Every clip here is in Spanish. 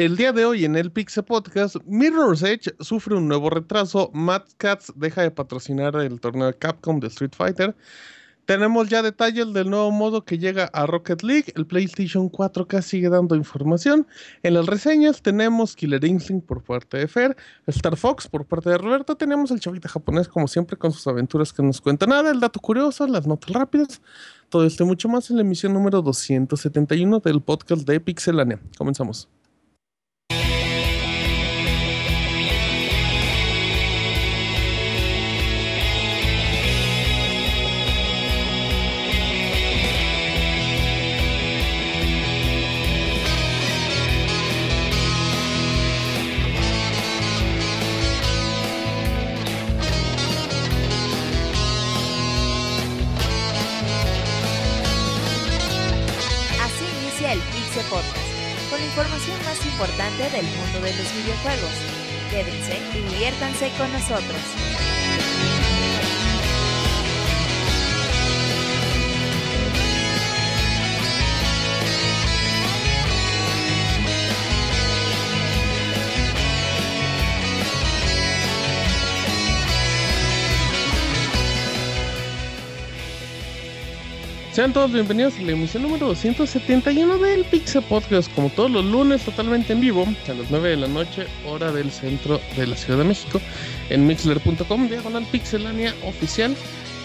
El día de hoy en el Pixel Podcast, Mirror's Edge sufre un nuevo retraso, Mad Cats deja de patrocinar el torneo de Capcom de Street Fighter, tenemos ya detalles del nuevo modo que llega a Rocket League. El PlayStation 4K sigue dando información. En las reseñas tenemos Killer Instinct por parte de Fer, Star Fox por parte de Roberto. Tenemos el chavita japonés, como siempre, con sus aventuras que nos cuenta nada, el dato curioso, las notas rápidas. Todo esto y mucho más en la emisión número 271 del podcast de Pixelania. Comenzamos. Nosotros. Sean todos bienvenidos a la emisión número 271 del Pixel Podcast, como todos los lunes, totalmente en vivo, a las 9 de la noche, hora del centro de la Ciudad de México, en mixler.com, diagonal pixelania oficial.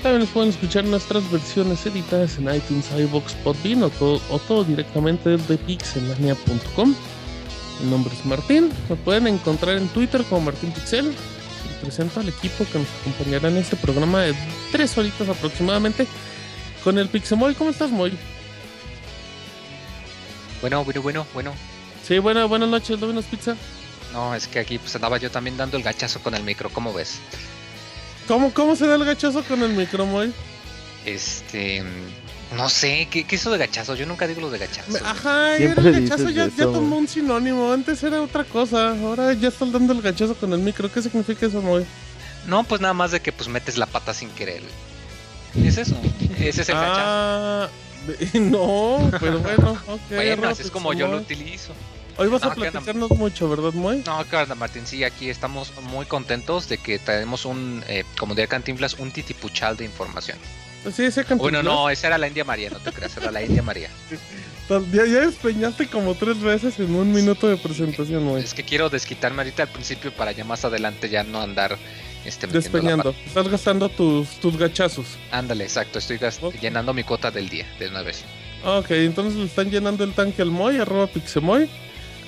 También nos pueden escuchar nuestras versiones editadas en iTunes, iBox, Podbean o todo, o todo directamente desde pixelania.com. Mi nombre es Martín, me pueden encontrar en Twitter como Martín Pixel. Presento al equipo que nos acompañará en este programa de tres horitas aproximadamente con el Pixemoy. ¿Cómo estás, Moy? Bueno, bueno, bueno, bueno. Sí, bueno, buenas noches, Domino's Pizza. No, es que aquí pues andaba yo también dando el gachazo con el micro, ¿cómo ves? ¿Cómo, cómo se da el gachazo con el micro, Moy? Este... No sé, ¿qué, ¿qué, eso de gachazo? Yo nunca digo lo de gachazo. Ajá, el gachazo ya, ya, tomó un sinónimo. Antes era otra cosa. Ahora ya estás dando el gachazo con el micro. ¿Qué significa eso, Moy? No, pues nada más de que pues metes la pata sin querer. Es eso. Ese es el ah, No, pero bueno, ok. bueno, así es como yo lo utilizo. Hoy vas a platicarnos mucho, ¿verdad, Moy? No, claro, Martín, sí, aquí estamos muy contentos de que tenemos un, eh, como diría Cantinflas, un titipuchal de información. Sí, ese Cantinflas. Bueno, no, esa era la India María, no te creas, era la India María. ya, ya despeñaste como tres veces en un minuto de presentación, Moy. Es que quiero desquitarme ahorita al principio para ya más adelante ya no andar este, Despeñando. Estás gastando tus, tus gachazos. Ándale, exacto. Estoy llenando mi cuota del día de una vez. Ok, entonces le están llenando el tanque al Moy, arroba Pixemoy.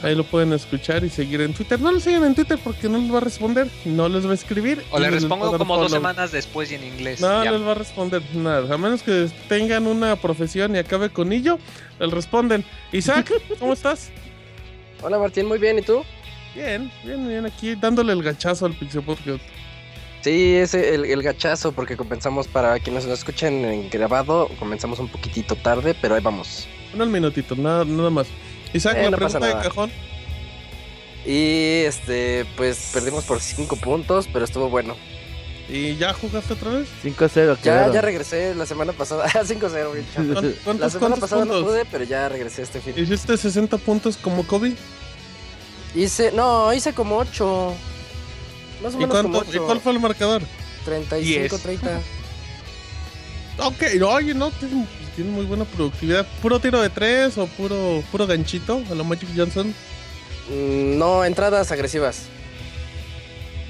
Ahí lo pueden escuchar y seguir en Twitter. No lo sigan en Twitter porque no les va a responder, no les va a escribir. O le respondo como dos semanas después y en inglés. No, les va a responder nada. A menos que tengan una profesión y acabe con ello, les responden. Isaac, ¿cómo estás? Hola Martín, muy bien, ¿y tú? Bien, bien, bien, aquí dándole el gachazo al Pixel Podcast. Sí, es el, el, gachazo, porque comenzamos para quienes nos escuchen en grabado, comenzamos un poquitito tarde, pero ahí vamos. Unos minutitos, nada, nada más. Isaac, eh, la pregunta de cajón. Y este, pues perdimos por 5 puntos, pero estuvo bueno. ¿Y ya jugaste otra vez? 5-0, Ya, ya regresé la semana pasada. 5-0, La semana pasada no pude, pero ya regresé este fin. ¿Hiciste 60 puntos como Kobe? Hice, no, hice como 8. ¿Y, ¿Y cuál fue el marcador? 35, 30. Ok, oye, no, tiene, muy buena productividad. ¿Puro tiro de tres o puro, puro ganchito a la Magic Johnson? Mm, no, entradas agresivas.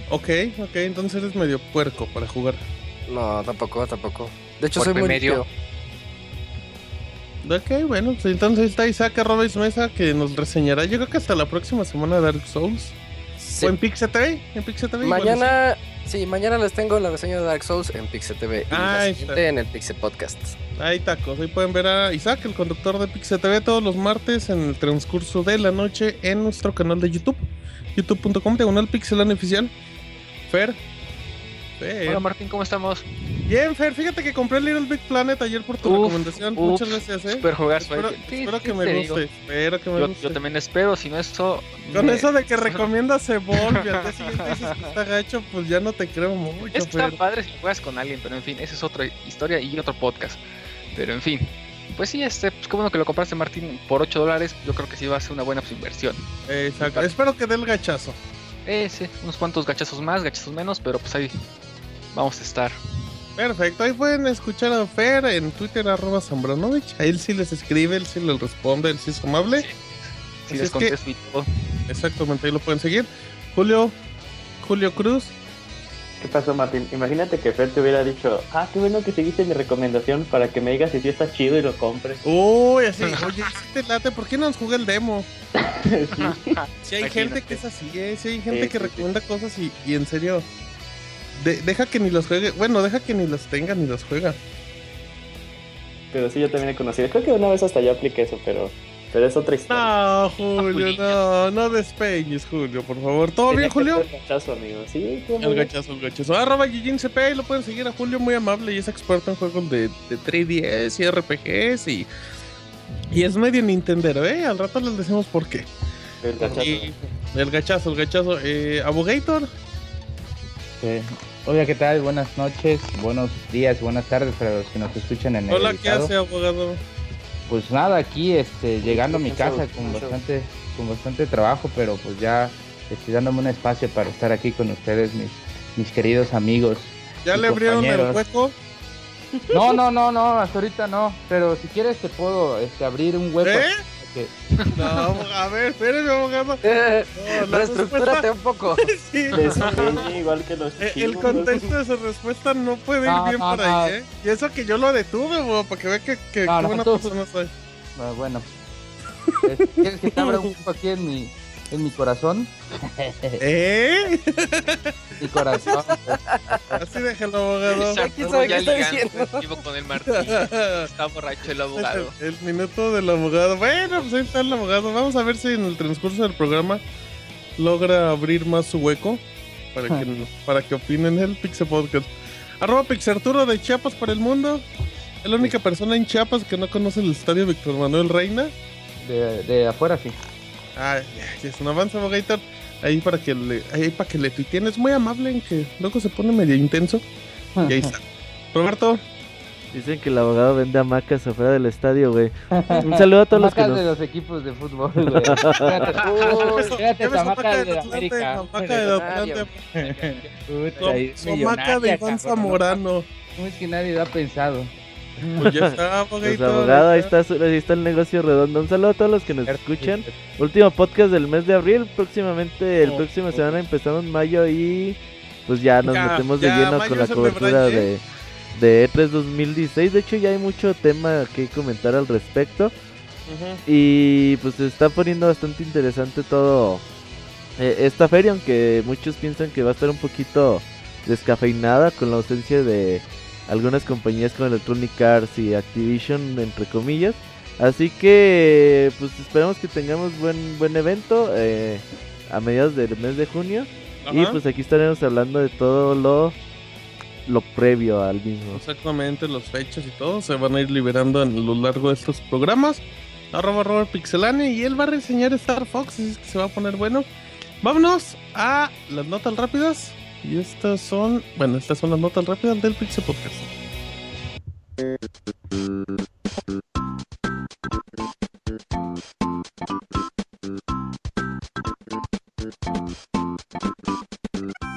Ok, ok, entonces eres medio puerco para jugar. No, tampoco, tampoco. De hecho, soy muy medio. Ok, bueno, pues entonces está Isaac Robes Mesa que nos reseñará. Yo creo que hasta la próxima semana Dark Souls. ¿O en Pixel TV? ¿En Pixel TV? Mañana, sí, mañana les tengo la reseña de Dark Souls en Pixel TV. Y en el Pixel Podcast. Ahí tacos. Ahí pueden ver a Isaac, el conductor de Pixel TV, todos los martes en el transcurso de la noche en nuestro canal de YouTube. youtube.com diagonal pixelan oficial. Fer, Hola Martín, ¿cómo estamos? Bien, Fer, fíjate que compré Little Big Planet ayer por tu recomendación. Muchas gracias, eh. Super jugar, espero, espero que me guste. Espero que me yo, guste. Yo también espero, si no esto. Con eso de que recomiendas Evolve y al día siguiente dices que está gacho, pues ya no te creo mucho. Está padre si juegas con alguien, pero en fin, esa es otra historia y otro podcast. Pero en fin. pues sí, este, pues qué bueno que lo compraste Martín por 8 dólares, yo creo que sí va a ser una buena inversión. Exacto. Espero que dé el gachazo. Eh, sí, unos cuantos gachazos más, gachazos menos, pero pues ahí vamos a estar. Perfecto, ahí pueden escuchar a Fer en Twitter, arroba Zambranovich. A él sí les escribe, él sí les responde, él sí es amable. Sí, les contesto y todo. Exactamente, ahí lo pueden seguir. Julio, Julio Cruz. ¿Qué pasó, Martín? Imagínate que Fer te hubiera dicho, ah, qué bueno que seguiste mi recomendación para que me digas si sí está chido y lo compres. Uy, así, oye, si te late, ¿por qué no nos juega el demo? Si hay gente que es así, ¿eh? Si hay gente Sí, que sí, sí. recomienda cosas y, y en serio, de- deja que ni los juegue, bueno, deja que ni los tenga ni los juega. Pero sí, yo también he conocido. Creo que una vez hasta yo apliqué eso, pero, pero es otra historia. No, Julio, no, no despeñes, Julio, por favor. ¿Todo Tenía bien, Julio? hacer Gachazo, amigo. Sí, El gachazo, el gachazo. Arroba Yijin CP, ahí lo pueden seguir a Julio, muy amable y es experto en juegos de, de 3DS y RPGs y, y es medio Nintendero, ¿eh? Al rato les decimos por qué. El gachazo. Y el gachazo, el gachazo. Eh, Abogator, Sí. Hola, ¿qué tal? Buenas noches, buenos días, buenas tardes para los que nos escuchan en el hola, ¿qué hace, abogado? Pues nada, aquí este, llegando a mi casa con bastante, con bastante trabajo, pero pues ya estoy dándome un espacio para estar aquí con ustedes, mis, mis queridos amigos. ¿Ya le abrieron el hueco? No, no, no, no, hasta ahorita no, pero si quieres te puedo este, abrir un hueco. ¿Eh? Que- No, a ver, espérame, abogado. Eh, No, la reestructúrate un poco. sí. Igual que los Eh, El contexto de su respuesta no puede ir No, bien no, por no. ahí, ¿eh? Y eso que yo lo detuve, bo, para que vea que, que No, qué no, buena tú- persona soy. Ah, bueno, ¿quieres que te abra un hueco aquí en mi, en mi corazón? ¿Eh? Mi corazón. Así déjalo, abogado. Sabe qué está diciendo. vivo con el Martín. Está borracho el abogado. El, el minuto del abogado. Bueno, pues ahí está el abogado. Vamos a ver si en el transcurso del programa logra abrir más su hueco para que, para que opinen el Pixel Podcast. Arroba Pixarturo de Chiapas para el mundo. Es la única persona en Chiapas que no conoce el estadio Víctor Manuel Reina. De, de afuera sí. Ah, ya, ya es un avance, abogator. Ahí para que le, ahí para que le tuiteen. Es muy amable en que luego se pone medio intenso. Y ahí está. Roberto, Dicen que el abogado vende hamacas afuera del estadio, güey. Un saludo a todos los que Hamacas de nos... los equipos de fútbol, güey. Fíjate, Hamaca hamaca de América. Hamaca del Atlante. Somaca de Iván Zamorano. ¿no? ¿Cómo es que nadie lo ha pensado? Pues ya está, Pues abogado, ahí está, ahí está el negocio redondo. Un saludo a todos los que nos escuchan. Último podcast del mes de abril. Próximamente, el Oh, próximo semana empezamos en mayo y pues ya nos Ya, metemos ya, de lleno con la cobertura de, de E3 2016. De hecho, ya hay mucho tema que comentar al respecto. Y pues se está poniendo bastante interesante todo eh, esta feria, aunque muchos piensan que va a estar un poquito descafeinada con la ausencia de algunas compañías como Electronic Arts y Activision, entre comillas. Así que pues esperamos que tengamos buen buen evento eh, a mediados del mes de junio. Y Ajá. pues aquí estaremos hablando de todo lo, lo previo al mismo. Exactamente, las fechas y todo se van a ir liberando a lo largo de estos programas. Arroba Robert Pixelane y él va a reseñar Star Fox, así es que se va a poner bueno. Vámonos a las notas rápidas. Y estas son, bueno, estas son las notas rápidas del Pixel Podcast.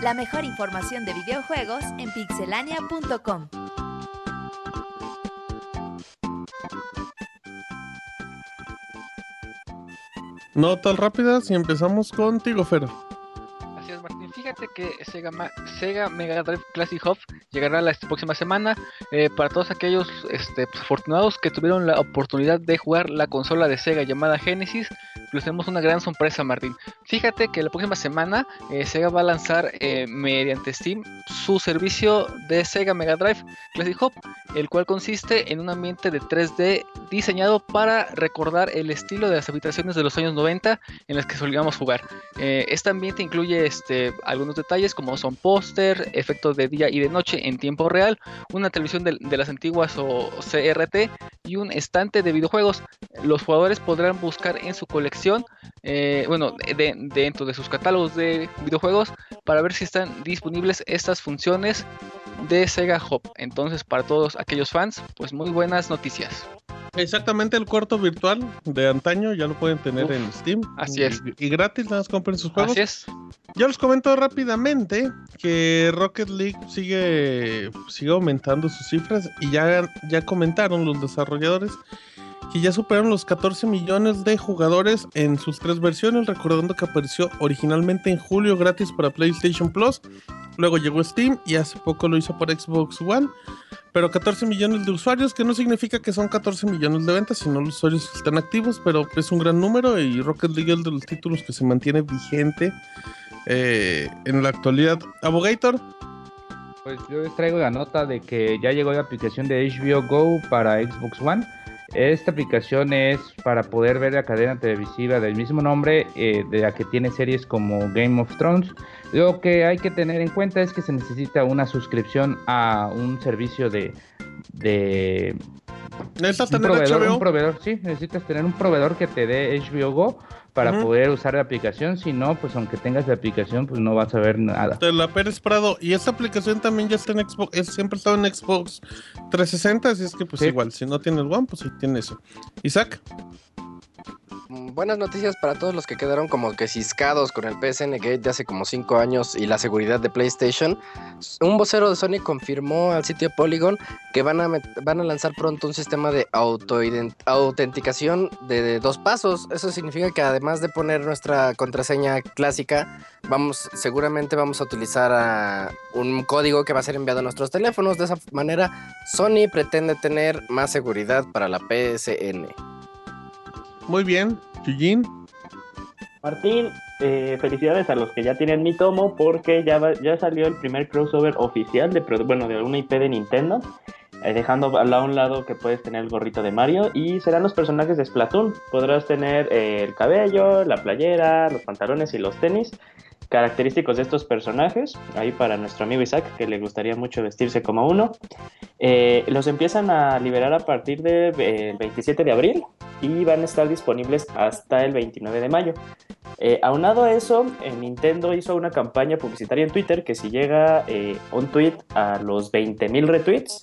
La mejor información de videojuegos en pixelania.com. Notas rápidas y empezamos contigo, Fer. Fíjate que Sega, Mega Drive Classic Hub llegará la próxima semana. eh, para todos aquellos este, pues, afortunados que tuvieron la oportunidad de jugar la consola de Sega llamada Genesis, les tenemos una gran sorpresa, Martín. Fíjate que la próxima semana eh, Sega va a lanzar eh, mediante Steam su servicio de Sega Mega Drive Classic Hub, el cual consiste en un ambiente de 3D diseñado para recordar el estilo de las habitaciones de los años 90 en las que solíamos jugar. Eh, este ambiente incluye este, algunos detalles como son póster, efectos de día y de noche en tiempo real, una televisión de las antiguas o CRT y un estante de videojuegos. Los jugadores podrán buscar en su colección, eh, bueno, de- dentro de sus catálogos de videojuegos para ver si están disponibles estas funciones de Sega Hub. Entonces, para todos aquellos fans, pues muy buenas noticias. Exactamente el cuarto virtual de antaño, ya lo pueden tener Uf, en Steam. así es. Y, gratis, nada más compren sus juegos. Así es. Ya les comento rápidamente que Rocket League sigue, sigue aumentando sus cifras y ya, ya comentaron los desarrolladores que ya superaron los 14 millones de jugadores en sus tres versiones, recordando que apareció originalmente en julio gratis para PlayStation Plus, luego llegó Steam y hace poco lo hizo para Xbox One, pero 14 millones de usuarios, que no significa que son 14 millones de ventas, sino los usuarios que están activos, pero es un gran número y Rocket League es de los títulos que se mantiene vigente eh, en la actualidad. Abogator, Pues yo les traigo la nota de que ya llegó la aplicación de HBO Go para Xbox One. Esta aplicación es para poder ver la cadena televisiva del mismo nombre, eh, de la que tiene series como Game of Thrones. Lo que hay que tener en cuenta es que se necesita una suscripción a un servicio de, de necesitas tener proveedor, HBO. un proveedor, sí, necesitas tener un proveedor que te dé HBO Go para poder usar la aplicación. Si no, pues aunque tengas la aplicación, pues no vas a ver nada. la Pérez Prado. Y esta aplicación también ya está en Xbox, es, siempre estaba en Xbox 360, así es que pues Sí. igual, si no tienes One, pues sí tiene eso. Isaac, Buenas noticias para todos los que quedaron como que ciscados con el PSN Gate de hace como 5 años y la seguridad de PlayStation. Un vocero de Sony confirmó al sitio Polygon que van a, van a lanzar pronto un sistema de autenticación de, dos pasos. Eso significa que además de poner nuestra contraseña clásica, vamos seguramente vamos a utilizar un código que va a ser enviado a nuestros teléfonos. De esa manera, Sony pretende tener más seguridad para la PSN. Muy bien. Yujin, Martín, eh, felicidades a los que ya tienen mi tomo porque ya, va- ya salió el primer crossover oficial de, bueno, de una IP de Nintendo. eh, dejando a un lado que puedes tener el gorrito de Mario y serán los personajes de Splatoon. Podrás tener eh, el cabello, la playera, los pantalones y los tenis característicos de estos personajes. Ahí para nuestro amigo Isaac, que le gustaría mucho vestirse como uno. Eh, los empiezan a liberar a partir del 27 de abril y van a estar disponibles hasta el 29 de mayo. Eh, aunado a eso, eh, Nintendo hizo una campaña publicitaria en Twitter que si llega eh, un tweet a los 20.000 retweets,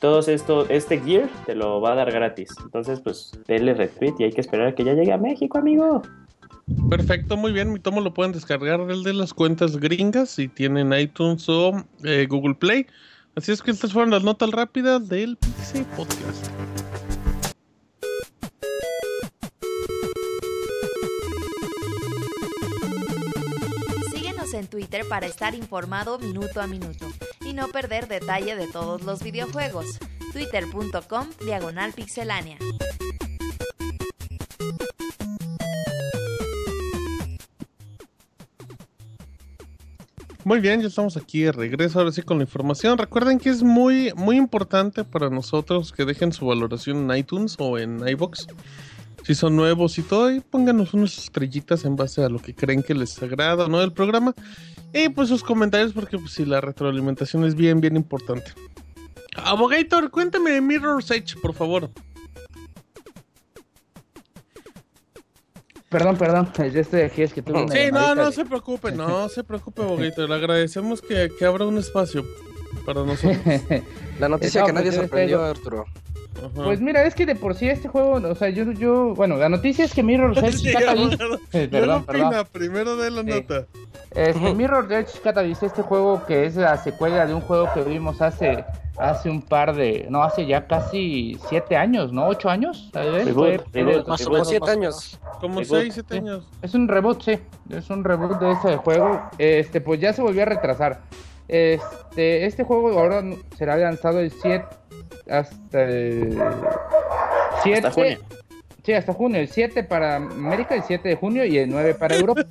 todos esto, este gear te lo va a dar gratis. Entonces, pues, denle retweet y hay que esperar a que ya llegue a México, amigo. Perfecto, muy bien. Mi tomo lo pueden descargar el de las cuentas gringas si tienen iTunes o eh, Google Play. Así es que estas fueron las notas rápidas del PC Podcast. Síguenos en Twitter para estar informado minuto a minuto y no perder detalle de todos los videojuegos. Twitter.com Diagonal Pixelánea. Muy bien, ya estamos aquí de regreso ahora sí con la información. Recuerden que es muy, muy importante para nosotros que dejen su valoración en iTunes o en iBox. Si son nuevos y todo, y pónganos unas estrellitas en base a lo que creen que les agrada o no del programa. Y pues sus comentarios, porque pues, si la retroalimentación es bien, bien importante. Abogator, cuéntame de Mirror's Edge, por favor. Perdón, perdón, ya estoy aquí, es que tuve una Sí, no, no de- se preocupe, no se preocupe, Abogator. Le agradecemos que, que abra un espacio para nosotros. La noticia No, que pues, nadie yo sorprendió, Arturo. Ajá. Pues mira, es que de por sí este juego, o sea, yo, yo, bueno, la noticia es que Mirror's Edge Sí, Catalyst. Eh, perdón, perdón. primero de la Sí. nota. Este, Mirror's Edge Catalyst, este juego que es la secuela de un juego que vimos hace, hace un par de, no, hace ya casi siete años, ¿no? ¿Ocho años? Reboot, fue- reboot, más o menos, siete años. Como Reboot. 6, 7 Sí. años. Es un reboot, sí. Es un reboot de ese juego. Este, pues ya se volvió a retrasar. Este, este juego ahora será lanzado el 7 hasta el 7. Hasta junio. Sí, hasta junio. El 7 para América, el 7 de junio y el 9 para Europa.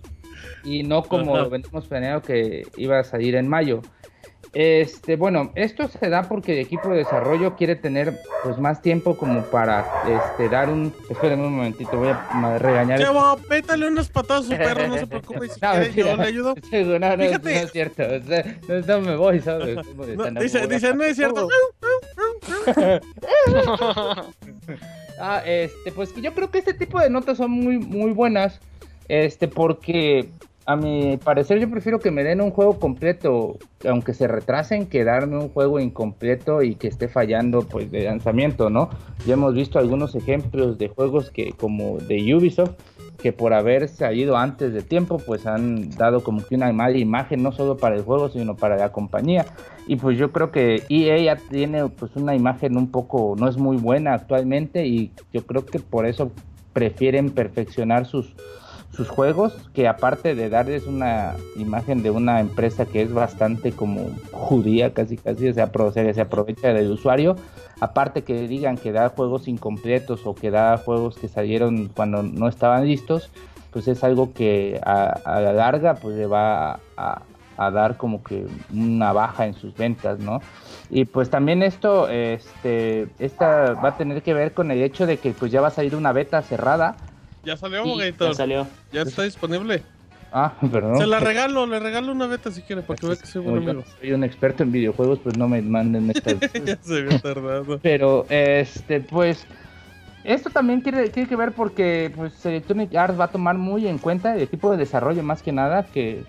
y no como Ajá. lo venimos planeado que iba a salir en mayo. Este, bueno, esto se da porque el equipo de desarrollo quiere tener pues más tiempo como para este dar un espérenme un momentito, voy a regañar Che, bo, pétale unas patadas a su perro, no se preocupe. Si No, quiere, yo le ayudo. No, no, no, Fíjate. no es cierto. no, me voy, ¿sabes? No, dice, dice, no es cierto. Ah, este, pues que yo creo que este tipo de notas son muy, muy buenas. Este, porque a mi parecer yo prefiero que me den un juego completo, aunque se retrasen, que darme un juego incompleto y que esté fallando pues de lanzamiento, ¿no? Ya hemos visto algunos ejemplos de juegos que como de Ubisoft que por haber salido antes de tiempo pues han dado como que una mala imagen no solo para el juego sino para la compañía y pues yo creo que EA ya tiene pues una imagen un poco no es muy buena actualmente y yo creo que por eso prefieren perfeccionar sus sus juegos, que aparte de darles una imagen de una empresa que es bastante como judía, casi casi, se aprovecha, del usuario, aparte que digan que da juegos incompletos o que da juegos que salieron cuando no estaban listos, pues es algo que a, la larga pues le va a, a, dar como que una baja en sus ventas, ¿no? Y pues también esto, este, esta va a tener que ver con el hecho de que pues ya va a salir una beta cerrada, ya salió, Gator. Ya salió. Ya está disponible. Ah, perdón. Se la regalo, le regalo una beta si quiere, para que vea que soy buen amigo. Soy un experto en videojuegos, pues no me manden esta. ya se había tardado. Pero, este, pues. Esto también tiene, tiene que ver porque pues Electronic Arts va a tomar muy en cuenta el equipo de desarrollo más que nada que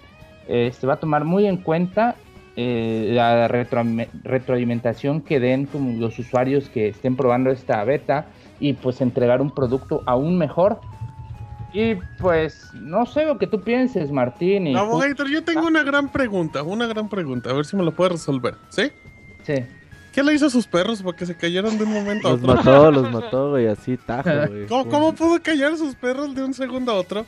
este va a tomar muy en cuenta eh, la retroalimentación que den como los usuarios que estén probando esta beta y pues entregar un producto aún mejor y pues no sé lo que tú pienses, Martín. Y Abogator, yo tengo una gran pregunta, una gran pregunta, a ver si me lo puedes resolver, ¿sí? Sí. ¿Qué le hizo a sus perros porque se cayeron de un momento a otro? Los mató, los mató, güey, así tajo, güey. ¿Cómo, ¿Cómo, pudo callar a sus perros de un segundo a otro?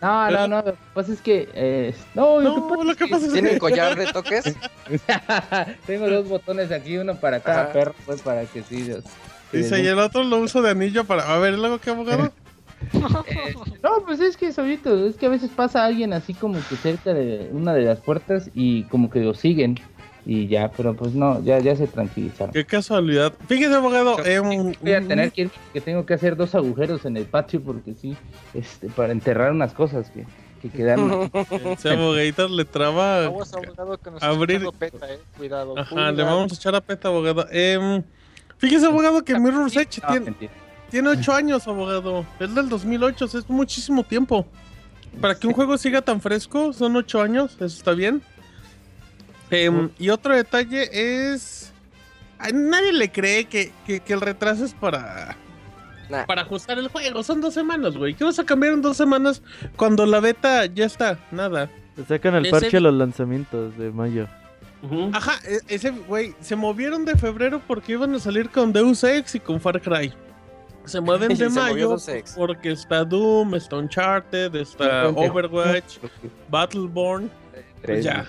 No, no, no, lo que pasa es que... Eh, no, lo que pasa, es que... ¿Tienen collar de toques? Tengo dos botones aquí, uno para cada perro, pues para que sí, Dios. Dice, y el otro lo uso de anillo para... A ver, ¿luego qué abogado? Eh, no, pues es que solito, es que a veces pasa alguien así como que cerca de una de las puertas y como que lo siguen y ya, pero pues no, ya, ya se tranquilizaron. Qué casualidad. Fíjese, abogado, eh, voy a tener que, que tengo que hacer dos agujeros en el patio porque sí, este, para enterrar unas cosas que, que quedaron. Ese abogadito le traba abrir. Peta, eh. Cuidado. Ajá, le vamos a echar a peta, abogado. Eh, fíjese, abogado, que Mirror's Edge tiene. Tiene ocho años, abogado. Es del 2008, es muchísimo tiempo. Para que un juego siga tan fresco, son ocho años, eso está bien. Em, y otro detalle es... nadie le cree que, el retraso es para... Para ajustar el juego. Son dos semanas, güey. ¿Qué vas a cambiar en dos semanas cuando la beta ya está? Nada. Se sacan el parche a los lanzamientos de mayo. Ajá, e, ese, güey, se movieron de febrero porque iban a salir con Deus Ex y con Far Cry se mueven de mayo porque está Doom, está Uncharted, está Overwatch, Battleborn. Pues ya.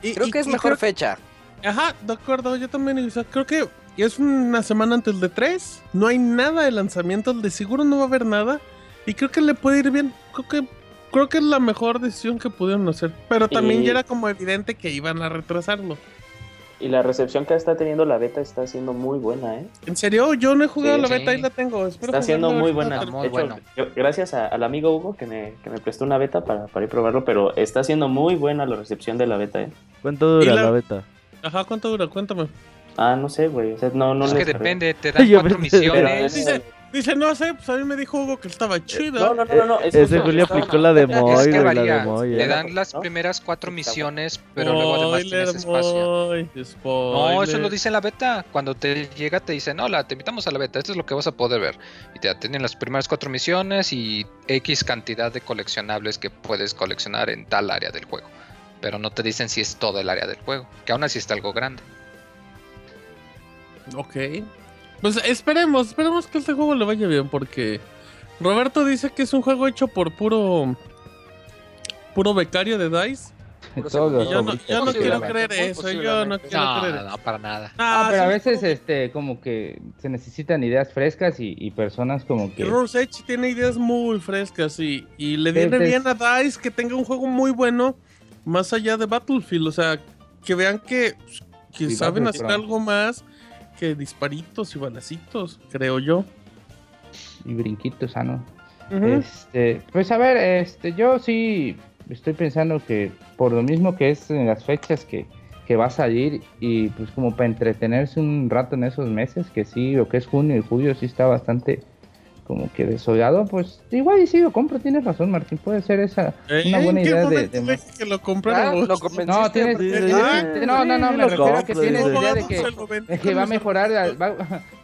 creo que es mejor fecha. Ajá, de acuerdo, yo también. creo que es una semana antes de 3. No hay nada de lanzamiento, de seguro no va a haber nada. Y creo que le puede ir bien. Creo que creo que es la mejor decisión que pudieron hacer. Pero también ya era como evidente que iban a retrasarlo. Y la recepción que está teniendo la beta está siendo muy buena, ¿eh? ¿En serio? Yo no he jugado la beta y la tengo. está siendo muy buena. Muy bueno. gracias al amigo Hugo que me, que me prestó una beta para, para, ir probarlo, pero está siendo muy buena la recepción de la beta, ¿eh? ¿Cuánto dura la... beta? Ajá, ¿cuánto dura? Cuéntame. Ah, no sé, güey. O sea, no, no es que depende, te dan cuatro misiones. Dice, no sé, pues a mí me dijo Hugo que estaba eh, chido. No, no, no, no. Es Ese Julio aplicó la de Moy, es que varía. Le dan las primeras cuatro misiones, pero luego además tienes espacio. No, eso lo dice en la beta. Cuando te llega te dicen, hola, te invitamos a la beta, esto es lo que vas a poder ver. Y te atienden las primeras cuatro misiones y X cantidad de coleccionables que puedes coleccionar en tal área del juego. Pero no te dicen si es todo el área del juego, que aún así está algo grande. Ok. Pues esperemos, esperemos que este juego le vaya bien porque Roberto dice que es un juego hecho por puro puro becario de DICE. yo no, quiero creer eso, yo no quiero creer. No, para nada. Ah, pero a veces este como que se necesitan ideas frescas y, personas como que... Rose Edge tiene ideas muy frescas y, y le viene bien a DICE que tenga un juego muy bueno más allá de Battlefield, o sea, que vean que, que saben hacer algo más que disparitos y balacitos, creo yo. Y brinquitos, sano. Este, pues a ver, este, yo sí estoy pensando que por lo mismo que es en las fechas que, que va a salir y pues como para entretenerse un rato en esos meses, que sí, lo que es junio y julio sí está bastante como que desolado, pues igual y sí lo compro, tienes razón Martín, puede ser esa una ¿Eh? buena ¿En qué idea de, de- que lo? Ah, lo No, tienes, Sí, Ah, sí, no, no, no, me refiero a que tienes idea de que, de que va a mejorar las, va,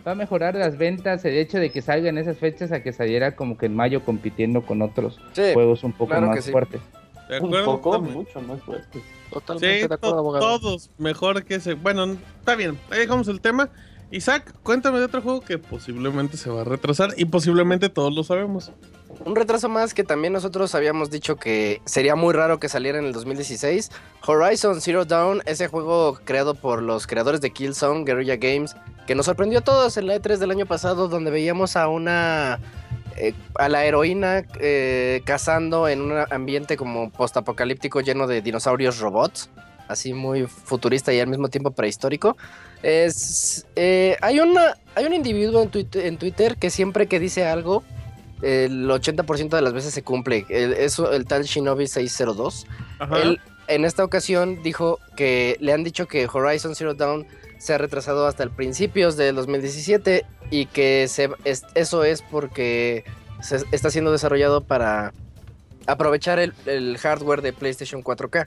va a mejorar las ventas el hecho de que salga en esas fechas a que saliera como que en mayo compitiendo con otros Sí, juegos un poco claro más sí. fuertes. De Un acuerdo, poco, totalmente. mucho más fuerte. Totalmente Sí, de acuerdo, to- abogado. todos mejor que ese. Bueno, está bien, ahí dejamos el tema. Isaac, cuéntame de otro juego que posiblemente se va a retrasar y posiblemente todos lo sabemos. Un retraso más que también nosotros habíamos dicho que sería muy raro que saliera en el 2016. Horizon Zero Dawn, ese juego creado por los creadores de Killzone, Guerrilla Games, que nos sorprendió a todos en la E3 del año pasado, donde veíamos a una. eh, a la heroína eh, cazando en un ambiente como postapocalíptico lleno de dinosaurios robots, así muy futurista y al mismo tiempo prehistórico. Es, eh, hay, una, hay un individuo en Twitter, en Twitter que siempre que dice algo, el 80% de las veces se cumple. El, es el tal Shinobi 602. Ajá. Él en esta ocasión dijo que le han dicho que Horizon Zero Dawn se ha retrasado hasta el principios del 2017 y que se, es- eso es porque se está siendo desarrollado para aprovechar el, el hardware de PlayStation 4K.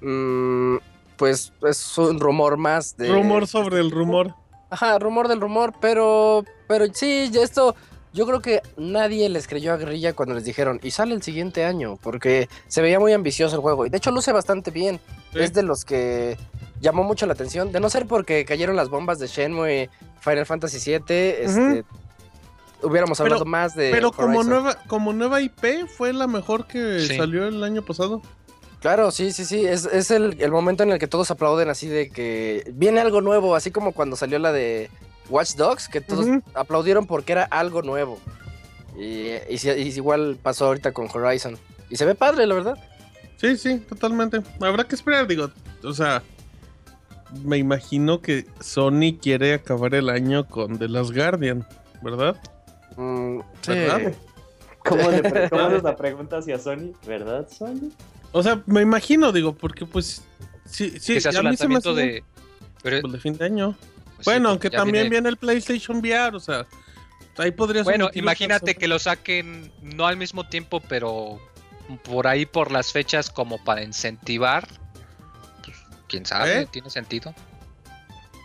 Mm, pues es un rumor más de... Rumor sobre el rumor. Ajá, rumor del rumor, pero pero sí, esto yo creo que nadie les creyó a Guerrilla cuando les dijeron y sale el siguiente año, porque se veía muy ambicioso el juego y de hecho luce bastante bien. Sí. Es de los que llamó mucho la atención, de no ser porque cayeron las bombas de Shenmue, Final Fantasy VII, este, hubiéramos Pero- hablado más de Pero como nueva, como nueva IP fue la mejor que Sí. salió el año pasado. Claro, sí, sí, sí. Es, es el, el momento en el que todos aplauden así de que viene algo nuevo, así como cuando salió la de Watch Dogs, que todos aplaudieron porque era algo nuevo. Y, y igual pasó ahorita con Horizon. Y se ve padre, la verdad. Sí, sí, totalmente. Habrá que esperar, digo, o sea, me imagino que Sony quiere acabar el año con The Last Guardian, ¿verdad? Mm, sí. ¿Verdad? ¿Cómo le pre- cómo es la pregunta hacia Sony? ¿Verdad, Sony? O sea, me imagino, digo, porque pues sí, sí, que sea su a mí se me lanzamiento hace de. Pero, pues, de fin de año. pues, sí, bueno, aunque también viene- viene el PlayStation VR, o sea, ahí podría ser Bueno, imagínate que lo saquen no al mismo tiempo, pero por ahí por las fechas como para incentivar. Pues, quién sabe, ¿Eh? tiene sentido.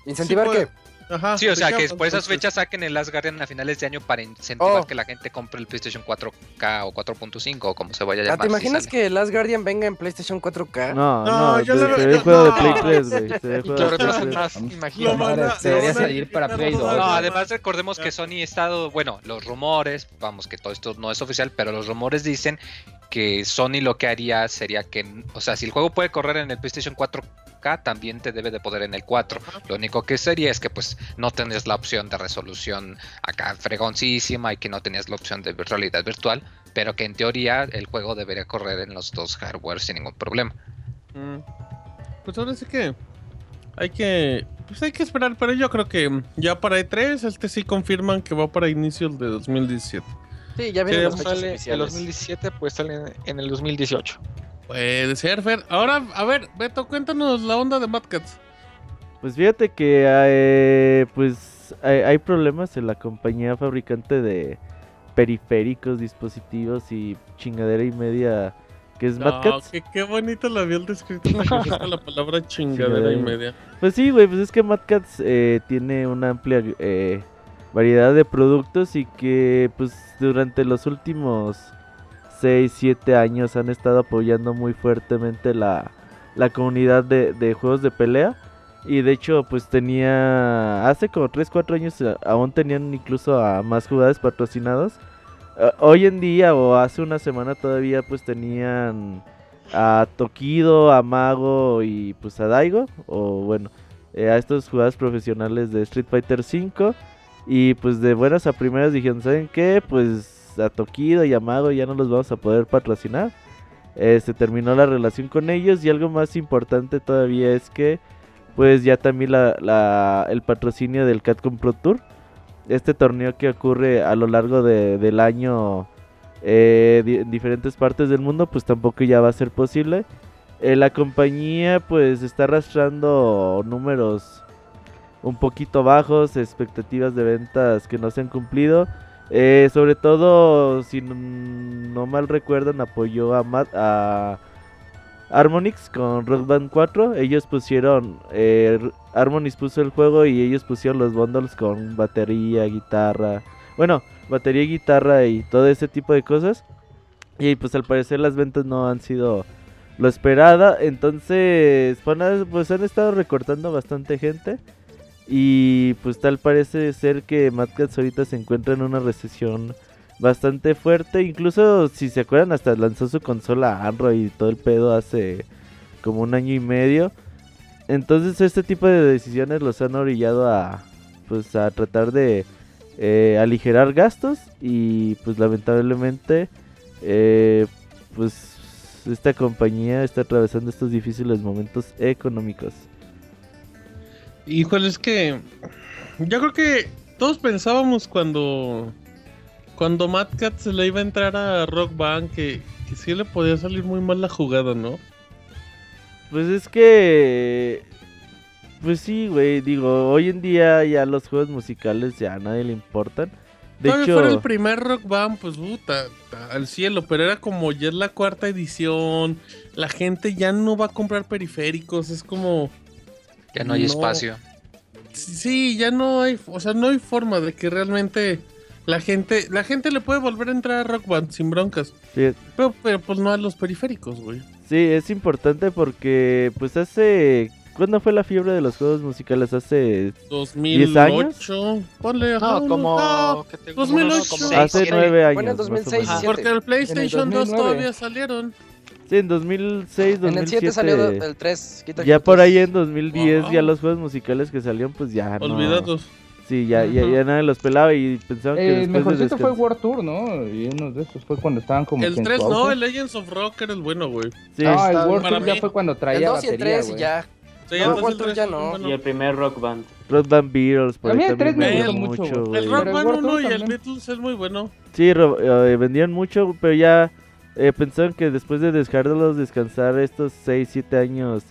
¿Incentivar Sí, qué? Ajá, Sí, o sea, que por esas fechas saquen el Last Guardian a finales de año para incentivar Oh. que la gente compre el PlayStation 4K o 4.5 o como se vaya a Ah, llamar. ¿Te si imaginas sale. que Last Guardian venga en PlayStation 4K? No, No, no, yo se ve yo- juego de no. Play 3, güey. Se ve Y juego que lo de Play retrasen 3. más, Lo imagínate. van a- Se debería lo salir para Play todo 2. el No, además recordemos que Sony ha estado, bueno, los rumores, vamos, que todo esto no es oficial, pero los rumores dicen que Sony lo que haría sería que, o sea, si el juego puede correr en el PlayStation 4K, también te debe de poder en el 4. Lo único que sería es que pues no tenés la opción de resolución acá fregoncísima y que no tenías la opción de realidad virtual, pero que en teoría el juego debería correr en los dos hardware sin ningún problema. Mm. Pues ahora sí que hay que pues hay que esperar, pero yo creo que ya para E3 este sí confirman que va para inicios de 2017. Sí, ya Sí, pues fechas Sale el oficiales. 2017, pues sale en el 2018. Puede ser, Fer. Ahora, a ver, Beto, cuéntanos la onda de Mad Cats. Pues fíjate que eh, pues hay, hay problemas en la compañía fabricante de periféricos, dispositivos y chingadera y media que es Mad No, Cats. que qué bonito lo había descrito la palabra chingadera y- media. Pues sí, güey, pues es que Mad Cats eh, tiene una amplia eh, variedad de productos y que pues durante los últimos 6, 7 años han estado apoyando muy fuertemente la, la comunidad de, de juegos de pelea. Y de hecho pues tenía, hace como 3, 4 años a- aún tenían incluso a más jugadores patrocinados. Eh, hoy en día o hace una semana todavía pues tenían a Tokido, a Mago y pues a Daigo, o bueno, eh, a estos jugadores profesionales de Street Fighter V. Y pues de buenas a primeras dijeron, ¿saben qué? Pues a Tokido y a Mago ya no los vamos a poder patrocinar. Se terminó la relación con ellos y algo más importante todavía es que pues ya también la, el patrocinio del Catcom Pro Tour. Este torneo que ocurre a lo largo de- del año eh, en diferentes partes del mundo, pues tampoco ya va a ser posible. Eh, la compañía pues está arrastrando números un poquito bajos, expectativas de ventas que no se han cumplido Eh, sobre todo, si no, mal recuerdan, apoyó a, Matt, a Harmonix con Rock Band 4. Ellos pusieron, eh, Harmonix puso el juego y ellos pusieron los bundles con batería, guitarra. Bueno, batería, guitarra y todo ese tipo de cosas. Y pues al parecer las ventas no han sido lo esperada. Entonces, pues han estado recortando bastante gente. Y pues tal parece ser que Mad Cats ahorita se encuentra en una recesión bastante fuerte. Incluso si se acuerdan, hasta lanzó su consola Android y todo el pedo hace como un año y medio. Entonces este tipo de decisiones los han orillado a pues a tratar de eh, aligerar gastos y pues lamentablemente eh, pues esta compañía está atravesando estos difíciles momentos económicos. Híjole, es que yo creo que todos pensábamos cuando cuando Mad Cat se le iba a entrar a Rock Band que, que sí le podía salir muy mal la jugada, ¿no? Pues es que pues sí, güey, digo, hoy en día ya los juegos musicales ya a nadie le importan. De hecho, fuera el primer Rock Band, pues puta, al cielo, pero era como ya es la cuarta edición, la gente ya no va a comprar periféricos, es como... Ya no hay No. espacio. Sí, ya no hay, o sea, no hay forma de que realmente la gente, la gente le puede volver a entrar a Rock Band sin broncas, sí, pero, pero pues no a los periféricos, güey. sí, es importante porque pues hace ¿Cuándo fue la fiebre de los juegos musicales? Hace 2008, ponle ajá, No, uno, como. no, ¿qué te- 2008. como hace sí, nueve años. Fue en el más o 2006, menos. siete. porque el PlayStation 2 2009. todavía salieron. Sí, en 2006, En el 7 2007. salió el 3. Quita Ya Quita por ahí 3. en 2010 Wow. ya los juegos musicales que salieron pues ya no. Olvidados. Sí, ya, ya, Ujú. ya nadie los pelaba y pensaban que El después de mejorcito fue World Tour, ¿no? Y uno de esos fue cuando estaban como. El que en 3 su no, el Legends of Rock era el bueno, güey. Sí, No, el está- World para Tour ya mí- fue cuando El traía 2 y el batería, 3 y güey. ya. Sí, No, el Tour 3 ya no. bueno. Y el primer Rock Band. Rock Band Beatles, por A mí el también 3 me vendían gustó mucho, güey. El Rock el Band World 1 Tour y el. Beatles es muy bueno. Sí, eh, vendían mucho, pero ya eh, pensaban que después de dejarlos descansar estos 6, 7 años,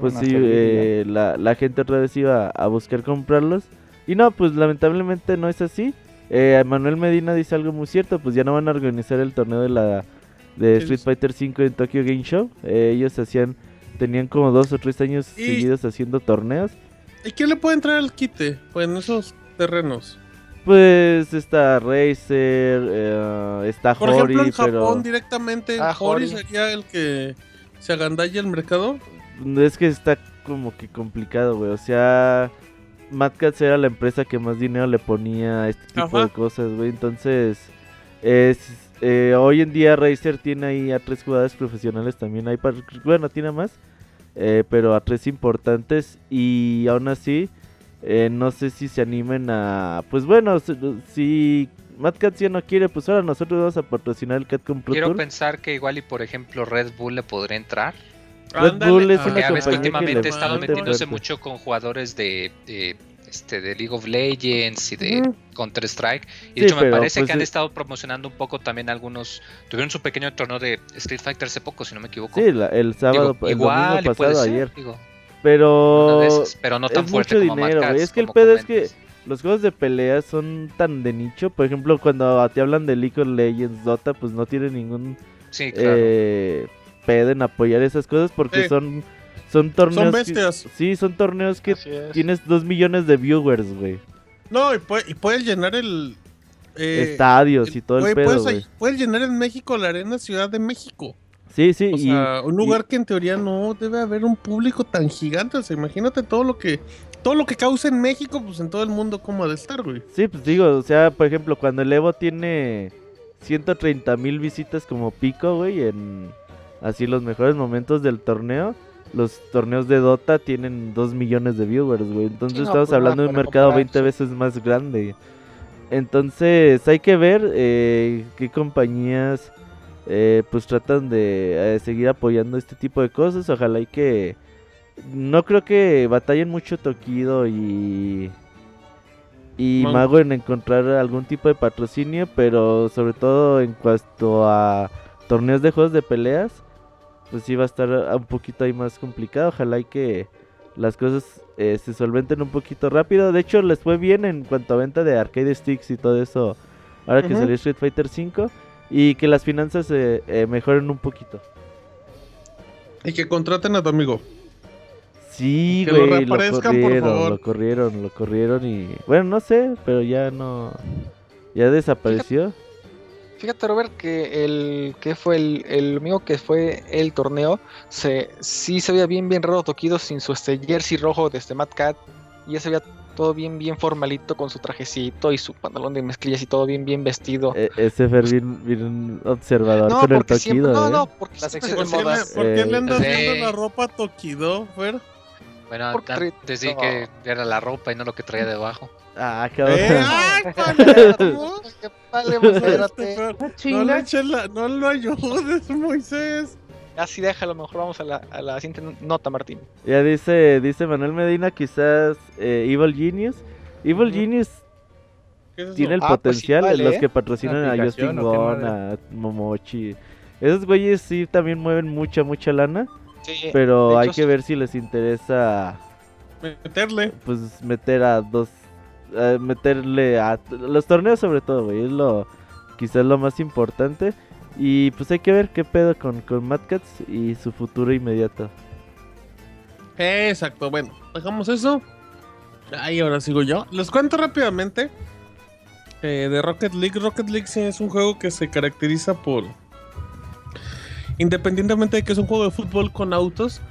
pues sí, eh, la, la gente otra vez iba a buscar comprarlos. Y no, pues lamentablemente no es así. Eh, Manuel Medina dice algo muy cierto, pues ya no van a organizar el torneo de la de Street. Fighter 5 en Tokyo Game Show. Eh, ellos hacían, tenían como dos o tres años Y- seguidos haciendo torneos. ¿Y quién le puede entrar al quite? Pues en esos terrenos. Pues está Razer, eh, está Por Hori, ejemplo, en Japón pero directamente Ah, Hori Hori. sería el que se agandalla el mercado. es que está como que complicado, güey. O sea, Mad Cats era la empresa que más dinero le ponía a este tipo Ajá. de cosas, güey. Entonces, es, eh, hoy en día Razer tiene ahí a tres jugadores profesionales también. Hay bueno, tiene más, eh, pero a tres importantes. Y aún así, eh, no sé si se animen a. Pues bueno, si, si Mad Cats ya no quiere, pues ahora nosotros vamos a patrocinar el Catcom Pro Quiero Tour. pensar que igual y por ejemplo Red Bull le podría entrar. Red Ándale. Bull es una Porque ya ves que que últimamente he estado metiéndose fuerte. mucho con jugadores de, de, este, de League of Legends y de Ujú. Counter Strike. Y Sí, de hecho me pero, parece pues, que han estado promocionando un poco también algunos. Tuvieron su pequeño torneo de Street Fighter hace poco, si no me equivoco. Sí, la- el sábado, Digo, el igual domingo y puede pasado, ser, ayer. digo, una Pero pero no tan es fuerte mucho como dinero, Mad Es que el pedo es que los juegos de pelea son tan de nicho. Por ejemplo, cuando te hablan de League of Legends, Dota, pues no tiene ningún Sí, claro. eh, pedo en apoyar esas cosas porque Sí. son, son torneos. Son que- sí, son torneos que tienes dos millones de viewers, güey. No, y puede, y puede llenar el. eh, Estadios y todo el pedo, puedes- güey. puede llenar en México la Arena Ciudad de México. Sí, sí, O y sea, un lugar que en teoría no debe haber un público tan gigante. O sea, imagínate todo lo que todo lo que causa en México, pues en todo el mundo como ha de estar, güey. Sí, pues digo, o sea, por ejemplo, cuando el Evo tiene 130 mil visitas como pico, güey, en así los mejores momentos del torneo, los torneos de Dota tienen 2 millones de viewers, güey. Entonces Sí, no, estamos pues, hablando de un mercado comparar, 20 sí. veces más grande. Entonces hay que ver eh, qué compañías eh, pues tratan de eh, seguir apoyando este tipo de cosas. Ojalá y que... No creo que batallen mucho Tokido y y. Mago en encontrar algún tipo de patrocinio, pero sobre todo en cuanto a torneos de juegos de peleas, pues sí va a estar un poquito ahí más complicado. Ojalá y que las cosas eh, se solventen un poquito rápido. De hecho, les fue bien en cuanto a venta de arcade sticks y todo eso ahora que salió Street Fighter 5 y que las finanzas eh, eh, mejoren un poquito. Y que contraten a tu amigo. Sí, Que lo güey, lo, por corrieron, favor. lo corrieron, lo corrieron y bueno, no sé, pero ya no ya desapareció. Fíjate, Robert, que el que fue el, el amigo que fue el torneo, se sí se veía bien, bien raro Tokido sin su este jersey rojo de este Mad Cat. Y ya se veía todo bien, bien formalito con su trajecito y su pantalón de mezclillas y todo bien, bien vestido. E- ese Fer bien, bien observador no, con el porque siempre, toquido, no, ¿eh? no, porque La siempre sección se- de ¿Por qué, modas. por qué le andas sí. viendo la ropa a Tokido, Fer? Bueno, sí no. que era la ropa y no lo que traía debajo. Ah, cabrón. ¡Eh! ¡Ay, Palermo! Vale, pues, Este, espérate. Fer, No le eches la, no lo ayudes, Moisés. Así déjalo, mejor vamos a la, a la siguiente nota, Martín. Ya dice, dice Manuel Medina, quizás eh, Evil Genius. Evil. Genius tiene el Ah, pues sí, potencial, vale, los ¿eh? que patrocinan ¿Una a Justin Gon, a Momochi. Esos güeyes sí también mueven mucha, mucha lana, Sí, pero hay hecho, que ver si les interesa Meterle. pues meter a dos a meterle a los torneos sobre todo, güey, es lo quizás lo más importante y pues hay que ver qué pedo con con Mad Cats y su futuro inmediato. Exacto, bueno, dejamos eso. Ahí ahora sigo yo. Les cuento rápidamente eh, de Rocket League. Rocket League es un juego que se caracteriza por. Independientemente de que es un juego de fútbol con autos,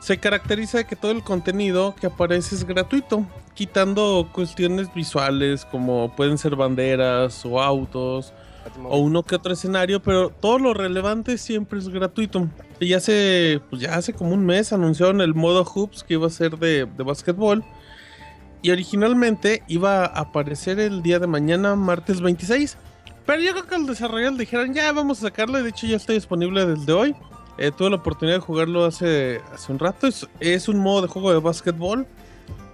se caracteriza de que todo el contenido que aparece es gratuito, quitando cuestiones visuales como pueden ser banderas o autos o uno que otro escenario, pero todo lo relevante siempre es gratuito. Y hace, pues ya hace como un mes anunciaron el modo Hoops que iba a ser de, de básquetbol. Y originalmente iba a aparecer el día de mañana, martes 26. Pero yo creo que los desarrolladores dijeron, ya vamos a sacarlo. De hecho, ya está disponible desde hoy. Eh, tuve la oportunidad de jugarlo hace, hace un rato. Es, es un modo de juego de básquetbol,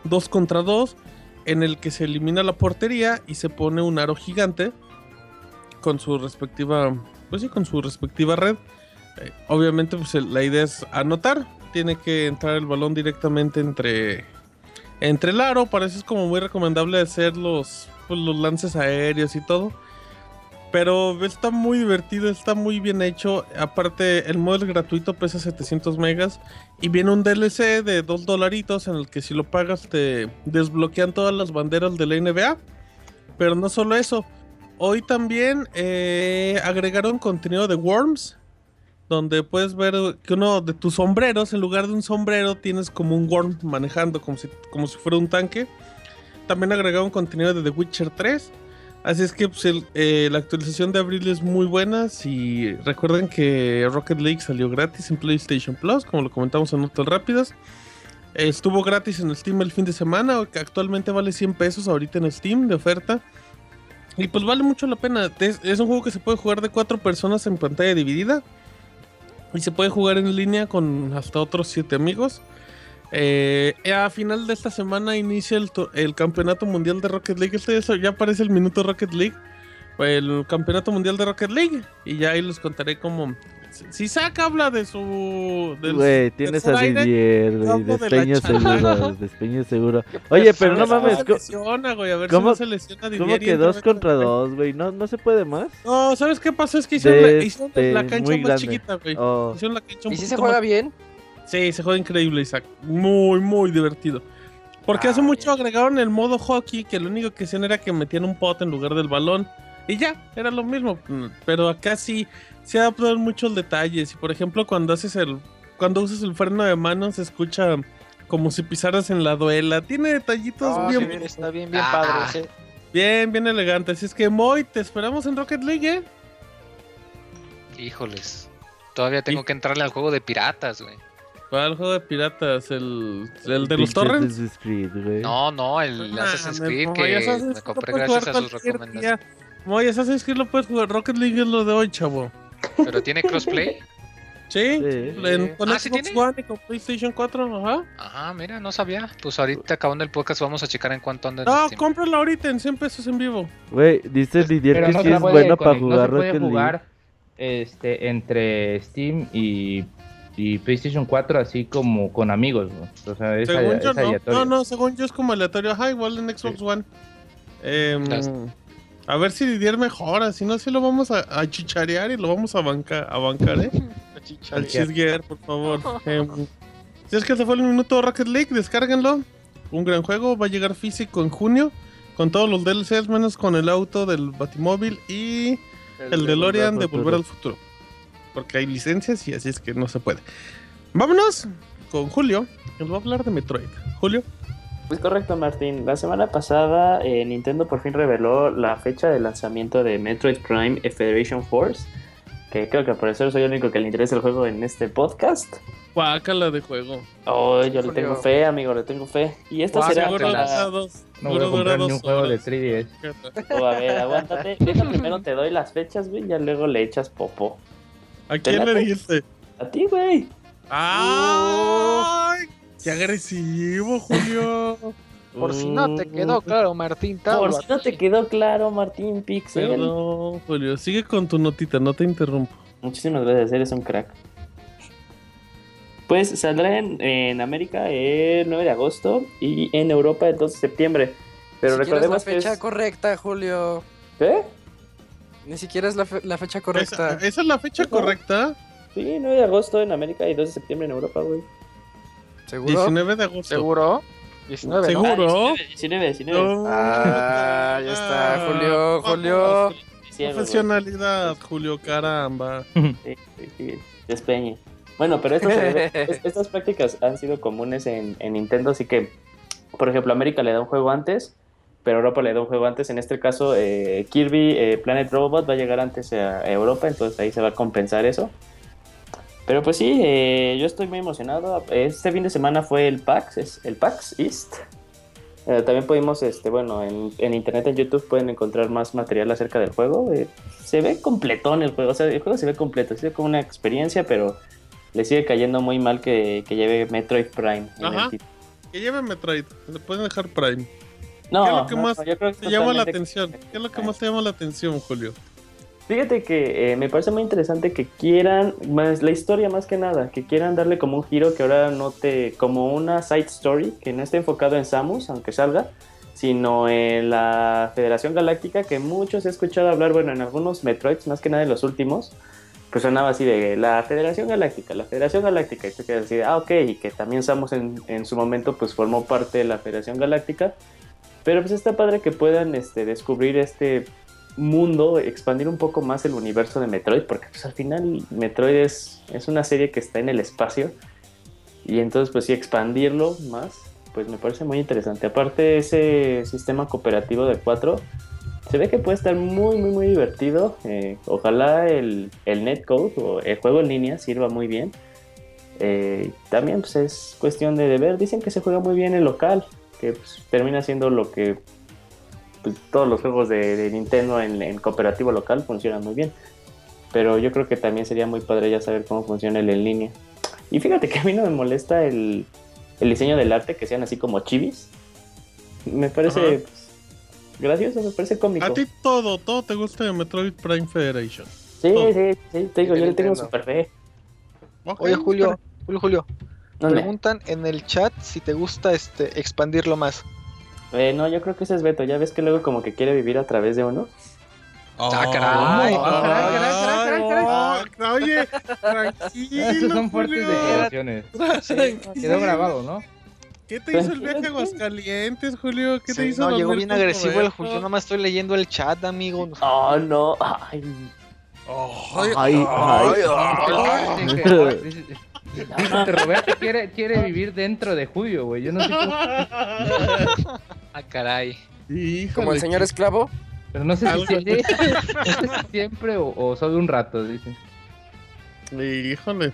2 contra 2, en el que se elimina la portería y se pone un aro gigante con su respectiva, pues sí, con su respectiva red. Eh, obviamente, pues la idea es anotar. Tiene que entrar el balón directamente entre, entre el aro. Para eso es como muy recomendable hacer los, pues, los lances aéreos y todo. Pero está muy divertido, está muy bien hecho. Aparte, el modo es gratuito, pesa 700 megas. Y viene un DLC de 2 dolaritos en el que si lo pagas te desbloquean todas las banderas de la NBA. Pero no solo eso. Hoy también eh, agregaron contenido de Worms. Donde puedes ver que uno de tus sombreros, en lugar de un sombrero, tienes como un worm manejando, como si, como si fuera un tanque. También agregaron contenido de The Witcher 3. Así es que pues, eh, la actualización de abril es muy buena. Si recuerden que Rocket League salió gratis en PlayStation Plus, como lo comentamos en notas rápidas. Estuvo gratis en Steam el fin de semana, que actualmente vale 100 pesos ahorita en Steam de oferta. Y pues vale mucho la pena. Es, un juego que se puede jugar de cuatro personas en pantalla dividida. Y se puede jugar en línea con hasta otros siete amigos. Eh, a final de esta semana inicia el, el campeonato mundial de Rocket League. Este ya- ya aparece el minuto Rocket League. El campeonato mundial de Rocket League. Y ya ahí les contaré cómo. Si, Zack habla de su. Güey, tienes a Didier, güey, de despeño chingada. seguro, despeño seguro. Oye, pero no mames, se lesiona, güey, a ver ¿cómo- si no se lesiona Didier ¿cómo que dos contra dos, güey? ¿No, ¿No se puede más? No, ¿sabes qué pasa? Es que hicieron, la, De hicieron este, la cancha muy más grande. chiquita, güey. Oh. Hicieron la cancha un ¿Y si se juega más- bien? Sí, se juega increíble, Isaac. Muy, muy divertido. Porque Ah, hace mucho bien. agregaron el modo hockey, que lo único que hacían era que metían un pot en lugar del balón. Y ya, era lo mismo. Mm, Pero acá sí se adaptaron muchos detalles. Y por ejemplo, cuando haces el. Cuando usas el freno de mano, se escucha como si pisaras en la duela. Tiene detallitos Ah, bien, sí, bien, está bien, bien Ah. padre. sí. bien, bien elegantes. Así es que, Moy, te esperamos en Rocket League, ¿eh? Híjoles. Todavía tengo Y- que entrarle al juego de piratas, güey. ¿Cuál juego de piratas? ¿El, el de los torrents? Assassin's Creed, güey. No, no, el Ah, Assassin's Creed que Assassin's me compré gracias a sus recomendaciones. Moy, Assassin's Creed lo puedes jugar. Rocket League es lo de hoy, chavo. Pero tiene crossplay. Sí, Sí. en- con Ah, ¿sí Xbox tiene? One y con PlayStation 4, ajá. Ajá, mira, no sabía. Pues ahorita acabando el podcast vamos a checar en cuánto anda No, cómpralo ahorita en 100 pesos en vivo. Güey, dice Didier Pero que no sí es bueno para conect- no jugar se puede jugar este, entre Steam y, y PlayStation 4 así como con amigos. ¿no? O sea, es, según yo es no. aleatorio. No, no, según yo es como aleatorio. Ajá, igual en Xbox One. Em, Las- A ver si Didier mejora, si no, si lo vamos a, a chicharear y lo vamos a, banca, a bancar, ¿eh? Al Chisguer, por favor. Em, si es que se fue el minuto Rocket League, descárguenlo. Un gran juego, va a llegar físico en junio. Con todos los DLCs, menos con el auto del Batimóvil y el, DeLorean de Volver al Futuro. Porque hay licencias y así es que no se puede. Vámonos con Julio, que nos va a hablar de Metroid. Julio. Pues correcto, Martín. La semana pasada eh, Nintendo por fin reveló la fecha de lanzamiento de Metroid Prime Federation Force. Que creo que por eso soy el único que le interesa el juego en este podcast. Guácala de juego. Oh, yo le tengo fe, amigo, le tengo fe. Y esta será. La- dos- No voy a comprar ni un juego de horas. 3DS. Oh, a ver, aguántate. Deja primero te doy las fechas, güey, ya luego le echas popo. ¿A quién le dijiste? A ti, güey. ¡Ay! ¡Qué agresivo, Julio! Por si no te quedó claro, Martín, te Por si no te quedó claro, Martín Pixel. Perdón, Julio. Sigue con tu notita, no te interrumpo. Muchísimas gracias, eres un crack. Pues saldrá en, en América el 9 de agosto y en Europa el 2 de septiembre. Pero es la recordemos que fecha es... correcta, Julio. ¿Qué? Ni siquiera es la, fe- la fecha correcta. esa es la fecha correcta. Sí, 9 de agosto en América y 2 de septiembre en Europa, güey. ¿Seguro? 19 de agosto. ¿Seguro? 19, ¿no? ¿Seguro? 19, 19. No. Ah, ya está, Julio, Julio. Ciego, güey. Profesionalidad, Julio, caramba. Sí, sí, sí, despeñe. Bueno, pero esto debe- estas prácticas han sido comunes en, en Nintendo, así que, por ejemplo, América le da un juego antes, pero Europa le da un juego antes. En este caso, eh, Kirby eh, Planet Robot va a llegar antes a Europa, entonces ahí se va a compensar eso. Pero pues sí, eh, yo estoy muy emocionado. Este fin de semana fue el PAX, es el PAX East. Eh, también pudimos, este, bueno, en, en internet, en YouTube pueden encontrar más material acerca del juego. Eh, se ve completón el juego, o sea, el juego se ve completo, se ve como una experiencia, pero le sigue cayendo muy mal que, que lleve Metroid Prime. Ajá. Que lleve Metroid. Le pueden dejar Prime. No, ¿Qué es lo que no, más no, yo creo que Te llama la atención. ¿Qué es lo que más te llama la atención, Julio? Fíjate que eh, me parece muy interesante que quieran, más la historia más que nada, que quieran darle como un giro que ahora no te, como una side story, que no esté enfocado en Samus, aunque salga, sino en la Federación Galáctica, que muchos he escuchado hablar, bueno, en algunos Metroids, más que nada en los últimos, pues sonaba así de la Federación Galáctica, la Federación Galáctica, y te quedas así de, ah, ok, y que también Samus en, en su momento pues formó parte de la Federación Galáctica, pero pues está padre que puedan este, descubrir este mundo, expandir un poco más el universo de Metroid, porque pues al final Metroid es, es una serie que está en el espacio y entonces pues sí expandirlo más, pues me parece muy interesante. Aparte ese sistema cooperativo de 4 se ve que puede estar muy muy muy divertido. Eh, ojalá el, el netcode o el juego en línea sirva muy bien. Eh, también pues es cuestión de, de ver, dicen que se juega muy bien en local, que pues, termina siendo lo que pues, todos los juegos de, de Nintendo en, en cooperativo local funcionan muy bien. Pero yo creo que también sería muy padre ya saber cómo funciona el en línea. Y fíjate que a mí no me molesta el, el diseño del arte, que sean así como chivis. Me parece pues, gracioso, me parece cómico. A ti todo, todo te gusta de Metroid Prime Federation. Sí, todo. sí, sí, te digo, yo le tengo super fe. Oye, Julio, Julio, Julio, ¿Dónde? preguntan en el chat si te gusta este expandirlo más. Eh, no, yo creo que ese es Beto. Ya ves que luego como que quiere vivir a través de uno. Ah, caray. Ay, Ah, caray, caray, caray, caray, ay, Oye, tranquilo. Esas son fuertes Julio. declaraciones. Tranquilo. Quedó grabado, ¿no? ¿Qué te hizo el viaje a Aguascalientes, Julio? ¿Qué te Sí, hizo no, llegó bien agresivo el Roberto? Julio. Yo nomás estoy leyendo el chat, amigo. Oh, no. Ay. Ay, Ay, ay. Dicen que- dicen- dicen que Roberto quiere, quiere vivir dentro de Julio, güey. Yo no sé cómo, Ah, caray. Híjole, Como el señor esclavo. pero no sé si, no sé si siempre o, o solo un rato, dicen. Híjole.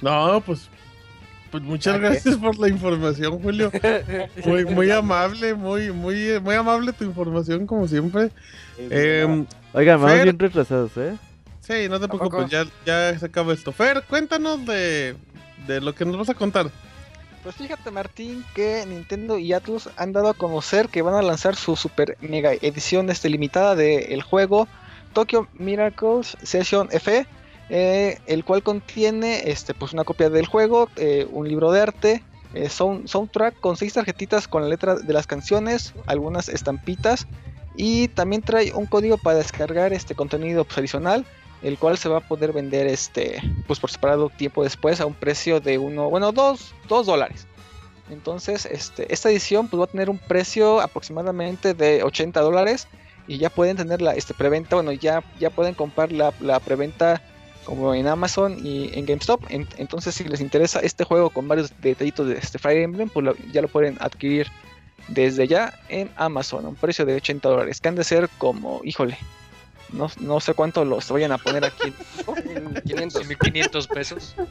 No, pues. Pues muchas gracias por la información, Julio. Muy, muy amable, muy, muy, muy amable tu información, como siempre. Em, Oigan, vamos Fer. bien retrasados, ¿eh? Sí, no te preocupes, ya, ya se acaba esto. Fer, cuéntanos de, de lo que nos vas a contar. Pues fíjate, Martín, que Nintendo y Atlus han dado a conocer que van a lanzar su super mega edición este, limitada del juego Tokyo Miracles Session F, eh, el cual contiene este, pues una copia del juego, eh, un libro de arte, eh, sound- soundtrack con seis tarjetitas con la letra de las canciones, algunas estampitas Y también trae un código para descargar este contenido pues, adicional, el cual se va a poder vender este pues por separado tiempo después a un precio de uno, bueno, dos, dos dólares. Entonces, este, esta edición pues, va a tener un precio aproximadamente de 80 dólares y ya pueden tener la este, preventa, bueno, ya, ya pueden comprar la, la preventa como en Amazon y en GameStop. En- entonces, si les interesa este juego con varios detallitos de este Fire Emblem, pues ya lo pueden adquirir desde ya en Amazon a un precio de 80 dólares, que han de ser como, híjole, no, no sé cuánto los vayan a poner aquí. 500. 1500 pesos.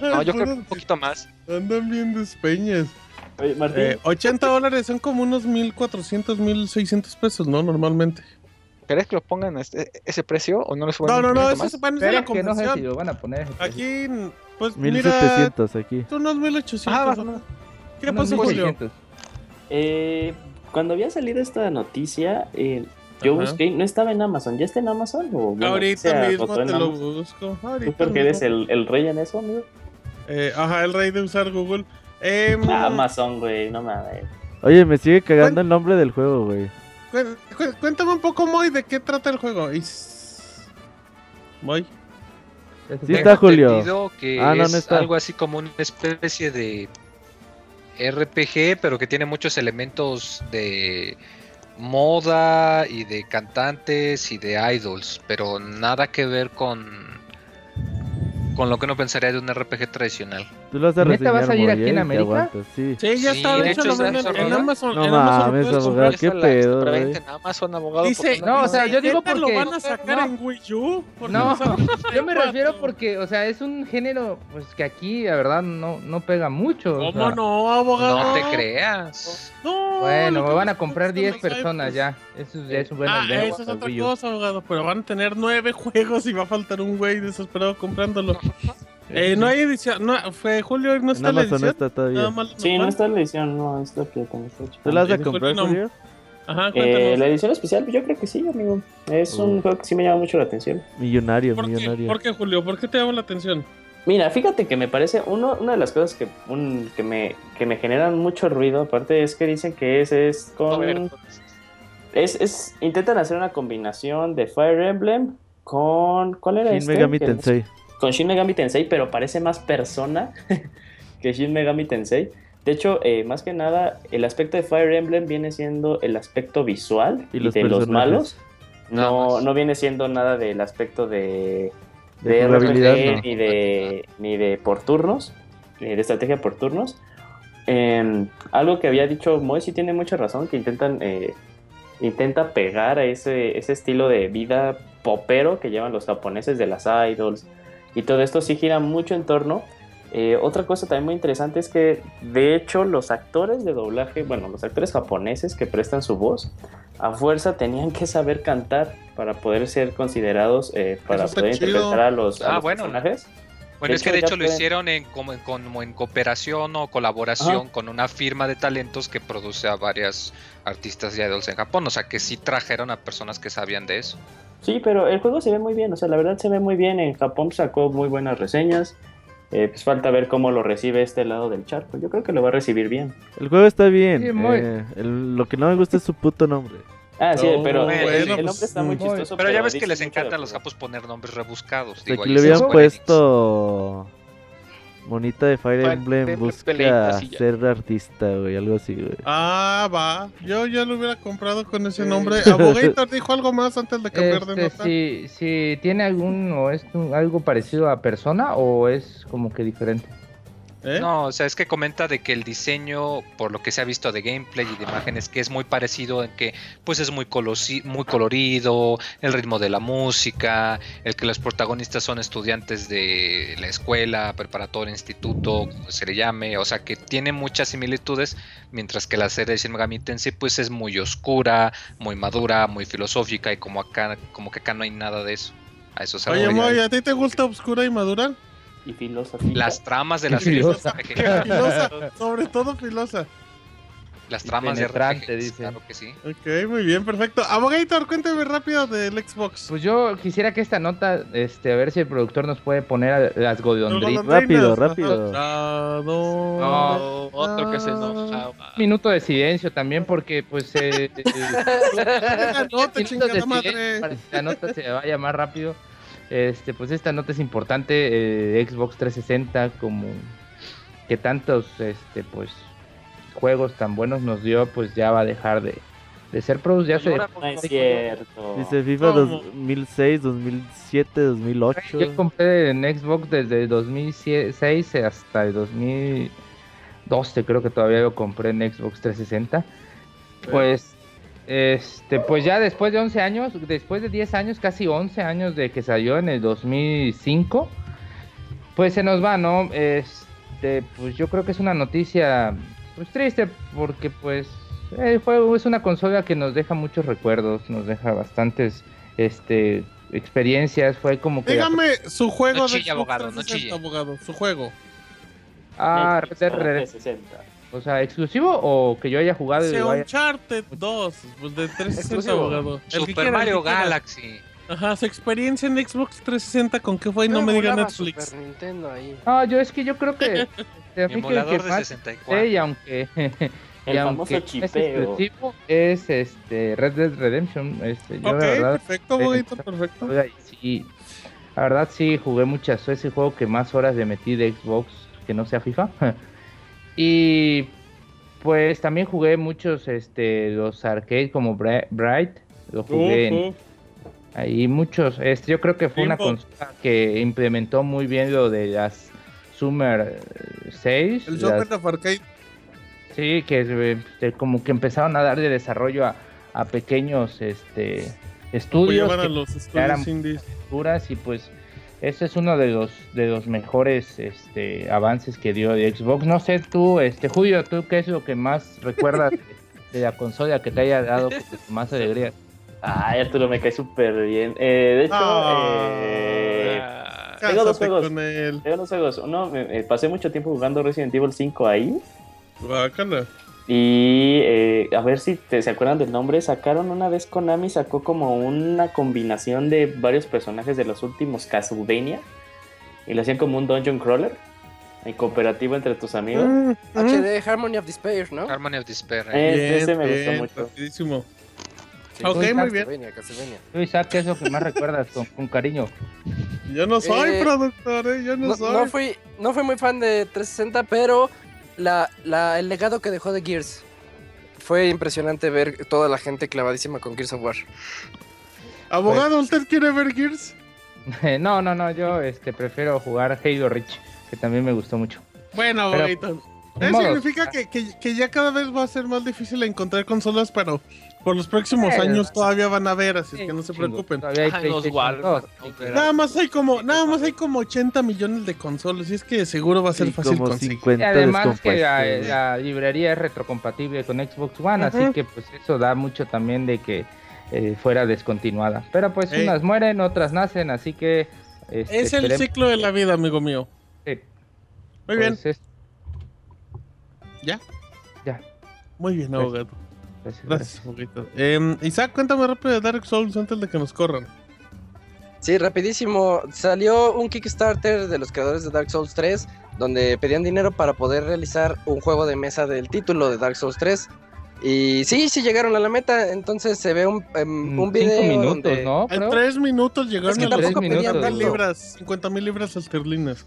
No, yo creo que un poquito más. Andan bien despeñas. Oye, Martín, Eh, 80 dólares son como unos 1400, 1600 pesos, ¿no? Normalmente. ¿Querés que lo pongan a este- ese precio o no les suban No, no, no, eso bueno, esa es Pero la que no sé si lo van a poner. Aquí, pues mira, 1700 aquí. unos 1800. Ah, ¿no? ¿Qué Unos pasó, Julio? 1600. eh, cuando había salido esta noticia, eh, yo Ajá. busqué, ¿no estaba en Amazon? ¿Ya está en Amazon? O, bueno, Ahorita mismo te lo busco. ¿Tú Ahorita porque eres el, el rey en eso, amigo? Eh, ajá, el rey de usar Google. Em, Amazon, güey, no mames. Oye, me sigue cagando el nombre del juego, güey. cu- cu- cuéntame un poco, Moy, de qué trata el juego. Is- Moy. Sí está, Julio. que Ah, no, es no está. algo así como una especie de RPG, pero que tiene muchos elementos de moda y de cantantes y de idols, pero nada que ver con con lo que uno pensaría de un RPG tradicional. Tú lo vas a ¿Neta reseñar, va a Moy, aquí en ¿eh? América? aguantas, Sí. Sí, ya Sí, está. De de hecho, hecho, venden en cerrado. Amazon. No en mames, abogado, qué pedo, preventa en Amazon, abogado. Dice, porque No, o sea, yo digo ¿neta lo porque- van a sacar no. en Wii U? Porque No, en yo me refiero 4. porque, o sea, es un género pues que aquí, la verdad, no, no pega mucho. o ¿Cómo sea. no, abogado? No te creas. No, Bueno, me van a comprar los 10 iPhones. personas ya. Eso ya es un buen Ah, eso es otra cosa, abogado. Pero van a tener nueve juegos y va a faltar un güey desesperado comprándolo. Eh, no hay edición. No, fue Julio no En está la Amazon edición. está todavía. Nada más Sí, no está en la edición, no, es lo que tengo ¿Tú la vas a comprar, no. Julio? Ajá, Eh, la edición especial, yo creo que sí, amigo. Es un juego que sí me llama mucho la atención. Millonario, ¿Por qué? millonario. ¿Por qué, Julio? ¿Por qué te llama la atención? Mira, fíjate que me parece, uno, una de las cosas que, un- que, me, que me generan mucho ruido, aparte es que dicen que es, es A ver, con... Es, es, intentan hacer una combinación de Fire Emblem con... ¿Cuál era Shin este? Megami Tensei. Con Shin Megami Tensei, pero parece más persona que Shin Megami Tensei. De hecho, eh, más que nada, el aspecto de Fire Emblem viene siendo el aspecto visual Y y, los de los malos. No, no viene siendo nada del aspecto de, De de RPG, no. ni de ni de por turnos, ni de estrategia por turnos. Em, algo que había dicho Moy sí tiene mucha razón, que intentan eh, intenta pegar a ese, ese estilo de vida popero que llevan los japoneses de las idols y todo esto sí gira mucho en torno. Eh, otra cosa también muy interesante es que de hecho los actores de doblaje, bueno, los actores japoneses que prestan su voz, a fuerza tenían que saber cantar para poder ser considerados, eh, para poder chido. interpretar a los, a Ah, los bueno. personajes. Bueno, De es que de hecho lo pueden- hicieron en, como, en- como en cooperación o colaboración con una firma de talentos que produce a varias artistas y idols en Japón. O sea que sí trajeron a personas que sabían de eso. Sí, pero el juego se ve muy bien, o sea, la verdad se ve muy bien. En Japón sacó muy buenas reseñas. Eh, pues falta ver cómo lo recibe este lado del charco. Yo creo que lo va a recibir bien. El juego está bien. Sí, muy- eh, el- lo que no me gusta es su puto nombre. Ah, sí, Oh, pero bueno, el, el pues, nombre está muy chistoso. Pero ya ves que les encanta a los japos poner nombres rebuscados. Digo, que ahí le Square Enix. Monita de Fire Emblem busca ser artista, güey, algo así, güey. Ah, va. Yo ya lo hubiera comprado con ese nombre. Abogator dijo algo más antes de cambiar de Este, nota. si, si tiene algún o es un- algo parecido a persona o es como que diferente. ¿Eh? No, o sea, es que comenta de que el diseño, por lo que se ha visto de gameplay y de imágenes, que es muy parecido en que pues es muy, colosi- muy colorido, el ritmo de la música, el que los protagonistas son estudiantes de la escuela, preparatoria, instituto, como se le llame, o sea que tiene muchas similitudes, mientras que la serie de Shin Megami Tensei pues es muy oscura, muy madura, muy filosófica y como acá, como que acá no hay nada de eso. A eso se Oye. Moy, ¿a ti te gusta Obscura y Madura? Y. Las tramas de las Filosa. películas filosa, sobre todo filosa. Las tramas de RPGs, dice. claro que sí. Ok, muy bien, perfecto. Abogator, cuéntame rápido del Xbox. Pues yo quisiera que esta nota, este, a ver si el productor nos puede poner a las golondrinas. Rápido, rápido. No. No, otro que se enojaba. Un minuto de silencio también porque pues eh, La nota, de madre. silencio para que la nota se vaya más rápido. Este, pues esta nota es importante, eh, Xbox 360 como que tantos este pues juegos tan buenos nos dio, pues ya va a dejar de, de ser pros, ya se No es cierto. Dice FIFA ¿Cómo? 2006, 2007, 2008. Yo compré en Xbox desde el 2006 hasta el 2012, creo que todavía lo compré en Xbox 360. Pues, este, pues ya después de 11 años, después de 10 años, casi 11 años de que salió en el 2005, pues se nos va, ¿no? Este, pues yo creo que es una noticia, pues triste, porque pues el juego es una consola que nos deja muchos recuerdos, nos deja bastantes, este, experiencias, fue como que... Dígame su juego No de chille, abogado, no 360, chille. abogado, su juego. Ah, Red Dead Redemption. 360. O sea, exclusivo o que yo haya jugado Sí, lo haya- Uncharted 2, pues de 360, Exclusivo. abogado. El Super quiera, el Mario. Galaxy. Ajá, su experiencia en Xbox 360 con qué fue y no, me diga Netflix. Super Nintendo ahí. No, yo es que yo creo que... mí que- Emulador que de más- 64. y aunque... El y famoso aunque es chipeo. exclusivo, es este Red Dead Redemption. Este, yo Ok, la verdad, perfecto, abogadito, perfecto. Sí, la verdad sí jugué muchas, fue ese juego que más horas le metí de Xbox que no sea FIFA. y pues también jugué muchos este los arcades como Bri- Bright, lo jugué en- ahí muchos, este yo creo que fue una consola que implementó muy bien lo de las Summer eh, 6, El las- of Arcade. Sí, que eh, este, como que empezaron a darle desarrollo a, a pequeños este estudios Apoyaban a que los eran estudios indies. y pues este es uno de los de los mejores este avances que dio de Xbox. No sé tú, este Julio, tú qué es lo que más recuerdas de, de la consola que te haya dado más alegría. Ay, Arturo me cae súper bien. Eh, de hecho, Ah. eh, Tengo dos juegos. tengo dos juegos. Uno, me- me pasé mucho tiempo jugando Resident Evil 5 ahí. Guácala. Y eh, a ver si te, se acuerdan del nombre. Sacaron una vez Konami, sacó como una combinación de varios personajes de los últimos Castlevania. Y lo hacían como un dungeon crawler. En cooperativo entre tus amigos. Mm, mm. HD Harmony of Despair, ¿no? Harmony of Despair. Eh, eh. ese me gustó bien, mucho. rapidísimo. Sí, Ok, muy bien. Castlevania, Castlevania. Tú, Isaac, ¿qué es lo que más recuerdas con, con cariño? Yo no soy Eh, productor, ¿eh? Yo no, No, soy. no fui, no fui muy fan de 360, pero la, la- el legado que dejó de Gears fue impresionante ver toda la gente clavadísima con Gears of War. Abogado, ¿usted quiere ver Gears? no, no, no, yo este prefiero jugar Halo Reach, que también me gustó mucho. Bueno. Ni Eso significa que, que- que ya cada vez va a ser más difícil encontrar consolas, pero por los próximos años todavía van a ver, así es que no se preocupen. Todavía hay los PlayStation Walmart, 2, no, así que- pero- Nada más hay como, nada más hay como 80 millones de consolas, y es que seguro va a ser fácil como conseguir. 50 Y además que la, librería es retrocompatible con Xbox One, así que pues eso da mucho también de que eh, fuera descontinuada. Pero pues Ey. unas mueren, otras nacen, así que... este, Es el esperemos ciclo de la vida, amigo mío. que, Muy bien, pues, es- ¿ya? Ya, Muy bien, Pues, abogado. Gracias, Gracias. Eh, Isaac, cuéntame rápido de Dark Souls antes de que nos corran. Sí, rapidísimo. Salió un Kickstarter de los creadores de Dark Souls 3, donde pedían dinero para poder realizar un juego de mesa del título de Dark Souls 3. Y sí, sí llegaron a la meta. Entonces se ve un, Mm, un video. Cinco minutos, donde- ¿no? En tres minutos llegaron Es que a las tampoco 50 pedían mil tanto. libras, 50 mil libras esterlinas.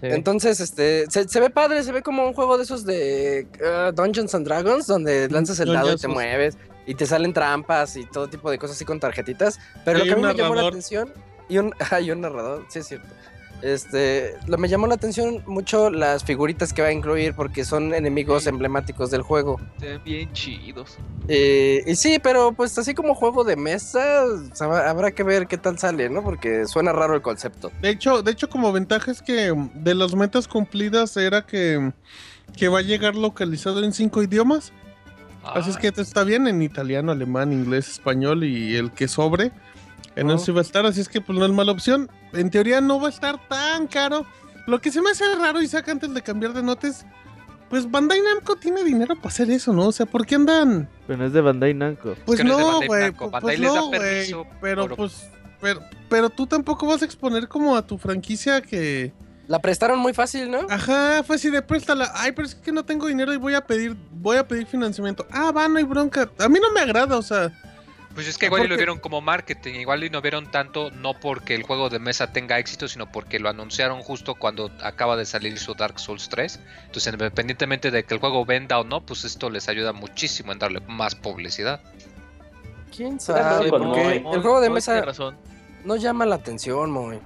Sí. Entonces, este, se, se ve padre, se ve como un juego de esos de ah, Dungeons and Dragons, donde lanzas el dado y te mueves y te salen trampas y todo tipo de cosas así con tarjetitas. Pero lo que a mí me llamó la atención y un, hay un narrador, sí es cierto. Este, lo me llamó la atención mucho las figuritas que va a incluir porque son enemigos emblemáticos del juego. Se ven bien chidos. Eh, y sí, pero pues así como juego de mesa, o sea, habrá que ver qué tal sale, ¿no? Porque suena raro el concepto. De hecho, de hecho, como ventaja es que mm, de las metas cumplidas era que, que va a llegar localizado en cinco idiomas. Así es que esto está bien en italiano, alemán, inglés, español y el que sobre. En Oh. eso sí va a estar, así es que pues no es mala opción. En teoría no va a estar tan caro. Lo que se me hace raro, Isaac, antes de cambiar de notas, pues Bandai Namco tiene dinero para hacer eso, ¿no? O sea, ¿por qué andan? Pero no es de Bandai Namco. Pues que no es de no, Bandai güey. Pues no, güey. Pero por- pues, pero, pero tú tampoco vas a exponer como a tu franquicia que, La prestaron muy fácil, ¿no? ajá, fue así de préstala. Ay, pero es que no tengo dinero y voy a pedir, voy a pedir financiamiento. Ah, va, no hay bronca. A mí no me agrada, o sea, Pues es que igual lo vieron como marketing, igual y no vieron tanto no porque el juego de mesa tenga éxito, sino porque lo anunciaron justo cuando acaba de salir su Dark Souls 3. Entonces, independientemente de que el juego venda o no, pues esto les ayuda muchísimo en darle más publicidad. ¿Quién sabe? Porque el juego de mesa tiene razón. no llama la atención, Moy.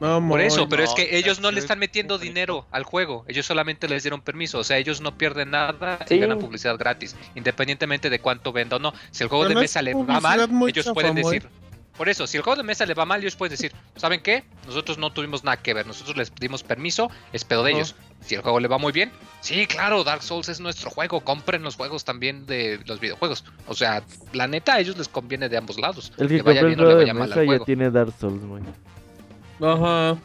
No, Por eso, pero es que ellos no le es- están metiendo dinero al juego, ellos solamente les dieron permiso, o sea, ellos no pierden nada Sí. y ganan publicidad gratis, independientemente de cuánto venda o no. Si el juego Pero de mesa le va mal, ellos chafa, pueden decir. Por eso, si el juego de mesa le va mal, ellos pueden decir, ¿saben qué? Nosotros no tuvimos nada que ver, nosotros les dimos permiso, es pedo de ellos. Si el juego le va muy bien, sí, claro, Dark Souls es nuestro juego, compren los juegos también de los videojuegos. O sea, la neta, a ellos les conviene de ambos lados. El que Le vaya compró el bien o le vaya mal al ya tiene Dark Souls, güey. Ajá.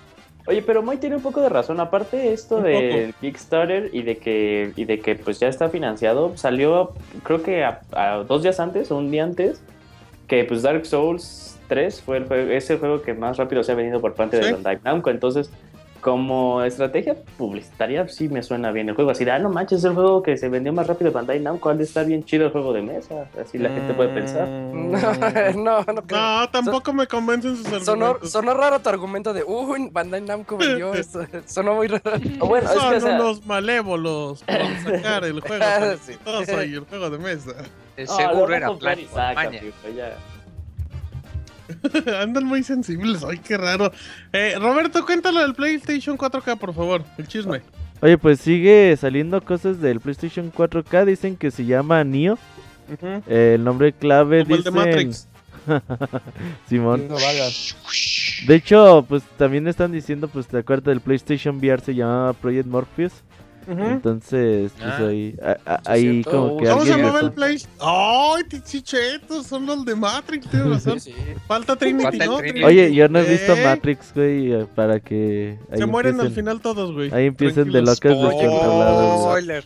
Oye, pero Moy tiene un poco de razón. Aparte esto Un del Kickstarter y de que y de que pues ya está financiado, salió creo que a, a dos días antes o un día antes que pues Dark Souls 3 fue el juego, es el juego que más rápido se ha vendido por parte Sí. de Bandai Namco. Entonces, como estrategia publicitaria sí me suena bien el juego. Así de, ah, no manches, es el juego que se vendió más rápido de Bandai Namco. Ha de estar bien chido el juego de mesa. Así la gente puede pensar. Mm. no, no creo. No, tampoco me convencen sus argumentos. sonó raro tu argumento de, uy, Bandai Namco vendió esto. Sonó muy raro. Es Son que, o sea, unos malévolos por sacar el juego Ah, tan exitoso y el juego de mesa. No, Seguro era plan saca, ya. Andan muy sensibles, ay, qué raro. Eh, Roberto, cuéntalo del PlayStation 4K, por favor, el chisme. Oye, pues sigue saliendo cosas del PlayStation 4K. Dicen que se llama. Ujú. Eh, el nombre clave Como el de dicen... Matrix. Simón. No. De hecho, pues también están diciendo, pues te acuerdas del PlayStation VR se llamaba Project Morpheus. Ujú. Entonces, pues Ah. ahí, a- a- Sí, ahí como que ¿Cómo se llamaba el Play? ¡Ay, tichichetos! Son los de Matrix, tienes razón. Sí, Falta Trinity, Falta ¿no? Trinity. Oye, yo no he visto ¿Eh? Matrix, güey, eh, para que Se mueren al empiecen- final todos, güey. Ahí empiecen de locas Spoiler. descontroladas, güey. Spoiler.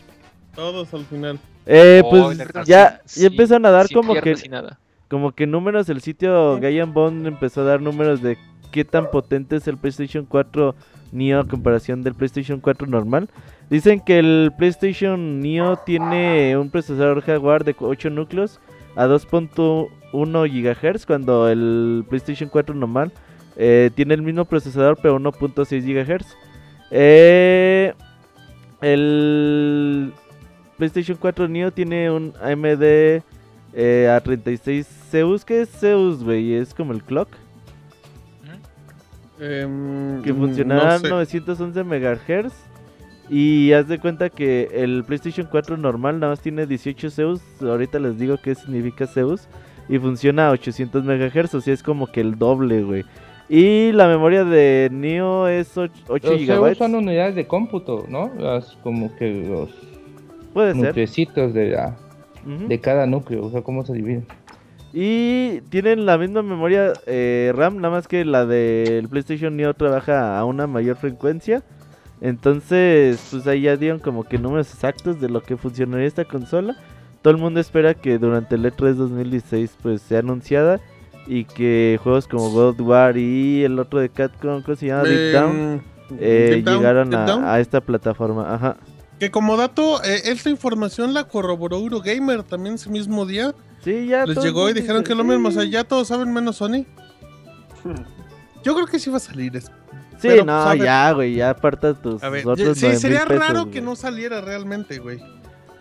Todos al final. Eh, pues Spoiler, ya, Sin- ya empiezan a dar sin como que nada. como que números, el sitio Gaian Bond empezó a dar números de qué tan potente es el PlayStation 4 Neo a comparación del PlayStation 4 normal. Dicen que el PlayStation Neo tiene un procesador Jaguar de 8 núcleos a 2.1 GHz cuando el PlayStation 4 normal eh, tiene el mismo procesador pero 1.6 GHz. Eh, el PlayStation 4 Neo tiene un AMD eh, a 36 Zeus. ¿Qué es Zeus, güey? Es como el clock. Em, Que funcionará no a sé. 911 MHz. Y haz de cuenta que el PlayStation 4 normal nada más tiene 18 Zeus. Ahorita les digo qué significa Zeus. Y funciona a 800 MHz. O sea, es como que el doble, güey. Y la memoria de Neo es 8, Los GB. CEUs son unidades de cómputo, ¿no? Las, como que los Puede ser. de, la- de cada núcleo, o sea, cómo se dividen. Y tienen la misma memoria eh, RAM, nada más que la del PlayStation Neo trabaja a una mayor frecuencia. Entonces, pues ahí ya dieron como que números exactos de lo que funcionaría esta consola. Todo el mundo espera que durante el E E3 2016 pues sea anunciada y que juegos como God War y el otro de Capcom, ¿cómo se llama? Deep Down, eh, Down, llegaron Deep Down. a, a esta plataforma. Ajá. Que como dato, eh, esta información la corroboró Eurogamer también ese mismo día. Sí, ya. Les llegó y dijeron que lo mismo. O sea, ya todos saben menos Sony. Yo creo que sí va a salir. es- Sí, pero, no, pues, ya, güey, ya aparta tus A ver, otros sí, 9,000 sería pesos, raro güey. que no saliera realmente, güey.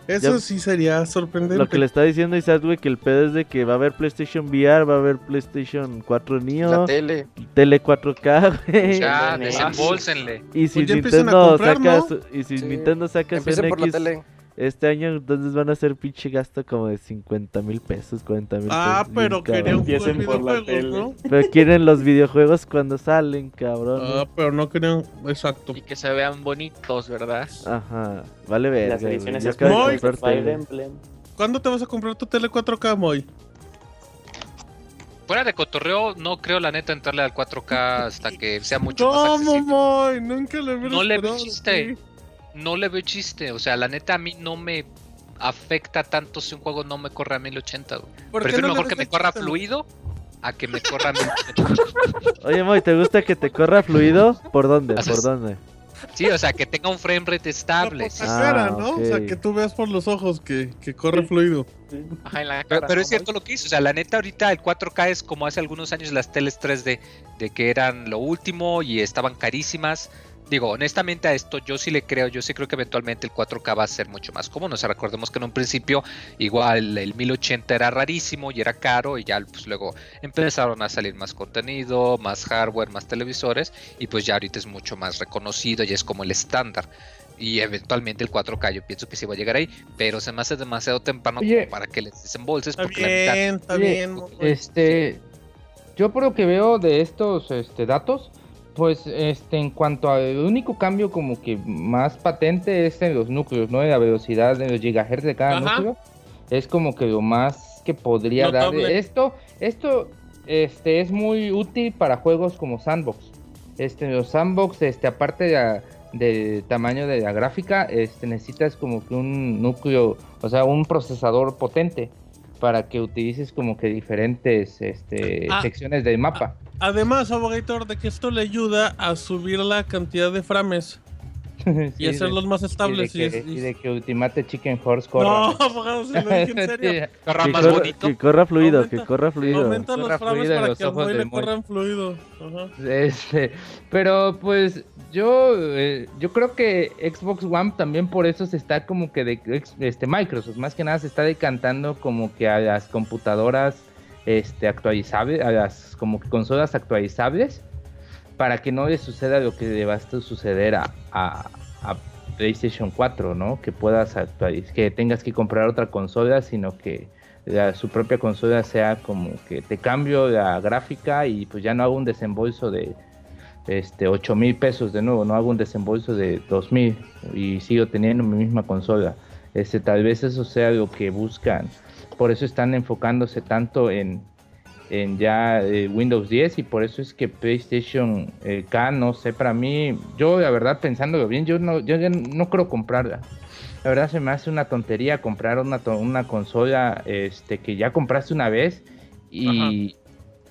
Eso Ya- sí sería sorprendente. Lo que le está diciendo Isaac, güey, que el pedo es de que va a haber PlayStation VR, va a haber PlayStation 4 La Neo, tele. tele 4K, güey. Ya, Ándale. desembolsenle. Y si Pues ya empiecen a Nintendo comprar, saca ¿no? y si Sí. Nintendo saca su Empiecen por la tele. Este año, entonces van a hacer pinche gasto como de 50 mil pesos, 40 mil Ah, pesos. pero bien quería un cabrón. juego de Empiecen por la videojuegos, ¿no? Pero quieren los videojuegos cuando salen, cabrón. Ah, pero no querían. Exacto. Y que se vean bonitos, ¿verdad? Ajá, vale ver. Las ediciones tele. Emblem. ¿Cuándo te vas a comprar tu tele 4K, Moy? Fuera de cotorreo, no creo la neta entrarle al 4K hasta que sea mucho más ¿Cómo, accesible. Moy? Nunca le No le chiste. sí. No le veo chiste. O sea, la neta a mí no me afecta tanto si un juego no me corre a 1080. güey. ¿Por qué Prefiero no mejor que me corra chiste, fluido a que me corra a 1080. Oye, Moy, ¿te gusta que te corra fluido? ¿Por dónde? ¿Por dónde? Sí, o sea, que tenga un frame rate estable. Por sí. la Ah, cara, ¿no? O sea, que tú veas por los ojos que, que corre fluido. Ajá, en la Pero, cara, pero ¿no, es cierto lo que hizo, o sea, la neta ahorita el 4K es como hace algunos años las teles 3D, de que eran lo último y estaban carísimas. Digo, honestamente a esto yo sí le creo, yo sí creo que eventualmente el 4K va a ser mucho más cómodo. O sea, recordemos que en un principio igual el 1080 era rarísimo y era caro y ya pues luego empezaron a salir más contenido, más hardware, más televisores y pues ya ahorita es mucho más reconocido y es como el estándar. Y eventualmente el 4K yo pienso que sí va a llegar ahí, pero se me hace demasiado temprano Oye. como para que les desembolses Está porque la neta- bien, está bien. Este, yo por lo que veo de estos este, datos, pues este, en cuanto al único cambio como que más patente es en los núcleos, ¿no? En la velocidad de los gigahertz de cada Ajá. núcleo. Es como que lo más que podría dar. Esto, esto este, es muy útil para juegos como Sandbox. Este, los Sandbox, este, aparte de la- del tamaño de la gráfica, este, necesitas como que un núcleo, o sea, un procesador potente para que utilices como que diferentes este, Ah. secciones del mapa. Además, Abogator, de que esto le ayuda a subir la cantidad de frames y Sí, hacerlos de- más y de, estables. y que, es- y de que Ultimate Chicken Horse corra. No, abogado, se lo dije en serio. corra Que más corra, bonito. que corra fluido, Aumenta- que corra fluido. Aumenta los Corra frames para que al Moy. corran fluido. Ajá. Este, pero pues yo eh, yo creo que Xbox One también por eso se está como que de este Microsoft más que nada se está decantando como que a las computadoras este actualizables, a las como que consolas actualizables para que no le suceda lo que le va a suceder a, PlayStation 4, ¿no? Que puedas actualizar, que tengas que comprar otra consola, sino que su propia consola sea como que te cambio la gráfica y pues ya no hago un desembolso de este 8 mil pesos de nuevo, no hago un desembolso de 2 mil y sigo teniendo mi misma consola. Este, tal vez eso sea lo que buscan. Por eso están enfocándose tanto en, en ya eh, Windows 10 y por eso es que PlayStation eh, K, no sé, para mí, yo la verdad pensándolo bien, yo no, yo no creo comprarla. La verdad se me hace una tontería comprar una, una consola este, que ya compraste una vez y,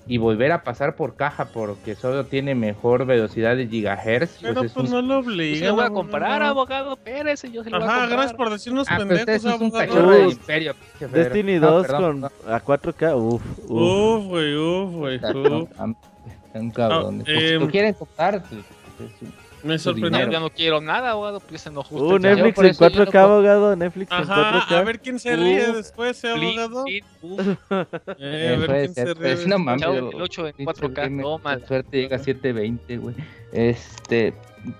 y volver a pasar por caja porque solo tiene mejor velocidad de gigahertz. Pero pues es pues un- no lo Yo se lo voy a abogado. comprar, abogado. Espérese, yo se lo voy a Ajá, comprar. gracias por decirnos Ah, pues pendejos, eso es un abogado. cachorro del imperio. Destiny No, 2 perdón, con a 4K, uff, uff. Uf, güey, uf, güey, Un cabrón. Ah, Pues, si em, lo quieren comprar, pues, pues, Me sorprendió. Ya no quiero nada, abogado. Pues se enojó Uh. Netflix en eso yo no 4K, puedo- abogado, Netflix en Ajá, 4K. a ver quién se ríe Uf, después, ¿eh, abogado? plin, uf. Eh, a ver quién ser, se pues, ríe. no mames. El 8 en pinche 4K, game, toma. con suerte llega a 720, güey. Este,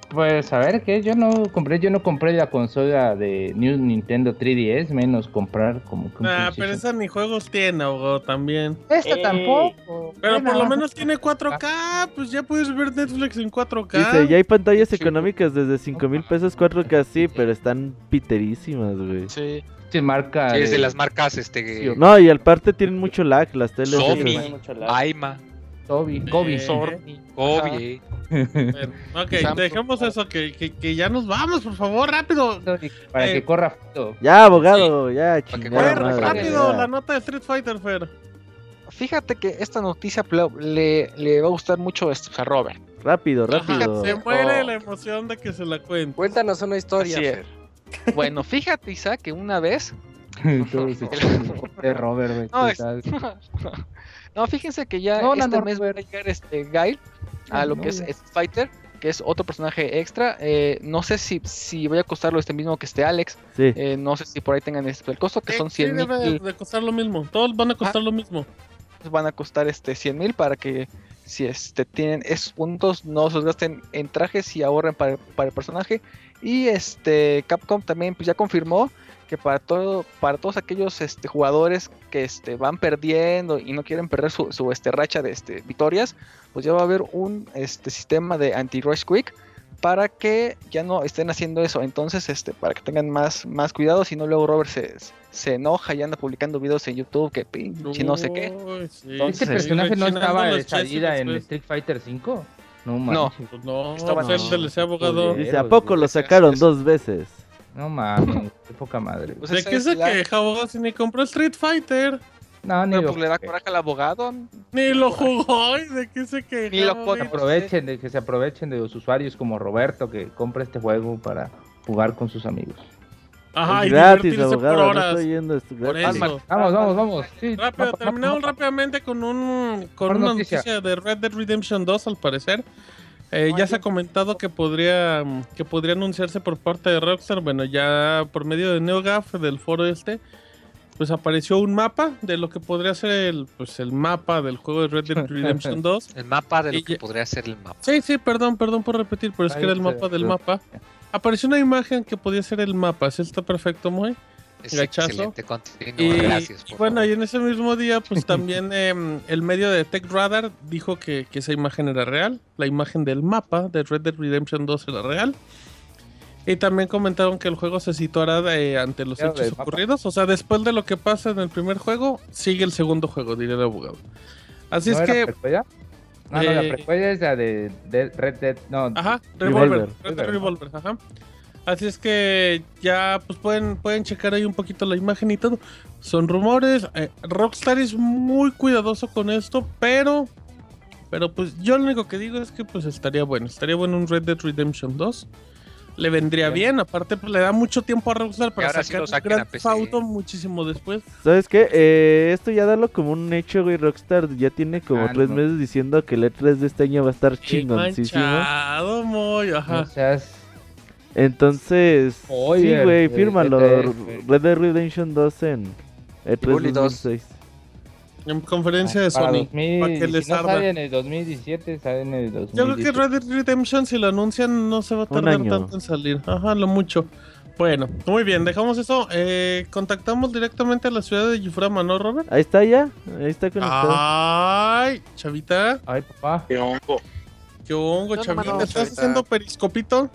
pues a ver qué, yo no compré, yo no compré la consola de New Nintendo 3DS, menos comprar como que un Ah, pero esa ni juegos tiene, abogado, también. Esta Eh, tampoco. Pero por lo menos tiene 4K, pues ya puedes ver Netflix en 4K. Dice, ya hay pantallas Sí. económicas desde 5 mil pesos 4K, sí, pero están piterísimas, güey. Sí. se marca Sí, es de de- las marcas este No, y aparte tienen mucho lag las teles. Sony. esas. mucho lag. Aima, Toby, Kobe. Eh, Sony. Kobe. Ok, dejemos eso, que, que, que ya nos vamos, por favor, rápido. Para Eh, que corra fluido. Ya, abogado, ya, Para que chingada madre, rápido, ya. la nota de Street Fighter, Fer. Fíjate que esta noticia le, le va a gustar mucho este, a Robert. Rápido, Ajá, rápido. se muere Oh. la emoción de que se la cuente. Cuéntanos una historia. Fer. Bueno, fíjate, Isaac, que una vez. Robert. No, ¿qué es- tal? no, fíjense que ya No, este mes va a llegar este Guile a lo no, que es. Street Fighter, que es otro personaje extra. Eh, no sé si, si voy a costarlo este mismo que este Alex. Sí. Eh, no sé si por ahí tengan este, el costo, que Eh, son sí, 100 debe mil. de costar lo mismo. Todos van a costar lo mismo. van a costar este 100 mil para que si este tienen esos puntos no se los gasten en trajes y ahorren para, para el personaje y este Capcom también pues ya confirmó que para todo para todos aquellos este jugadores que este van perdiendo y no quieren perder su, su este racha de este victorias pues ya va a haber un este sistema de anti rush quick para que ya no estén haciendo eso entonces este para que tengan más más cuidado si no luego Robert se, se enoja y anda publicando videos en YouTube que pinche no sé qué sí, ¿Este sí, personaje no estaba de salida en. Street Fighter 5? No. Pues no, Estaba- pues abogado. Dice, ¿a poco lo sacaron dos veces? No mames, qué poca madre. Pues ¿De qué se la- queja, abogado, si ni compró Street Fighter? No, ni Pero lo, pues le da coraje al abogado. Ni lo jugó, ¿y ¿de qué se queja? Ni lo aprovechen de que se aprovechen de los usuarios como Roberto que compra este juego para jugar con sus amigos. Ajá, y Es gratis, divertirse por abogado. No horas. estoy yendo, es Por gratis. eso. Vamos, vamos, vamos. Sí, Rápido, mapa, terminamos rápidamente con un con una noticia. noticia. de Red Dead Redemption 2 al parecer. Eh, ya se ha comentado que podría que podría anunciarse por parte de Rockstar, bueno, ya por medio de NeoGAF del foro este, pues apareció un mapa de lo que podría ser el pues el mapa del juego de Red Dead Redemption 2. El mapa de lo Y que ya- podría ser el mapa. Sí, sí, perdón, perdón por repetir, pero es que era el mapa del mapa. Apareció una imagen que podía ser el mapa, ¿sí está perfecto, muy? Es Gachazo. Y, Gracias. por bueno, favor. y en ese mismo día, pues también em, el medio de Tech Radar dijo que, que esa imagen era real. La imagen del mapa de Red Dead Redemption 2 era real. Y también comentaron que el juego se situará de- ante los hechos ocurridos. O sea, después de lo que pasa en el primer juego, sigue el segundo juego, diría el abogado. Así ¿No es era que. precuela? No, no, la eh, precuela es la de, de Red Dead. No, Ajá, Revolver. Revolver. Red Dead Revolver. Revolver, ajá. Así es que ya pues pueden, pueden checar ahí un poquito la imagen y todo. Son rumores. eh, Rockstar es muy cuidadoso con esto, pero. Pero pues yo lo único que digo es que pues estaría bueno. Estaría bueno un Red Dead Redemption 2. Le vendría bien, aparte pues le da mucho tiempo a Rockstar para sí sacar saquen Grand Auto muchísimo después. ¿Sabes qué? Eh, esto ya darlo como un hecho, güey. Rockstar ya tiene como Ah, tres no. meses diciendo que el E3 de este año va a estar chingoncísimo. manchado, muy, ajá. no seas- Entonces, Oye, sí, güey, el fírmalo. E3, güey. Red Dead Redemption 2 en E E3 Bully 2. 2006. En conferencia de para Sony. 2000, para que les si no arda. sale en el 2017, sale en el 2018. Yo creo que Red Dead Redemption, si lo anuncian, no se va a tardar tanto en salir. Ajá, lo mucho. Bueno, muy bien, dejamos eso. Eh, contactamos directamente a la ciudad de Yuframa, ¿no, Robert? Ahí está ya. Ahí está conectado. Ay, chavita. Ay, papá. ¿Qué hongo, ¿Qué onda, chavita? ¿Estás chavita? haciendo periscopito?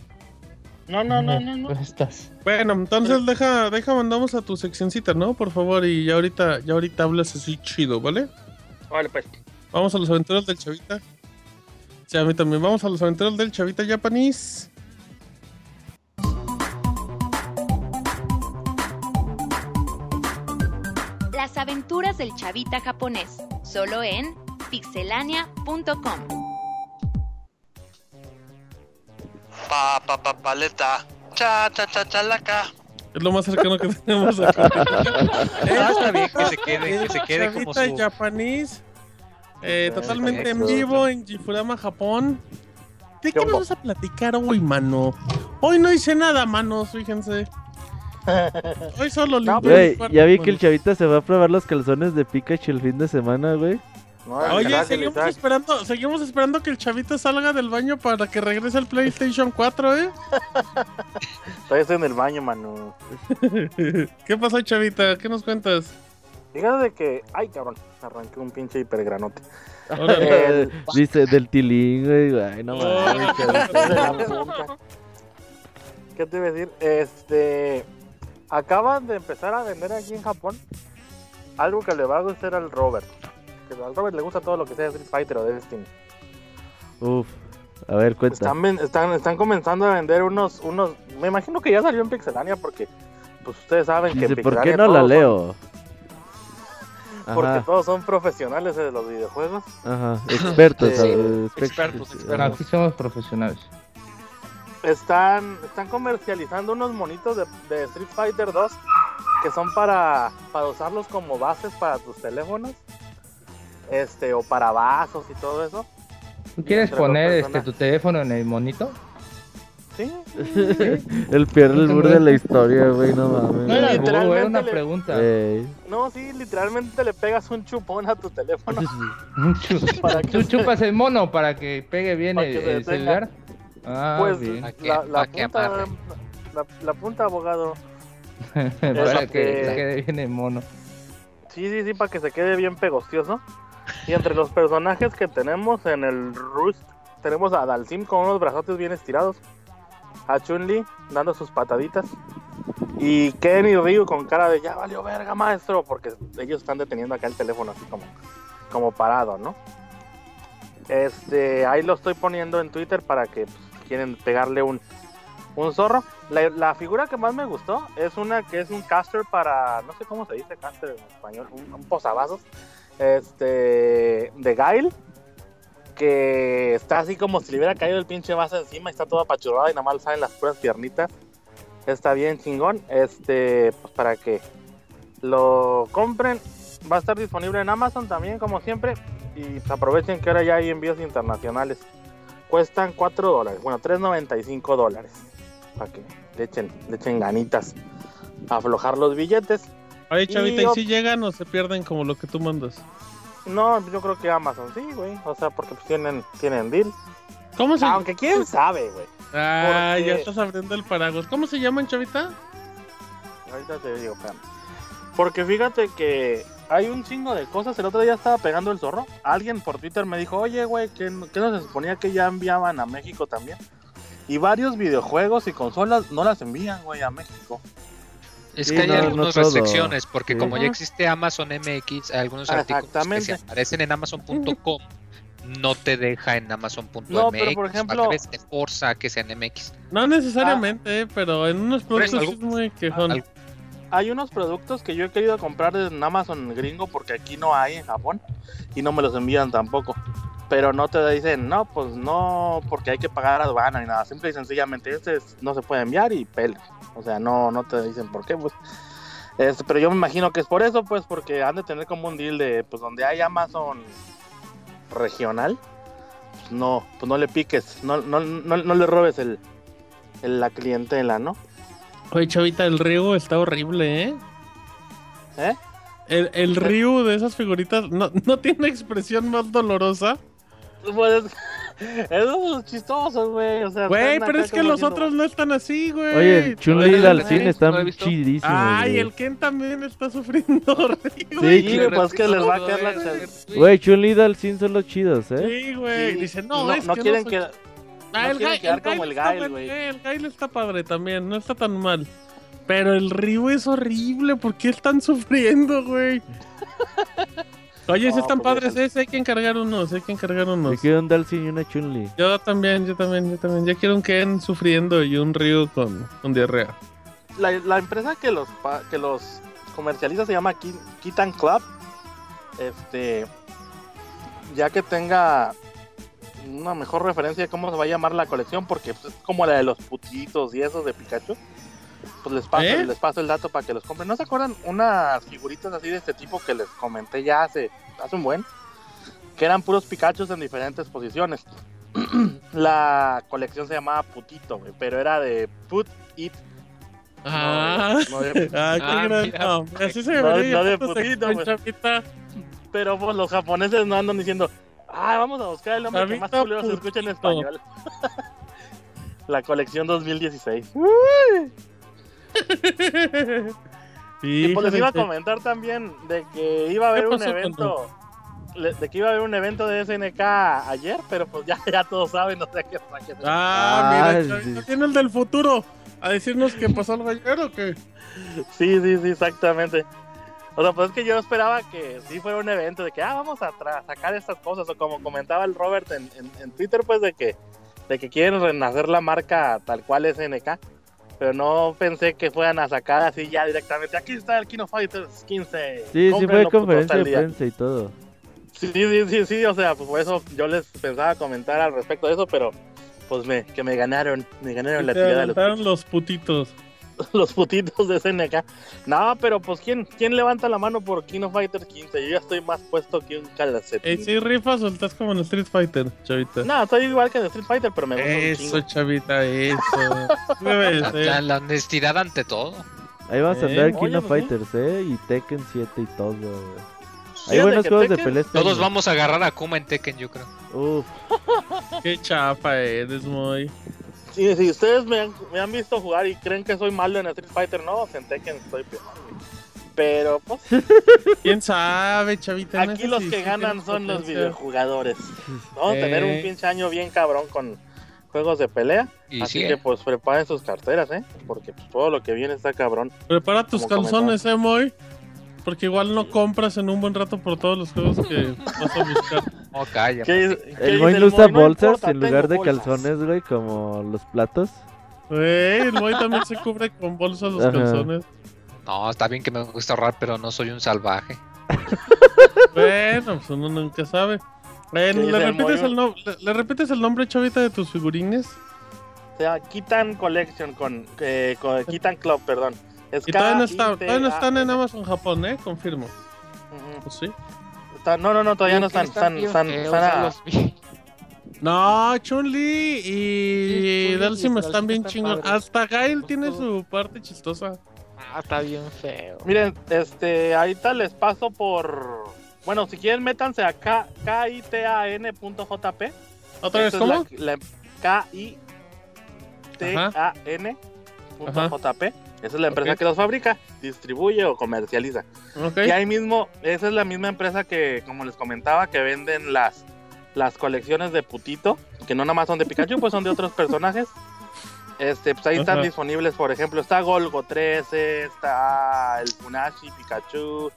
No, no, no, no, no. ¿Cómo estás? Bueno, entonces deja, deja, mandamos a tu seccioncita, ¿no? Por favor, y ya ahorita, ya ahorita hablas así chido, ¿vale? Vale, pues. Vamos a los aventuras del chavita. Sí, a mí también. Vamos a los aventuras del chavita japonés. Las aventuras del chavita japonés, solo en pixelania.com. Pa, pa, pa, paleta. Cha, cha, cha, chalaca. Es lo más cercano que tenemos a Ah, está bien que se quede, que se quede como Chavita su. japonés. eh, totalmente en vivo en Jifurama, Japón. ¿De qué nos vas a platicar hoy, mano? Hoy no hice nada, manos, fíjense. Hoy solo limpié mi cuarto, ya vi que el chavita se va a probar los calzones de Pikachu el fin de semana, güey. No, Oye, seguimos Isaac. esperando, seguimos esperando que el chavito salga del baño para que regrese al PlayStation 4, ¿eh? Todavía estoy en el baño, mano. ¿Qué pasó, chavita? ¿Qué nos cuentas? Fíjate de que. Ay, cabrón. Arranqué un pinche hipergranote. El- Dice del tilín, güey. Ay, no Oh. mames, punta. ¿Qué te iba a decir? Este. Acaban de empezar a vender aquí en Japón algo que le va a gustar al Robert. Al Robert le gusta todo lo que sea Street Fighter o Destiny. Uf. A ver, cuenta. Están, ven- están, están comenzando a vender unos, unos. Me imagino que ya salió en Pixelania porque, pues ustedes saben que en Dice, ¿por Pixelania qué no la son- leo? porque todos son profesionales de los videojuegos. ajá. Expertos. Sí. Expertos, expertos. Aquí somos profesionales. Están, están comercializando unos monitos de, de Street Fighter 2 que son para, para usarlos como bases para tus teléfonos. Este, o para vasos y todo eso. ¿Tú quieres poner este, personas. tu teléfono en el monito? Sí. el peor del burro de la historia, güey, no No mames. era algo, era Literalmente una le- pregunta. No, sí, literalmente le pegas un chupón a tu teléfono. Para que Tú se- chupas el mono para que pegue bien Para el, que el celular. Ah, pues bien. La, la ¿A qué punta, la, la punta, abogado. para que que- se quede bien el mono. Sí, sí, sí, para que se quede bien pegostioso. Y entre los personajes que tenemos en el Rust, tenemos a Dalsim con unos brazotes bien estirados. A Chun-Li dando sus pataditas. Y Ken y Ryu con cara de ya valió verga, maestro. Porque ellos están deteniendo acá el teléfono así como, como parado, ¿no? Este, ahí lo estoy poniendo en Twitter para que pues, quieren pegarle un, un zorro. La, la figura que más me gustó es una que es un caster para, no sé cómo se dice caster en español, un, un posavasos, este, de Gail, que está así como si le hubiera caído el pinche vaso encima y está toda apachurrada y nada más le salen las puras piernitas. Está bien chingón, este, pues para que lo compren. Va a estar disponible en Amazon también, como siempre. Y pues, aprovechen que ahora ya hay envíos internacionales. Cuestan 4 dólares, bueno, 3.95 dólares. Para que le echen, le echen ganitas a aflojar los billetes. Oye, Chavita, ¿y, si llegan o se pierden como lo que tú mandas? No, yo creo que Amazon sí, güey. O sea, porque pues, tienen, tienen deal. ¿Cómo se Aunque quién sabe, güey. Ah, porque- ya estás abriendo el paraguas. ¿Cómo se llaman, Chavita? Ahorita te digo, espérame. Porque fíjate que hay un chingo de cosas. El otro día estaba pegando el zorro. Alguien por Twitter me dijo, oye, güey, ¿qué, qué no se suponía que ya enviaban a México también? Y varios videojuegos y consolas no las envían, güey, a México. Es Sí, que hay no, no algunas todo. restricciones, porque Sí. como ya existe Amazon MX, hay algunos artículos que se aparecen en Amazon.com no te deja en Amazon.mx. No, pero por ejemplo- te forza a que sea en MX. No necesariamente, pero en unos productos es muy quejón. Hay unos productos que yo he querido comprar en Amazon gringo porque aquí no hay en Japón y no me los envían tampoco. Pero no te dicen, no, pues no, porque hay que pagar aduana ni nada. Simple y sencillamente, este es- no se puede enviar y pele. O sea, no, no te dicen por qué, pues. Este, pero yo me imagino que es por eso, pues, porque han de tener como un deal de, pues, donde hay Amazon regional, pues no, pues no le piques, no, no, no, no le robes el, el- la clientela, ¿no? Oye, Chavita, el Ryu está horrible, ¿eh? ¿Eh? El, el Ryu de esas figuritas no, no tiene expresión más dolorosa. Pues, esos chistosos, güey. O sea, Güey, pero es que los diciendo, otros no están así, güey. Oye, Chun-Li y no lo están chidísimos. Ay, güey. el Ken también está sufriendo horrible. Sí, Sí, güey, pues que les va a caer la Güey, Chun-Li y Dalsin son los chidos, ¿eh? Sí, güey. Sí, Dice, no, no, es no que quieren soy- que. Ah, no el, quieren quedar el como Gail el güey. El Gail está padre también, no está tan mal. Pero el Ryu es horrible, ¿por qué están sufriendo, güey? Oye, sí No, están pues, padres. ¿eh? Sí hay que encargar unos, hay que encargar Me unos. quiero un Dalsin y una Chun-Li. Yo también, yo también, yo también. Ya quiero un Ken sufriendo y un Ryu con, con diarrea. La, la empresa que los pa- que los comercializa se llama Ki- Kitan Club. Este. Ya que tenga una mejor referencia de cómo se va a llamar la colección, porque pues, es como la de los putitos y esos de Pikachu. Pues les paso, ¿Eh? les paso el dato para que los compren. ¿No se acuerdan unas figuritas así de este tipo que les comenté ya hace, hace un buen? Que eran puros Pikachus en diferentes posiciones. la colección se llamaba Putito, pero era de Put It. Ah, no de- putito. Pero pues los japoneses no andan diciendo, ah, vamos a buscar el nombre que más culero se escucha en español. la colección 2016. Y pues les iba a comentar también de que iba a haber ¿Qué un evento. De que iba a haber un evento de SNK ayer, pero pues ya, ya todos saben, no sé qué. Ah, Ah, mira, sí. Tiene el del futuro. A decirnos que pasó algo ayer o qué. Sí, sí, sí, exactamente. O sea, pues es que yo esperaba que sí fuera un evento de que, ah, vamos a sacar estas cosas. O como comentaba el Robert en, en- en Twitter, pues de que, de que quieren renacer la marca tal cual es NK. Pero no pensé que fueran a sacar así ya directamente. Aquí está el Kino Fighters 15. Sí, sí fue conferencia tal de día". prensa y todo. Sí, sí, sí, sí, o sea, pues por eso yo les pensaba comentar al respecto de eso, pero pues me, que me ganaron, me ganaron la tirada de los los putitos. los putitos de SNK. No, pero pues ¿quién, quién levanta la mano por Kino Fighter 15? Yo ya estoy más puesto que un calcetín. Eh, si rifas o estás como en Street Fighter, Chavita. No, soy igual que en Street Fighter, pero me gusta Eso. Chavita, eso. La, la honestidad ante todo. Ahí vamos a Eh, andar King oye, of pues, sí. Fighters, ¿eh? Y Tekken 7 y todo. güey. Hay buenos juegos de Tekken- pelea. este Todos vamos a agarrar a Kuma en Tekken, yo creo. Uf, Qué chapa eres, muy. Sí, si ustedes me han, me han visto jugar y creen que soy malo en Street Fighter, no, en Tekken estoy peor. Pero pues ¿Quién sabe, Chavita? Aquí los que ganan son los videojugadores. Vamos a tener Eh. un pinche año bien cabrón con juegos de pelea. Y Así sí, que ¿eh? pues preparen sus carteras, ¿eh? Porque pues, todo lo que viene está cabrón. Prepara tus calzones, eh, Moy. Porque igual no compras en un buen rato por todos los juegos que vas a buscar. Oh, calla. ¿Qué dice- qué El Moy usa bolsas en lugar de bolsas. calzones, güey, como los platos. Güey, el Moy también se cubre con bolsas los Ajá. calzones. No, está bien que me gusta ahorrar, pero no soy un salvaje. Bueno, pues uno nunca sabe. Eh, ¿Qué dice ¿le, repites el no- le, le repites el nombre, chavita, de tus figurines? Se llama Kitan Collection con, eh, con Kitan Club, perdón. Y todavía no, está, todavía no están en Amazon Japón, ¿eh? Confirmo. Pues sí. Está- no, no, no, todavía no están. Están, están, están a-. No, Chun-Li y Sí, Chun-Li Dalsim y están Dalsim bien están chingón. Hasta Gail tiene su parte chistosa. Ah, está bien feo. Miren, este, ahorita les paso por. Bueno, si quieren, métanse a K- kitan.jp. ¿Otra vez Esta es cómo? La, la K-I-T-A-N.jp. Esa es la empresa Ok. que los fabrica, distribuye o comercializa. Ok. Y ahí mismo, esa es la misma empresa que, como les comentaba, que venden las, las colecciones de putito, que no nada más son de Pikachu, pues son de otros personajes. Este, pues ahí están Ajá. disponibles, por ejemplo, está Golgo 13, está el Funashi Pikachu,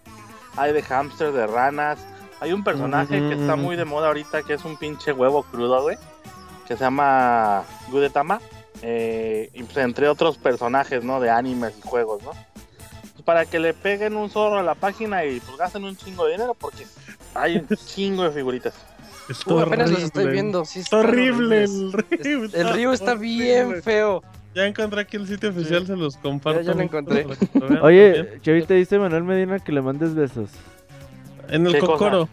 hay de hamster, de ranas. Hay un personaje que está muy de moda ahorita que es un pinche huevo crudo, güey, que se llama Gudetama. Eh, y pues entre otros personajes, ¿no? De animes y juegos, ¿no? Pues para que le peguen un zorro a la página y pues gasten un chingo de dinero porque hay un chingo de figuritas. Está Uh, apenas los estoy viendo. Sí, Está están horrible el río. El río está bien feo. Ya encontré aquí el sitio oficial, se los comparto. Ya, ya lo encontré. lo. Oye, Chavita, dice Manuel Medina que le mandes besos. en el cocoro.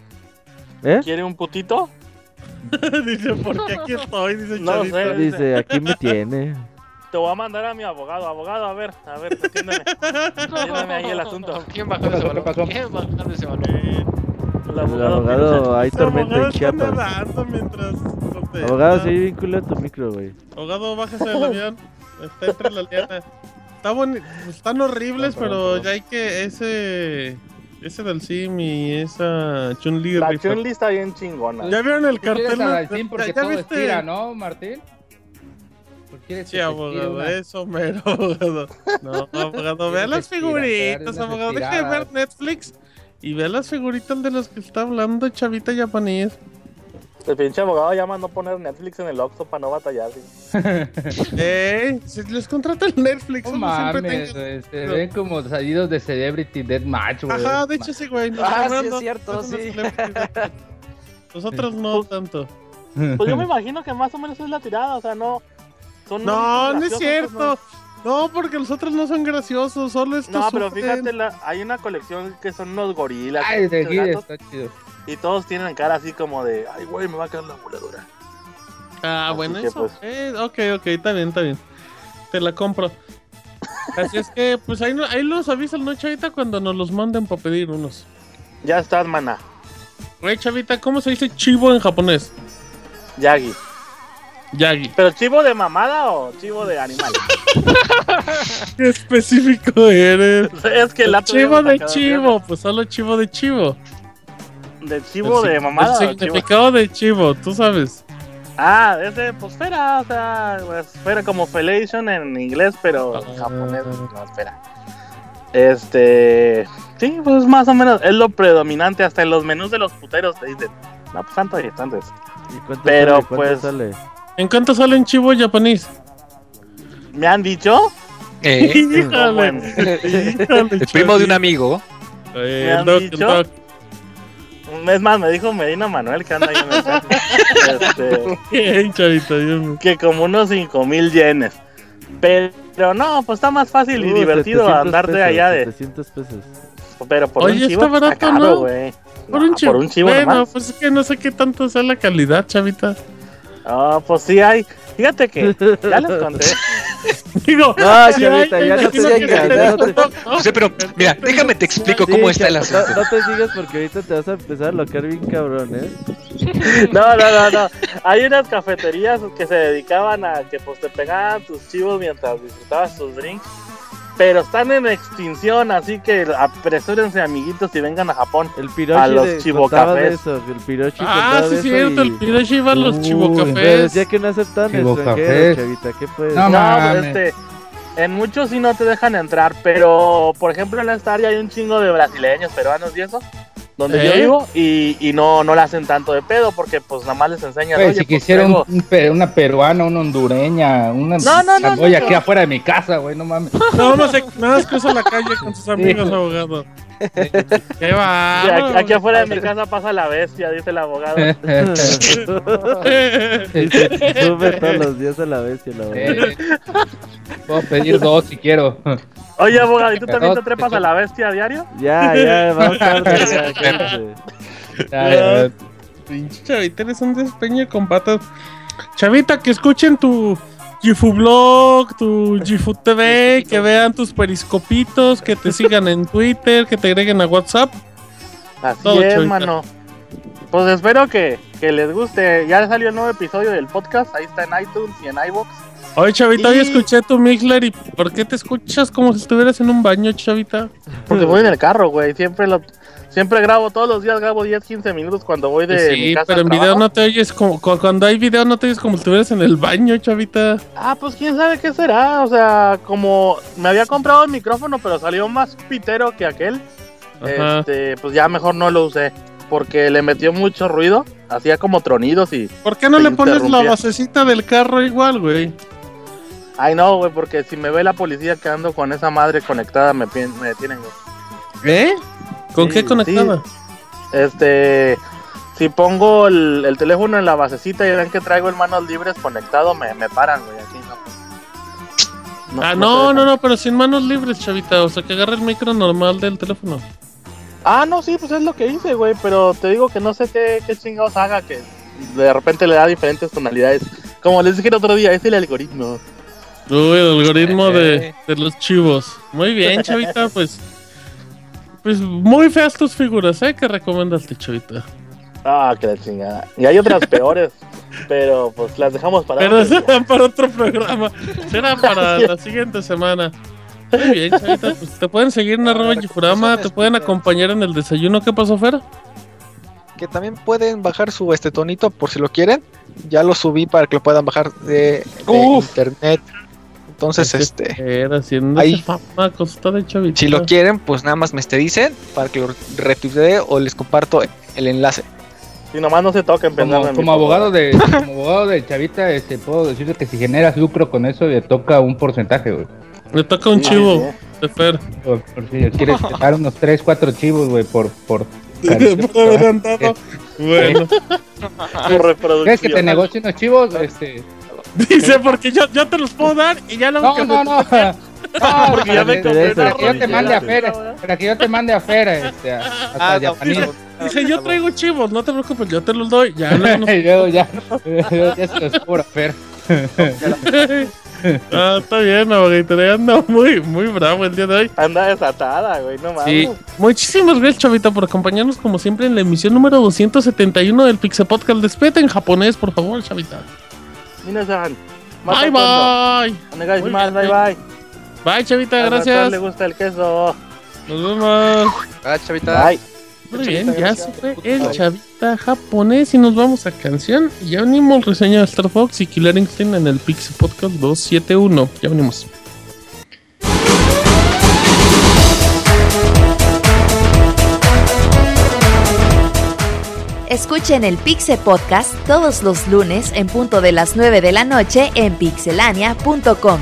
¿Eh? ¿Quiere un putito? dice, porque aquí estoy, dice No sé. Dice, aquí me tiene. Te voy a mandar a mi abogado. Abogado, a ver, a ver, atiéndeme. atiéndeme ahí el asunto. ¿Quién bajó ese balón? ¿Quién bajó ese balón? Eh, El El abogado, hay ese tormenta abogado en Chiapas. nadando mientras. Abogado, sí, vincula tu micro, güey. Abogado, bájese del avión. Está entre la liana. Está boni- Están horribles, pero ya hay que ese. Ese del Sim y esa Chun-Li La. Chun-Li está bien chingona. ¿Ya vieron el ¿Tú quieres cartel? a. Dalsim ¿Ya- porque ya todo viste? estira, ¿no, Martín? ¿Por quieres Sí, abogado, una- eso mero, abogado. No, abogado, vea Tienes las figuritas, abogado. Deja de ver Netflix y vea las figuritas de las que está hablando Chavita japonés. El pinche abogado ya mandó poner Netflix en el Oxxo para no batallar. sí. Eh, si les contrata el Netflix, No siempre mames, güey, se ven como salidos de Celebrity Deathmatch, güey. Ajá, de hecho sí, güey. Ah, sí, es cierto, nosotros sí. Nosotros no tanto. Pues yo me imagino que más o menos es la tirada, o sea, no. Son No, no es cierto. No, porque los otros no son graciosos, solo estos No, pero sufren. fíjate, la- hay una colección que son unos gorilas Ay, de gatos, está chido. Y todos tienen cara así como de, ay, güey, me va a caer la voladora. Ah, Así bueno, eso. pues. Eh, ok, ok, está bien, está bien. Te la compro. Así es que, pues ahí, ahí los avisan, ¿no, Chavita? Cuando nos los manden para pedir unos. Ya estás, mana. Güey, Chavita, ¿cómo se dice chivo en japonés? Yagi. Yagi. ¿Pero chivo de mamada o chivo de animal? Qué específico eres. es que el día chivo de chivo, pues solo chivo de chivo. ¿De chivo El de mamada El chivo? significado de chivo, tú sabes. Ah, ese, pues espera, o sea, pues, espera como felation en inglés, pero en japonés no espera. Este, sí, pues más o menos es lo predominante hasta en los menús de los puteros te dicen, no, pues tanto y tanto es. ¿Y cuánto Pero, pues, sale? ¿En cuánto sale en chivo japonés? ¿Me han dicho? Eh, Híjole, híjole, el primo de un amigo. Eh, ¿Me han doc, dicho? doc. Es más, me dijo Medina Manuel que anda ahí en el chat, este, Bien, Dios mío. que como unos 5 mil yenes. Pero no, pues está más fácil y Uh, divertido 700 andar de pesos, allá de. 700 pesos. Pero por Oye, un chivo está barato, caro, ¿no? güey. Por un chivo. Por un chivo bueno, nomás. pues es que no sé qué tanto sea la calidad, chavita. Ah, pues sí hay. Fíjate que ya les conté. Digo, No, chavita, ya no te ya les no te- contó, ¿no? O sea, pero mira, déjame te explico Sí, cómo está el asunto. No, no te sigas porque ahorita te vas a empezar a locar bien cabrón, ¿eh? No, no, no, no. Hay unas cafeterías que se dedicaban a que pues te pegaban tus chivos mientras disfrutabas tus drinks. Pero están en extinción, así que apresúrense amiguitos y vengan a Japón. El Piroshi A los de- Chivo contaba de Cafés. eso, el Piroshi Ah, sí, es cierto, y- el Piroshi iba a los Uy, chivo Pero cafés. decía que no aceptan extranjeros, chavita, ¿qué pues? No, No, este, en muchos sí no te dejan entrar, pero por ejemplo en esta área hay un chingo de brasileños, peruanos y eso. Donde ¿Eh? yo vivo, y, y no, no le hacen tanto de pedo porque pues nada más les enseñan. "Oye, si pues, quisiera un- traigo- un una peruana, una hondureña, una No, no, no, no, aquí no. afuera de mi casa, güey, no mames. No, no sé, nada más cruza la calle con sus amigos, abogado. Qué va. Sí, aquí, aquí afuera de mi casa pasa la bestia, dice el abogado. Sube todos los días a la bestia, la. Eh, Puedo pedir dos si quiero. Oye, abogado, ¿y tú también te trepas a la bestia a diario? Ya, ya, vamos tarde, ya, cálmate. Ya, ya. Pinche chavita, eres un despeño con patas. Chavita, que escuchen tu Gifu Blog, tu Gifu TV, que vean tus periscopitos, que te sigan en Twitter, que te agreguen a WhatsApp. Así Todo, es, mano. Pues espero que, que les guste. Ya salió el nuevo episodio del podcast. Ahí está en iTunes y en iVoox. Oye, Chavita, hoy Y- escuché tu Mixler y ¿por qué te escuchas como si estuvieras en un baño, Chavita? Porque voy en el carro, güey. Siempre lo, siempre grabo, todos los días grabo 10, 15 minutos cuando voy de mi sí, casa pero en video no te oyes como, cu- cuando hay video no te oyes como si estuvieras en el baño, Chavita. Ah, pues quién sabe qué será. O sea, como me había comprado el micrófono, pero salió más pitero que aquel. Ajá. Este, pues ya mejor no lo usé. Porque le metió mucho ruido. Hacía como tronidos y. ¿Por qué no le pones la basecita del carro igual, güey? Ay, no, güey, porque si me ve la policía que ando con esa madre conectada, me, me detienen, güey. ¿Eh? ¿Con qué conectada? Este, si pongo el, el teléfono en la basecita y ven que traigo el manos libres conectado, me, me paran, güey, aquí no. ah, te no, no, no, pero sin manos libres, Chavita. O sea, que agarre el micro normal del teléfono. Ah, no, sí, pues es lo que hice, güey, pero te digo que no sé qué, qué chingados haga, que de repente le da diferentes tonalidades. Como les dije el otro día, es el algoritmo. Uy, el algoritmo de, de los chivos. Muy bien, Chavita, pues. Pues muy feas tus figuras, ¿eh? Que recomendaste, Chavita. Ah, que la chingada. Y hay otras peores, pero pues las dejamos para Pero otro será para otro programa. Será para la siguiente semana. Muy bien, Chavita. Pues te pueden seguir en arroba Gifurama, te pueden acompañar en el desayuno. ¿Qué pasó, Fer? Que también pueden bajar su este tonito por si lo quieren. Ya lo subí para que lo puedan bajar de, de Uf. internet. Entonces, este, Era haciendo Ahí. fama costa de Chavita. si lo quieren, pues nada más me este dicen para que lo retuitee o les comparto el enlace. Si nomás no se toquen Como, como abogado de como abogado de Chavita, este, puedo decirte que si generas lucro con eso, le toca un porcentaje, güey. Le toca un Sí, chivo sí. de Fer. Por, por si quieres dejar unos 3, 4 chivos, güey, por... por. Bueno. ¿Quieres que te negocie unos chivos? Este... dice porque yo, yo te los puedo dar y ya lo No, no, no. No, Porque ya me compré para que yo te mande a rodillera. Fer, para que yo te mande a Fer, este, a- hasta Ah, no. Dice, yo traigo chivos, no te preocupes, yo te los doy. Ya luego nos- Y luego ya, ya se los cobra Fer. Ah, está bien, abogadito. Anda muy, muy bravo el día de hoy. Anda desatada, güey, no mames. Sí, muchísimas gracias, Chavita, por acompañarnos como siempre en la emisión número 271 del Pixel Podcast. Despete en japonés, por favor, Chavita. Minasan. Bye, bye. Onegai Muy shimasu, bien. bye bye. Bye, Chavita, Al ratón gracias. le gusta el queso. Nos vemos. Ah, chavita. Bye. Muy bien, ya se fue el Chavita japonés y nos vamos a canción. Y ya venimos reseña de Star Fox y Killer Instinct en el Pixel Podcast 271. Ya venimos. Escuchen el Pixe Podcast todos los lunes en punto de las 9 de la noche en pixelania.com.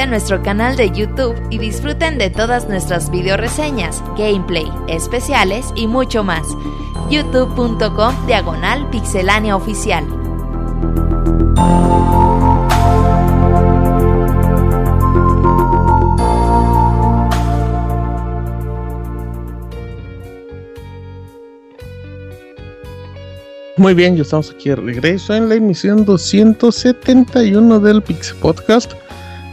a nuestro canal de YouTube y disfruten de todas nuestras video reseñas, gameplay, especiales y mucho más. youtube.com diagonal pixelánea oficial. Muy bien, ya estamos aquí de regreso en la emisión 271 del Pixel Podcast.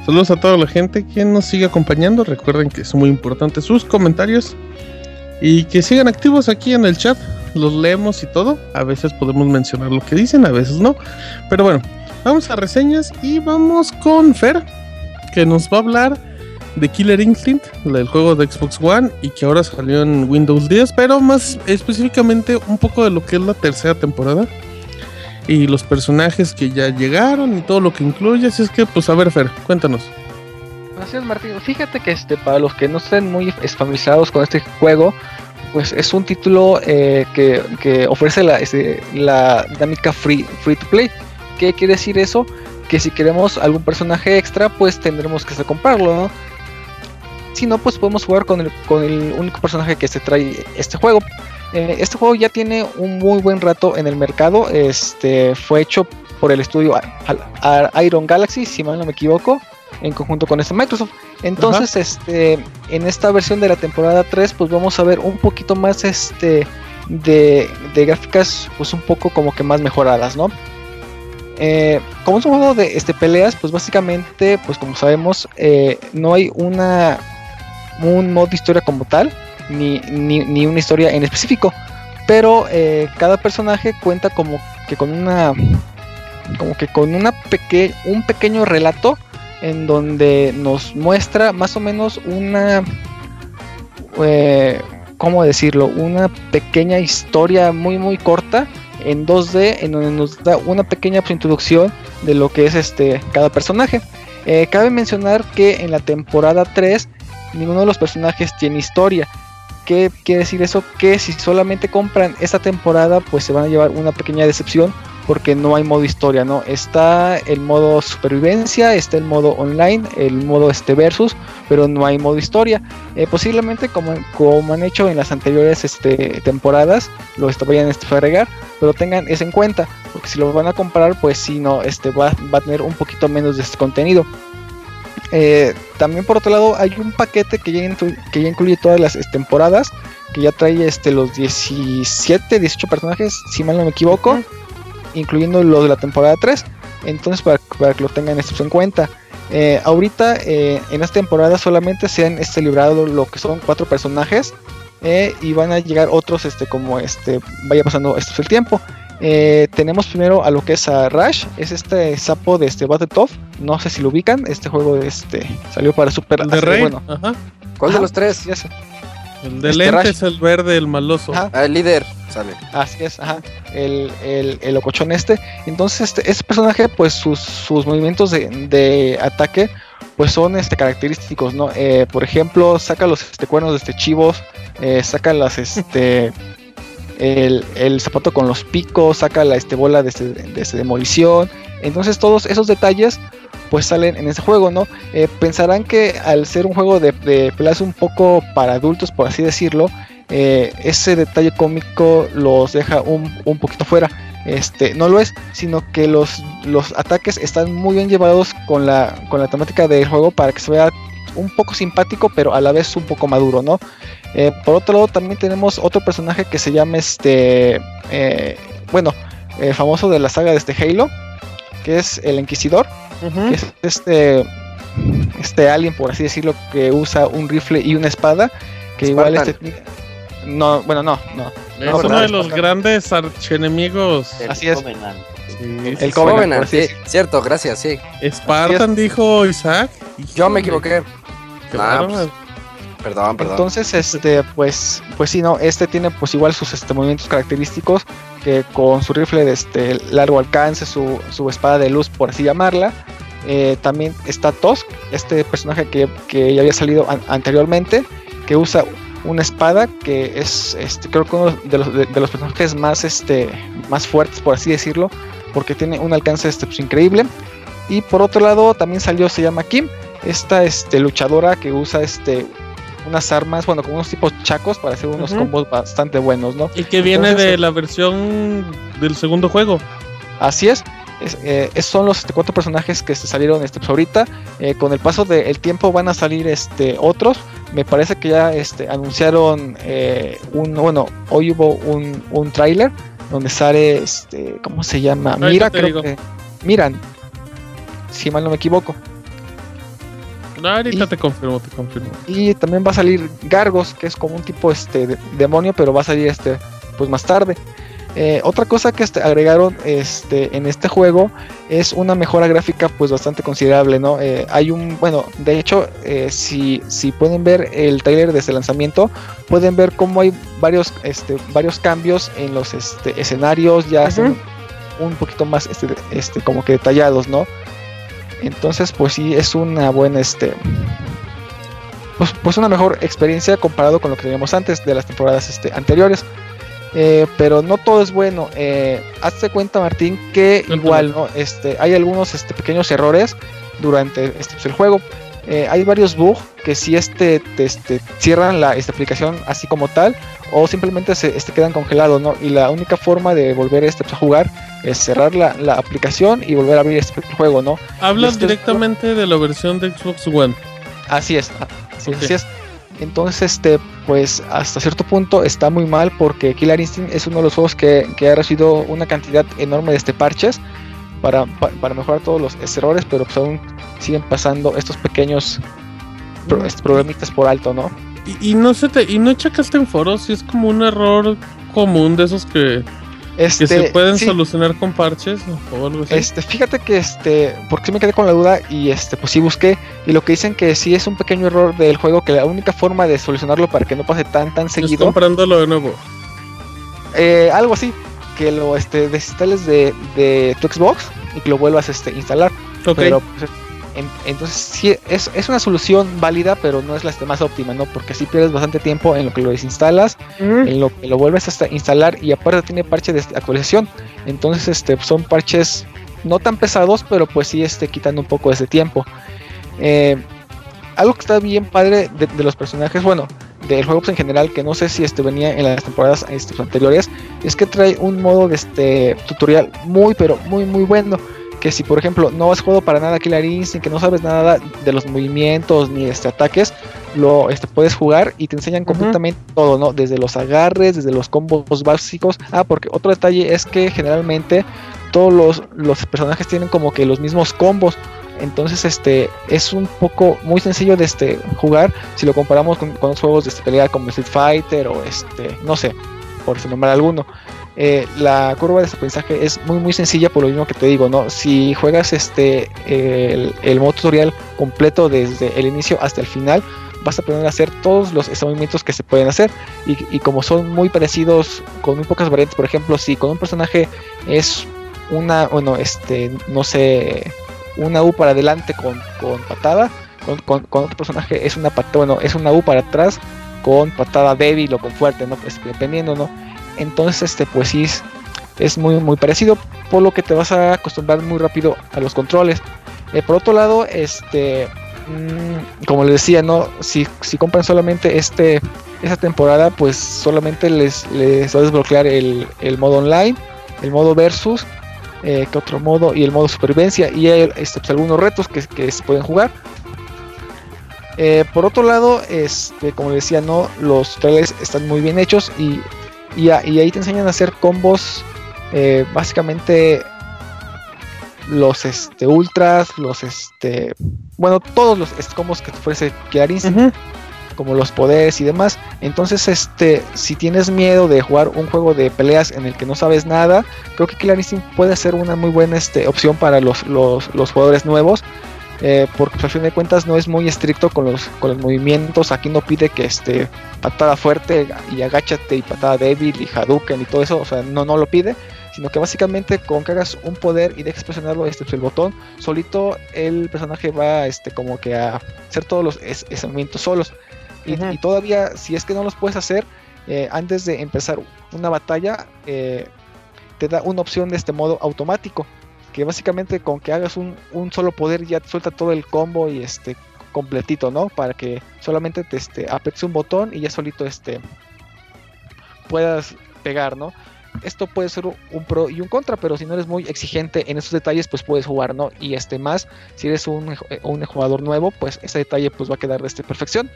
Saludos a toda la gente que nos sigue acompañando. Recuerden que son muy importantes sus comentarios y que sigan activos aquí en el chat. Los leemos y todo. A veces podemos mencionar lo que dicen, a veces no. Pero bueno, vamos a reseñas y vamos con Fer, que nos va a hablar de Killer Instinct, del juego de Xbox One y que ahora salió en Windows 10, pero más específicamente un poco de lo que es la tercera temporada y los personajes que ya llegaron y todo lo que incluye. Así es que, pues a ver, Fer, cuéntanos. Gracias, Martín. Fíjate que este, para los que no estén muy familiarizados con este juego, pues es un título eh, que, que, ofrece la, este, la dinámica free, free to play. ¿Qué quiere decir eso? Que si queremos algún personaje extra, pues tendremos que comprarlo, ¿no? Si no, pues podemos jugar con el, con el único personaje que se trae este juego. Eh, este juego ya tiene un muy buen rato en el mercado. Este fue hecho por el estudio Iron Galaxy, si mal no me equivoco, en conjunto con este Microsoft. Entonces, este, en esta versión de la temporada 3, pues vamos a ver un poquito más este de, de gráficas, pues un poco como que más mejoradas, ¿no? Eh, como es un juego de este, peleas, pues básicamente, pues como sabemos, eh, no hay una un modo de historia como tal, ni, ni, una historia en específico. Pero eh, cada personaje cuenta como que con una. Como que con una peque un pequeño relato en donde nos muestra más o menos una. Eh, ¿Cómo decirlo? Una pequeña historia muy, muy corta en 2D, en donde nos da una pequeña introducción de lo que es este cada personaje. Eh, cabe mencionar que en la temporada 3 ninguno de los personajes tiene historia. ¿Qué quiere decir eso? Que si solamente compran esta temporada, pues se van a llevar una pequeña decepción porque no hay modo historia, ¿no? Está el modo supervivencia, está el modo online, el modo este versus, pero no hay modo historia. Eh, posiblemente como, como han hecho en las anteriores este, temporadas, lo vayan a agregar, pero tengan eso en cuenta, porque si lo van a comprar, pues si no, este va, va a tener un poquito menos de este contenido. Eh, también por otro lado hay un paquete que ya, que ya incluye todas las temporadas, que ya trae este, los 17, 18 personajes, si mal no me equivoco, incluyendo los de la temporada 3. Entonces para, que lo tengan esto en cuenta. Eh, ahorita eh, en esta temporada solamente se han este, librado lo que son cuatro personajes y van a llegar otros este como este vaya pasando esto el tiempo. Eh, tenemos primero a lo que es a Rush, es este sapo de este Battletoad, no sé si lo ubican, este juego de este salió para Super el de Rey, bueno. ¿Cuál de los tres? El de este lentes, el verde, el maloso. Ah, el líder, sale. Así es, ajá. El, el, el locochón este. Entonces, este, este personaje, pues sus, sus movimientos de, de, ataque, pues son este, característicos, ¿no? Eh, por ejemplo, saca los este, cuernos de este chivos, eh, saca las este el, zapato con los picos, saca la este, bola de, de demolición. Entonces todos esos detalles pues salen en ese juego, ¿no? Eh, pensarán que al ser un juego de, de plazo un poco para adultos, por así decirlo, eh, ese detalle cómico los deja un, un, poquito fuera. Este, no lo es, sino que los, los ataques están muy bien llevados con la, con la temática del juego para que se vea un poco simpático, pero a la vez un poco maduro, ¿no? Eh, por otro lado, también tenemos otro personaje que se llama este. Eh, bueno, eh, famoso de la saga de este Halo, que es el Inquisidor, que es este. Este alien, por así decirlo, que usa un rifle y una espada. Que igual este. No, bueno, no, no. Es uno de los grandes archienemigos. Así es. el Covenant, sí, cierto, gracias, sí. Spartan dijo Isaac. Yo me equivoqué. Claro. Perdón, perdón. Entonces, este, pues, pues sí, no, este tiene pues igual sus este, movimientos característicos, que con su rifle de este largo alcance, su, su espada de luz, por así llamarla. Eh, también está Tosk, este personaje que, que ya había salido anteriormente, que usa una espada que es, este, creo que uno de los, de, los personajes más, este, más fuertes, por así decirlo, porque tiene un alcance este, pues, increíble. Y por otro lado también salió, se llama Kim, esta este, luchadora que usa este unas armas, bueno, con unos tipos chacos para hacer unos combos bastante buenos, ¿no? Y que viene Entonces, de la versión del segundo juego. Así es. Es, eh, esos son los este, cuatro personajes que se salieron este, pues, ahorita. Eh, con el paso del tiempo van a salir este, otros. Me parece que ya este, anunciaron eh, un, bueno, hoy hubo un, un tráiler donde sale, este, ¿cómo se llama? Mira, creo digo. que Miran, si mal no me equivoco. Ahorita te confirmo, te confirmo. Y también va a salir Gargos, que es como un tipo este de- demonio, pero va a salir este pues más tarde. Eh, otra cosa que este, agregaron este, en este juego es una mejora gráfica pues bastante considerable, ¿no? Eh, hay un, bueno, de hecho, eh, si, si pueden ver el trailer desde el lanzamiento, pueden ver cómo hay varios, este, varios cambios en los este, escenarios, ya son un poquito más este, este, como que detallados, ¿no? Entonces, pues sí, es una buena, este, pues, pues una mejor experiencia comparado con lo que teníamos antes de las temporadas este, anteriores. Eh, pero no todo es bueno. Eh, hazte cuenta, Martín, que igual ¿no? este, hay algunos este, pequeños errores durante este, pues, el juego. Eh, hay varios bugs que si este, te, este, cierran la esta aplicación así como tal o simplemente se este, quedan congelados, ¿no? Y la única forma de volver este, pues, a jugar es cerrar la, la aplicación y volver a abrir este juego, ¿no? Hablas Este es- directamente de la versión de Xbox One. Así es, así, Ok. así es. Entonces, este, pues hasta cierto punto está muy mal porque Killer Instinct es uno de los juegos que, que ha recibido una cantidad enorme de este parches para, pa- para mejorar todos los errores, pero pues aún siguen pasando estos pequeños pro- este, problemitas por alto, ¿no? Y, y no se te, y no checaste en foros si es como un error común de esos que, que Este, se pueden sí. solucionar con parches o algo así. Este, fíjate que este, porque sí me quedé con la duda y este, pues sí busqué y lo que dicen que sí es un pequeño error del juego que la única forma de solucionarlo para que no pase tan tan seguido comprándolo de nuevo. Eh, algo así, que lo este, desinstales de, de tu Xbox y que lo vuelvas a este, instalar. Ok. Pero pues, entonces sí, es, es una solución válida, pero no es la más óptima, ¿no? Porque así pierdes bastante tiempo en lo que lo desinstalas, en lo que lo vuelves a instalar y aparte tiene parche de actualización. Entonces este, son parches no tan pesados, pero pues sí este, quitan un poco de ese tiempo. Eh, algo que está bien padre de, de los personajes, bueno, del juego pues, en general, que no sé si este venía en las temporadas este, anteriores, es que trae un modo de este tutorial muy, pero muy, muy bueno. Que si por ejemplo no has jugado para nada Killer Instinct, que no sabes nada de los movimientos ni este ataques, lo este, puedes jugar y te enseñan completamente todo, ¿no? Desde los agarres, desde los combos básicos. Ah, porque otro detalle es que generalmente todos los, los personajes tienen como que los mismos combos. Entonces, este es un poco muy sencillo de este jugar si lo comparamos con, con los juegos de este pelea como Street Fighter o este, no sé, por si nombrar alguno. Eh, la curva de aprendizaje es muy muy sencilla por lo mismo que te digo, ¿no? Si juegas este el, el modo tutorial completo desde el inicio hasta el final, vas a poder hacer todos los movimientos que se pueden hacer y, y como son muy parecidos con muy pocas variantes, por ejemplo, si con un personaje es una, bueno, este, no sé, una U para adelante con, con patada, con, con- con otro personaje es una patada, bueno, es una U para atrás con patada débil o con fuerte, ¿no? Pues dependiendo, ¿no? Entonces, este, pues sí, es, muy, muy parecido, por lo que te vas a acostumbrar muy rápido a los controles. Eh, por otro lado, este, mm, como les decía, ¿no? Si, si compran solamente este, esta temporada, pues solamente les, les va a desbloquear el, el modo online, el modo versus, eh, que otro modo y el modo supervivencia y hay este, pues, algunos retos que, que se pueden jugar. Eh, por otro lado, este, como les decía, no, los trailers están muy bien hechos y, y, a- y ahí te enseñan a hacer combos, eh, básicamente los este, ultras, los este, bueno, todos los este, combos que te ofrece Instinct, como los poderes y demás. Entonces, este, si tienes miedo de jugar un juego de peleas en el que no sabes nada, creo que Killer Instinct puede ser una muy buena este, opción para los, los, los jugadores nuevos. Eh, porque al fin de cuentas no es muy estricto con los, con los movimientos. Aquí no pide que este patada fuerte y agáchate y patada débil y Hadouken y todo eso. O sea, no, no lo pide. Sino que básicamente con que hagas un poder y dejes presionarlo este, pues, el botón, solito el personaje va este, como que a hacer todos los es- movimientos solos. Y, y todavía, si es que no los puedes hacer, eh, antes de empezar una batalla, eh, te da una opción de este modo automático. Que básicamente con que hagas un, un solo poder ya suelta todo el combo y este completito, ¿no? Para que solamente te este, aprietes un botón y ya solito este puedas pegar, ¿no? Esto puede ser un pro y un contra, pero si no eres muy exigente en esos detalles, pues puedes jugar, ¿no? Y este más, si eres un, un jugador nuevo, pues ese detalle pues va a quedar de este perfección.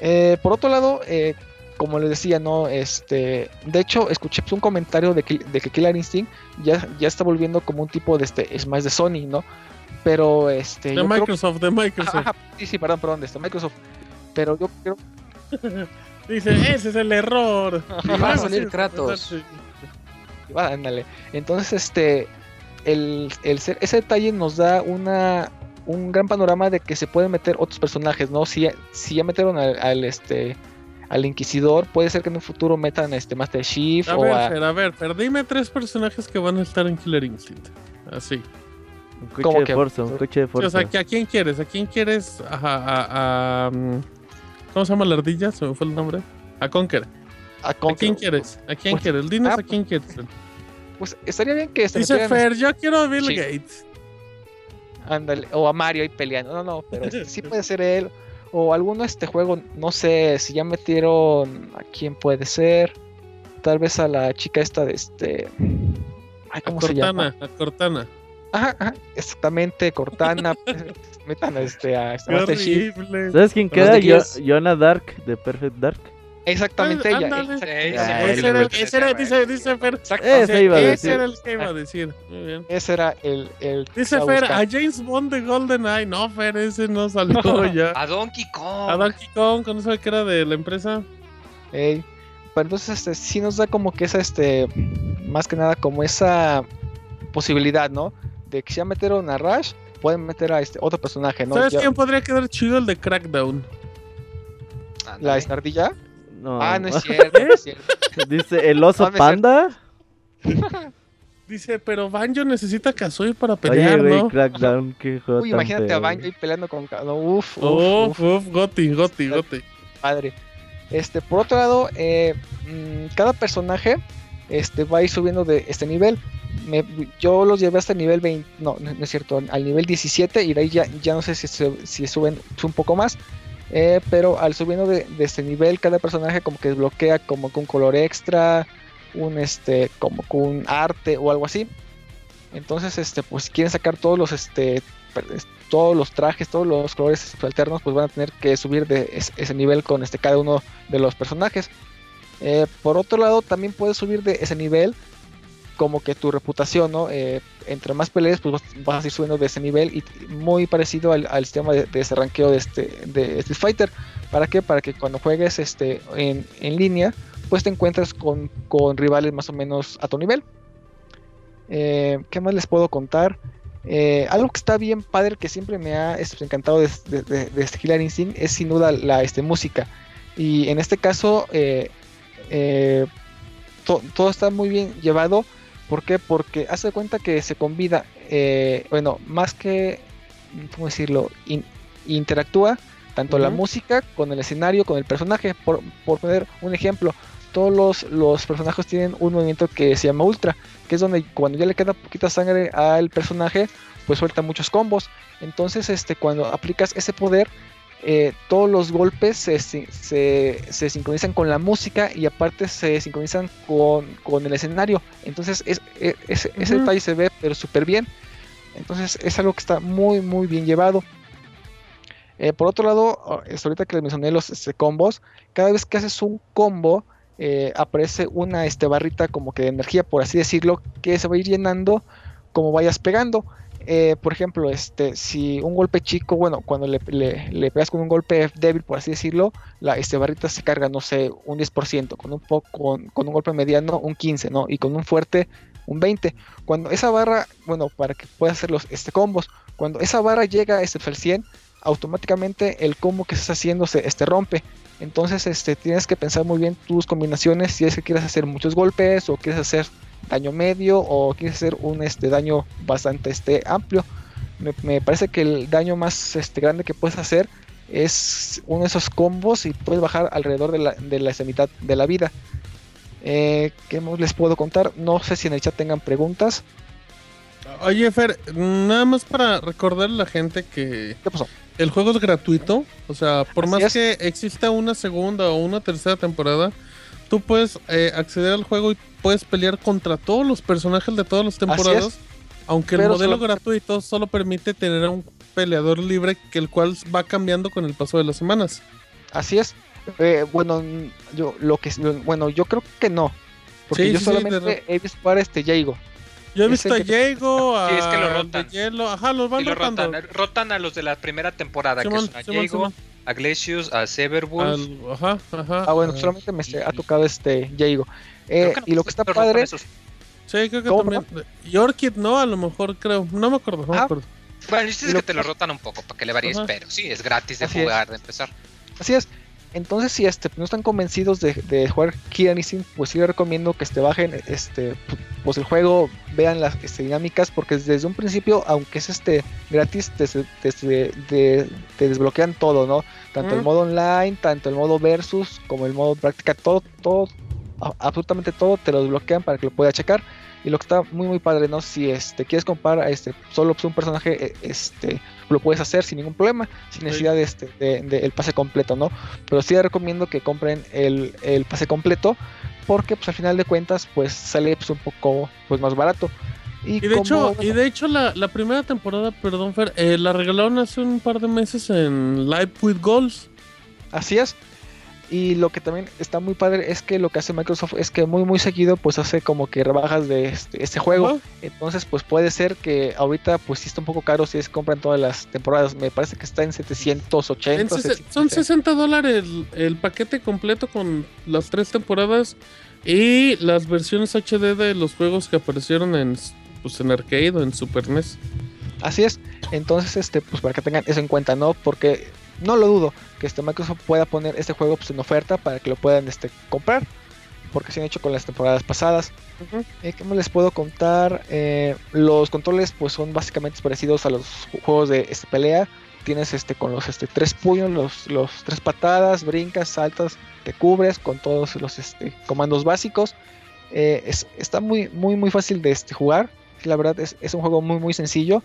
Eh, por otro lado, eh, como les decía, no, este, de hecho, escuché pues, un comentario de que, de que Killer Instinct ya, ya está volviendo como un tipo de este, es más de Sony, ¿no? Pero este. De creo- Microsoft, de Microsoft. Ajá, sí, sí, perdón, perdón, de este Microsoft. Pero yo creo. Dice, ese es el error. Y va a salir Kratos. Ah, ándale. Entonces, este. El, el ser- ese detalle nos da una un gran panorama de que se pueden meter otros personajes, ¿no? Si, ya- si ya metieron al, al, este al Inquisidor, puede ser que en un futuro metan este Master Chief A o ver, a, Fer, a ver, Fer, dime tres personajes que van a estar en Killer Instinct. Así. Un coche ¿Cómo de que? Forza, un coche de Sí, Forza. o sea, ¿que ¿a quién quieres? ¿A quién quieres? Ajá, a, a, mm, ¿Cómo se llama la ardilla? Se me fue el nombre. A Conker. a ¿A Conquer. quién quieres? ¿A quién Pues, quieres? Dinos ah, a quién quieres. Pues estaría bien que se Dice Fer, yo quiero a Bill Sí. Gates. ándale, o a Mario ahí peleando. No, no, pero sí puede ser él. O alguno este juego, no sé si ya metieron a quién puede ser. Tal vez a la chica esta de este. Ay, A ¿cómo se llama? Cortana, a Cortana. Ajá, ajá, exactamente, Cortana. metan a este a este Chief. horrible. ¿Sabes quién queda? de Yo. Yona Dark de Perfect Dark. Exactamente Pues, ella. Ese era, el- fue- ese era- dice, dice Fer. exacto, Ese iba a Ese decir. era el que iba a decir. Muy bien. Ese era el. el que Dice Fer, a James Bond de GoldenEye. No, Fer, ese no salió ya. A Donkey Kong. A Donkey Kong, ¿no sabe que era de la empresa? Ey, Pero entonces este, sí nos da como que esa, este, más que nada como esa posibilidad, ¿no? De que si ya metieron a Rush, pueden meter a este otro personaje, ¿no? ¿Sabes Ya- quién podría quedar chido? El de Crackdown. La estardilla. No. Ah, no es cierto, no es cierto. Dice el oso No, panda. Dice, pero Banjo necesita Kazooie para Oye, pelear, güey, ¿no? Crackdown, qué Uy, imagínate a Banjo ahí peleando con cada uf, uf, Uf, uf, uf, Goti, Goti, Goti. padre. Este, por otro lado, eh, mm, cada personaje este, va a ir subiendo de este nivel. Me- yo los llevé hasta el nivel 20, no, no no es cierto, al nivel 17 y de ahí ya, ya no sé si, se- si suben un poco más. Eh, pero al subiendo de, de este nivel, cada personaje como que desbloquea como con un color extra, un este, como con un arte o algo así. Entonces, este, pues si quieren sacar todos los este, todos los trajes, todos los colores alternos, pues van a tener que subir de es- ese nivel con este cada uno de los personajes. Eh, por otro lado, también puedes subir de ese nivel como que tu reputación, ¿no? Eh, entre más peleas, pues vas, a ir subiendo de ese nivel y muy parecido al, al sistema de, de ese ranqueo de, este, de Street Fighter. ¿Para qué? Para que cuando juegues este, en, en línea, pues te encuentres con, con rivales más o menos a tu nivel. Eh, ¿Qué más les puedo contar? Eh, algo que está bien padre que siempre me ha este, encantado de, de, de, este Killer Instinct es sin duda la este, música. Y en este caso, to- todo está muy bien llevado. ¿Por qué? Porque hace cuenta que se combina, eh, bueno, más que, ¿cómo decirlo? In- interactúa tanto la música con el escenario, con el personaje. Por, por poner un ejemplo, todos los, los personajes tienen un movimiento que se llama Ultra, que es donde cuando ya le queda poquita sangre al personaje, pues suelta muchos combos. Entonces, este, cuando aplicas ese poder, eh, todos los golpes se, se, se sincronizan con la música y aparte se sincronizan con, con el escenario. Entonces es, es- ese- detalle se ve pero súper bien. Entonces es algo que está muy muy bien llevado. Eh, por otro lado, ah, es ahorita que les mencioné los este, combos, cada vez que haces un combo eh, aparece una este, barrita como que de energía, por así decirlo, que se va a ir llenando como vayas pegando. Eh, por ejemplo, este, si un golpe chico, bueno, cuando le, le- le pegas con un golpe débil, por así decirlo, la este, barrita se carga, no sé, un 10%, con un, poco, con, con un golpe mediano, un 15%, ¿no? Y con un fuerte, un 20%. Cuando esa barra, bueno, para que puedas hacer los este, combos, cuando esa barra llega este, al 100, automáticamente el combo que estás haciendo se este, rompe. Entonces este, tienes que pensar muy bien tus combinaciones si es que quieres hacer muchos golpes o quieres hacer daño medio o quieres hacer un este, daño bastante este, amplio. Me, me parece que el daño más este, grande que puedes hacer es uno de esos combos y puedes bajar alrededor de la, de la mitad de la vida. Eh, ¿Qué más les puedo contar? No sé si en el chat tengan preguntas. Oye, Fer, nada más para recordarle a la gente que ¿Qué pasó? el juego es gratuito. O sea, por Así más es. que exista una segunda o una tercera temporada, tú puedes eh, acceder al juego y puedes pelear contra todos los personajes de todas las temporadas. Aunque el modelo solo- gratuito solo permite tener a un peleador libre que el cual va cambiando con el paso de las semanas. Así es. Eh, bueno, yo lo que bueno, yo creo que no. Porque Sí, yo sí, solamente he visto jugar este Jaigo. Yo he visto a Diego, a Sí, es que lo rotan. de hielo, ajá, los van Y lo rotando. rotan, rotan a los de la primera temporada, Simón, que son a Simón. A Glacius, a Severwolf. Al- ajá, ajá. Ah, bueno, ah, solamente me se- ha tocado este Jaigo. Eh, no, y lo que está padre, esos. Sí, creo que ¿Cómo, también. Y Orchid no, a lo mejor creo. No me acuerdo, no me Ajá. acuerdo. Bueno, el chiste y es que te lo rotan un poco para que le varíes, Ajá. pero sí, es gratis de Así es. jugar, de empezar. así es. Entonces, si este, no están convencidos de, de jugar Instinct, pues sí les recomiendo que este, bajen este, pu- pues el juego, vean las este, dinámicas, porque desde un principio, aunque es este gratis, te, te, te- te desbloquean todo, ¿no? Tanto el modo online, tanto el modo versus, como el modo práctica, todo, todo, absolutamente todo te lo desbloquean para que lo puedas checar. Y lo que está muy muy padre, ¿no? Si este quieres comprar a este solo pues, un personaje, eh, este lo puedes hacer sin ningún problema, sin necesidad de este de, de el pase completo, ¿no? Pero sí les recomiendo que compren el, el pase completo porque pues al final de cuentas pues sale pues un poco pues más barato. Y, Y de como, hecho, y de hecho la, la primera temporada, perdón Fer, eh, la regalaron hace un par de meses en Live with Goals. Así es. Y lo que también está muy padre es que lo que hace Microsoft es que muy muy seguido pues hace como que rebajas de este, este juego. Entonces pues puede ser que ahorita pues sí está un poco caro si es compran todas las temporadas. Me parece que está en 780. En sese- 760. son 60 dólares el, el paquete completo con las tres temporadas y las versiones HD de los juegos que aparecieron en, pues, en arcade o en Super NES. Así es. Entonces, este, pues para que tengan eso en cuenta, ¿no? Porque no lo dudo que este Microsoft pueda poner este juego pues, en oferta para que lo puedan este, comprar. Porque se han hecho con las temporadas pasadas. Eh, ¿Qué más les puedo contar? Eh, los controles pues son básicamente parecidos a los ju- juegos de este, pelea. Tienes este con los este, tres puños, los, los tres patadas, brincas, saltas, te cubres con todos los este, comandos básicos. Eh, es- está muy, muy, muy fácil de este, jugar. La verdad es, es un juego muy, muy sencillo.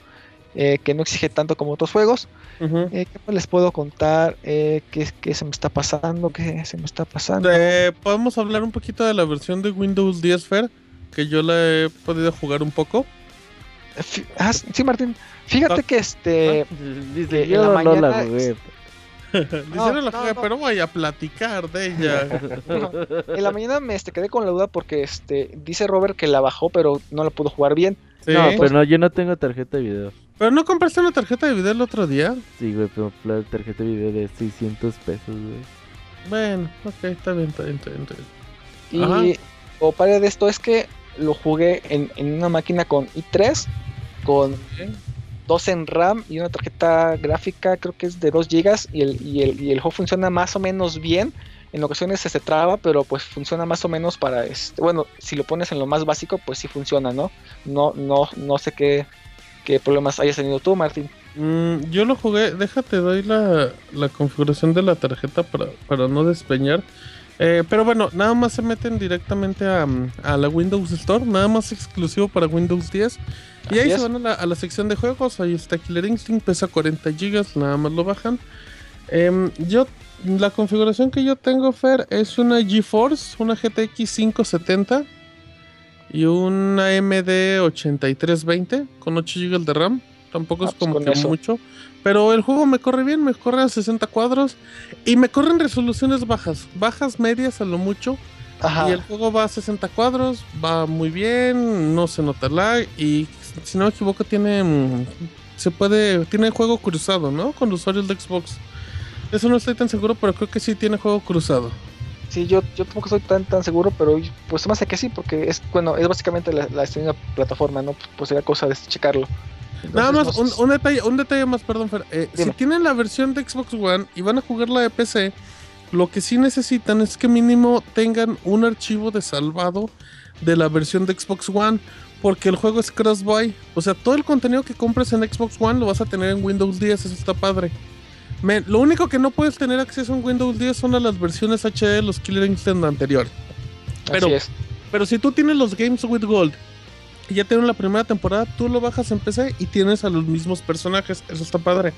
Eh, que no exige tanto como otros juegos. Eh, ¿Qué más les puedo contar? Eh, ¿qué, qué se me está pasando? ¿Qué se me está pasando? Eh, Podemos hablar un poquito de la versión de Windows 10 Fer, que yo la he podido jugar un poco. Ah, sí, Martín. Fíjate Ah. que este. Dice, yo la no la mañana- jugué. Hicieron la no, juega, no. pero voy a platicar de ella. En la mañana me este, quedé con la duda porque este dice Robert que la bajó, pero no la pudo jugar bien. Sí. No, pero no, yo no tengo tarjeta de video. ¿Pero no compraste una tarjeta de video el otro día? Sí, güey, pero la tarjeta de video de 600 pesos, güey. Bueno, ok, está bien, está bien, está bien. está bien. Y Ajá. o padre de esto es que lo jugué en, en una máquina con i3, con 12 en RAM y una tarjeta gráfica, creo que es de 2 GB. Y el, y, el, y el juego funciona más o menos bien. En ocasiones se, se traba, pero pues funciona más o menos para este. Bueno, si lo pones en lo más básico, pues sí funciona, ¿no? No, no, no sé qué, qué problemas hayas tenido tú, Martín. Mm, yo lo jugué, déjate, doy la, la configuración de la tarjeta para, para no despeñar. Eh, pero bueno, nada más se meten directamente a, a la Windows Store, nada más exclusivo para Windows 10. Y Así ahí es. se van a la, a la sección de juegos, ahí está Killer Instinct, pesa 40 GB, nada más lo bajan. Em, yo, la configuración que yo tengo, Fer, es una GeForce, una GTX 570 y una AMD 8320 con 8 GB de RAM. Tampoco Ah, es pues como que eso. mucho. Pero el juego me corre bien, me corre a 60 cuadros y me corre en resoluciones bajas, bajas, medias a lo mucho. Ajá. Y el juego va a 60 cuadros, va muy bien, no se nota lag y si no me equivoco tiene mm, se puede tiene juego cruzado, ¿no? Con los usuarios de Xbox. Eso no estoy tan seguro, pero creo que sí tiene juego cruzado. Sí, yo, yo tampoco estoy tan tan seguro, pero pues me hace que sí, porque es bueno, es básicamente la, la misma plataforma, ¿no? Pues, pues sería cosa de checarlo. Nada más, no un, un detalle, un detalle más, perdón, Fer. Eh, si tienen la versión de Xbox One y van a jugar la de PC, lo que sí necesitan es que mínimo tengan un archivo de salvado de la versión de Xbox One, porque el juego es cross-buy. O sea, todo el contenido que compres en Xbox One lo vas a tener en Windows 10, eso está padre. Lo único que no puedes tener acceso en Windows 10 son a las versiones HD de los Killer Instinct anterior. Pero, Así es. pero si tú tienes los Games with Gold que ya tienen la primera temporada, tú lo bajas en PC y tienes a los mismos personajes. Eso está padre.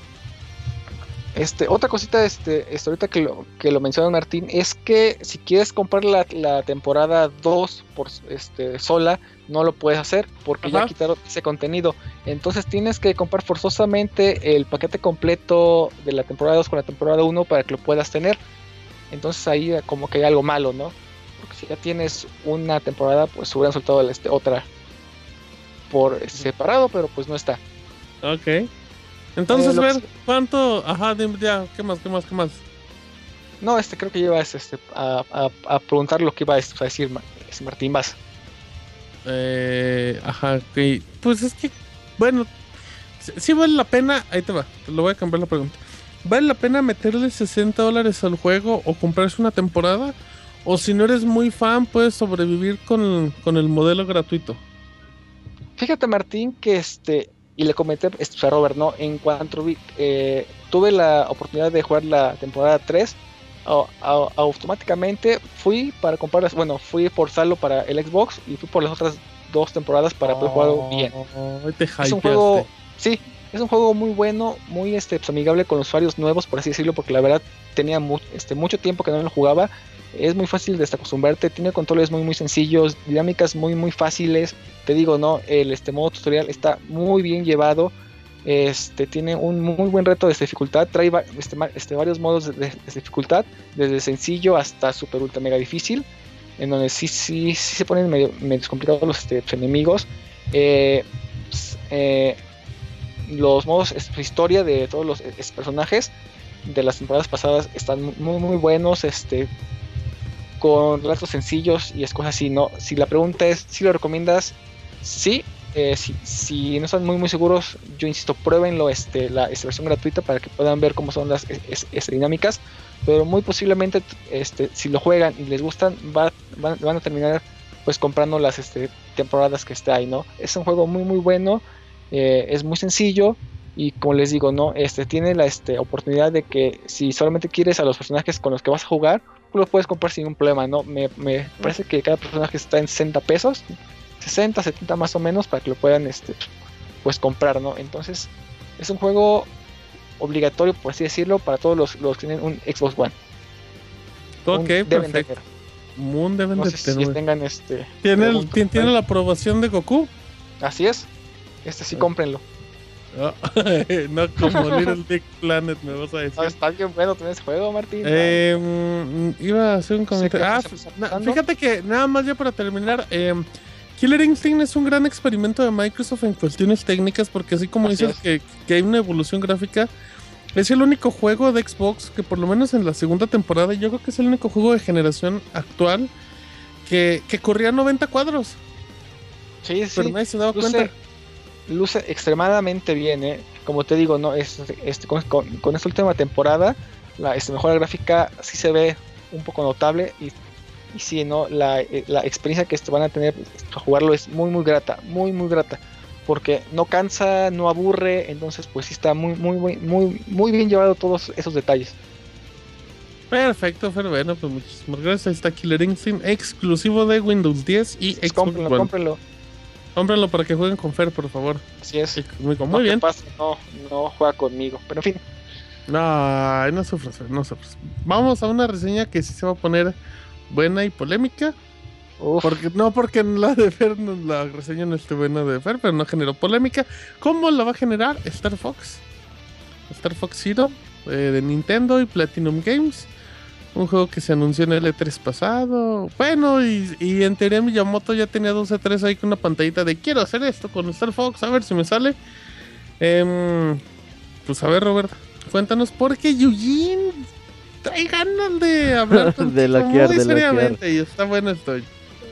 Este, otra cosita, este, este, ahorita que lo, que lo menciona Martín, es que si quieres comprar la, la temporada 2 por este sola, no lo puedes hacer porque ya Ajá. quitaron ese contenido. Entonces tienes que comprar forzosamente el paquete completo de la temporada 2 con la temporada 1 para que lo puedas tener. Entonces ahí como que hay algo malo, ¿no? Porque si ya tienes una temporada, pues hubieran soltado la, este, otra por separado, pero pues no está. Ok. Entonces, Eh, ver que- cuánto. Ajá, ya. ¿Qué más? ¿Qué más? ¿Qué más? No, este creo que llevas este, a, a- a preguntar lo que iba a decir este, Martín Vaz. Eh, ajá, ok. Pues es que, bueno, sí, sí vale la pena. Ahí te va, te lo voy a cambiar la pregunta. ¿Vale la pena meterle 60 dólares al juego o comprarse una temporada? O si no eres muy fan, puedes sobrevivir con, con el modelo gratuito. Fíjate Martín que este, y le comenté este, a Robert, ¿no? En cuanto vi, eh, tuve la oportunidad de jugar la temporada 3, au- au- automáticamente fui para comprar, bueno, fui por saldo para el Xbox y fui por las otras dos temporadas para poder jugarlo bien. Ay, te Es un juego, sí, es un juego muy bueno, muy este, pues, amigable con los usuarios nuevos, por así decirlo, porque la verdad tenía mu- este, mucho tiempo que no lo jugaba. Es muy fácil de acostumbrarte, tiene controles muy muy sencillos, dinámicas muy muy fáciles. Te digo, no, el este modo tutorial está muy bien llevado. Este tiene un muy buen reto de dificultad, trae este, este, varios modos de, dificultad, desde sencillo hasta super ultra mega difícil, en donde sí sí, sí se ponen medio, medio complicados los este, enemigos. Eh, pues, eh, los modos es- historia de todos los es- personajes de las temporadas pasadas están mu- muy muy buenos este con relatos sencillos y es cosas así no si la pregunta es si lo recomiendas sí eh, si, si no están muy muy seguros yo insisto pruébenlo este la esta versión gratuita para que puedan ver cómo son las es- es- dinámicas pero muy posiblemente este si lo juegan y les gustan va- van, van a terminar pues comprando las este, temporadas que está ahí no es un juego muy muy bueno eh, es muy sencillo y como les digo, no, este tiene la este, oportunidad de que si solamente quieres a los personajes con los que vas a jugar, los puedes comprar sin ningún problema, ¿no? Me, me parece que cada personaje está en 60 pesos, 60, 70 más o menos, para que lo puedan este, pues comprar, ¿no? Entonces, es un juego obligatorio, por así decirlo, para todos los, los que tienen un Xbox One. Ok, Un deben tener. Moon deben No de sé si tener. tengan este. ¿Tiene, el- ¿tiene, la aprobación de Goku? Así es. Este sí, cómprenlo. No como Little Big Planet, me vas a decir. No, está bien bueno tener ese juego, Martín. Eh, mm, iba a hacer un comentario. Ah, na- fíjate que nada más ya para terminar, eh, Killer Instinct es un gran experimento de Microsoft en cuestiones técnicas porque así como Así dices que, que hay una evolución gráfica, es el único juego de Xbox que por lo menos en la segunda temporada, yo creo que es el único juego de generación actual que, que corría 90 cuadros. Sí, sí. Pero nadie se daba cuenta. Luce extremadamente bien, ¿eh? Como te digo, no es, este, con, con- con esta última temporada, la este, mejora gráfica sí se ve un poco notable y, y sí, ¿no? La, eh, la experiencia que este, van a tener a jugarlo es muy, muy grata, muy, muy grata. Porque no cansa, no aburre, entonces pues sí está muy, muy, muy, muy, muy bien llevado todos esos detalles. Perfecto, pero bueno, pues muchísimas gracias. Ahí está Killer Instinct, exclusivo de Windows 10 y Xbox Cómprenlo, One. cómprenlo. Cómprenlo para que jueguen con Fer, por favor. Así es. No Muy te bien. no, no juega conmigo. Pero en fin, No, no sufras, Fer, no sufras. Vamos a una reseña que sí se va a poner buena y polémica. Porque, no porque la de Fer, no- la reseña no esté buena de Fer, pero no generó polémica. ¿Cómo la va a generar Star Fox? Star Fox Zero eh, de Nintendo y Platinum Games. Un juego que se anunció en el E3 pasado. Bueno, y, y en teoría Miyamoto ya tenía dos E3 ahí con una pantallita de quiero hacer esto con Star Fox, a ver si me sale. Em, pues a ver, Robert, cuéntanos por qué Eugene trae ganas de hablar De loquear, muy de seriamente y está bueno esto.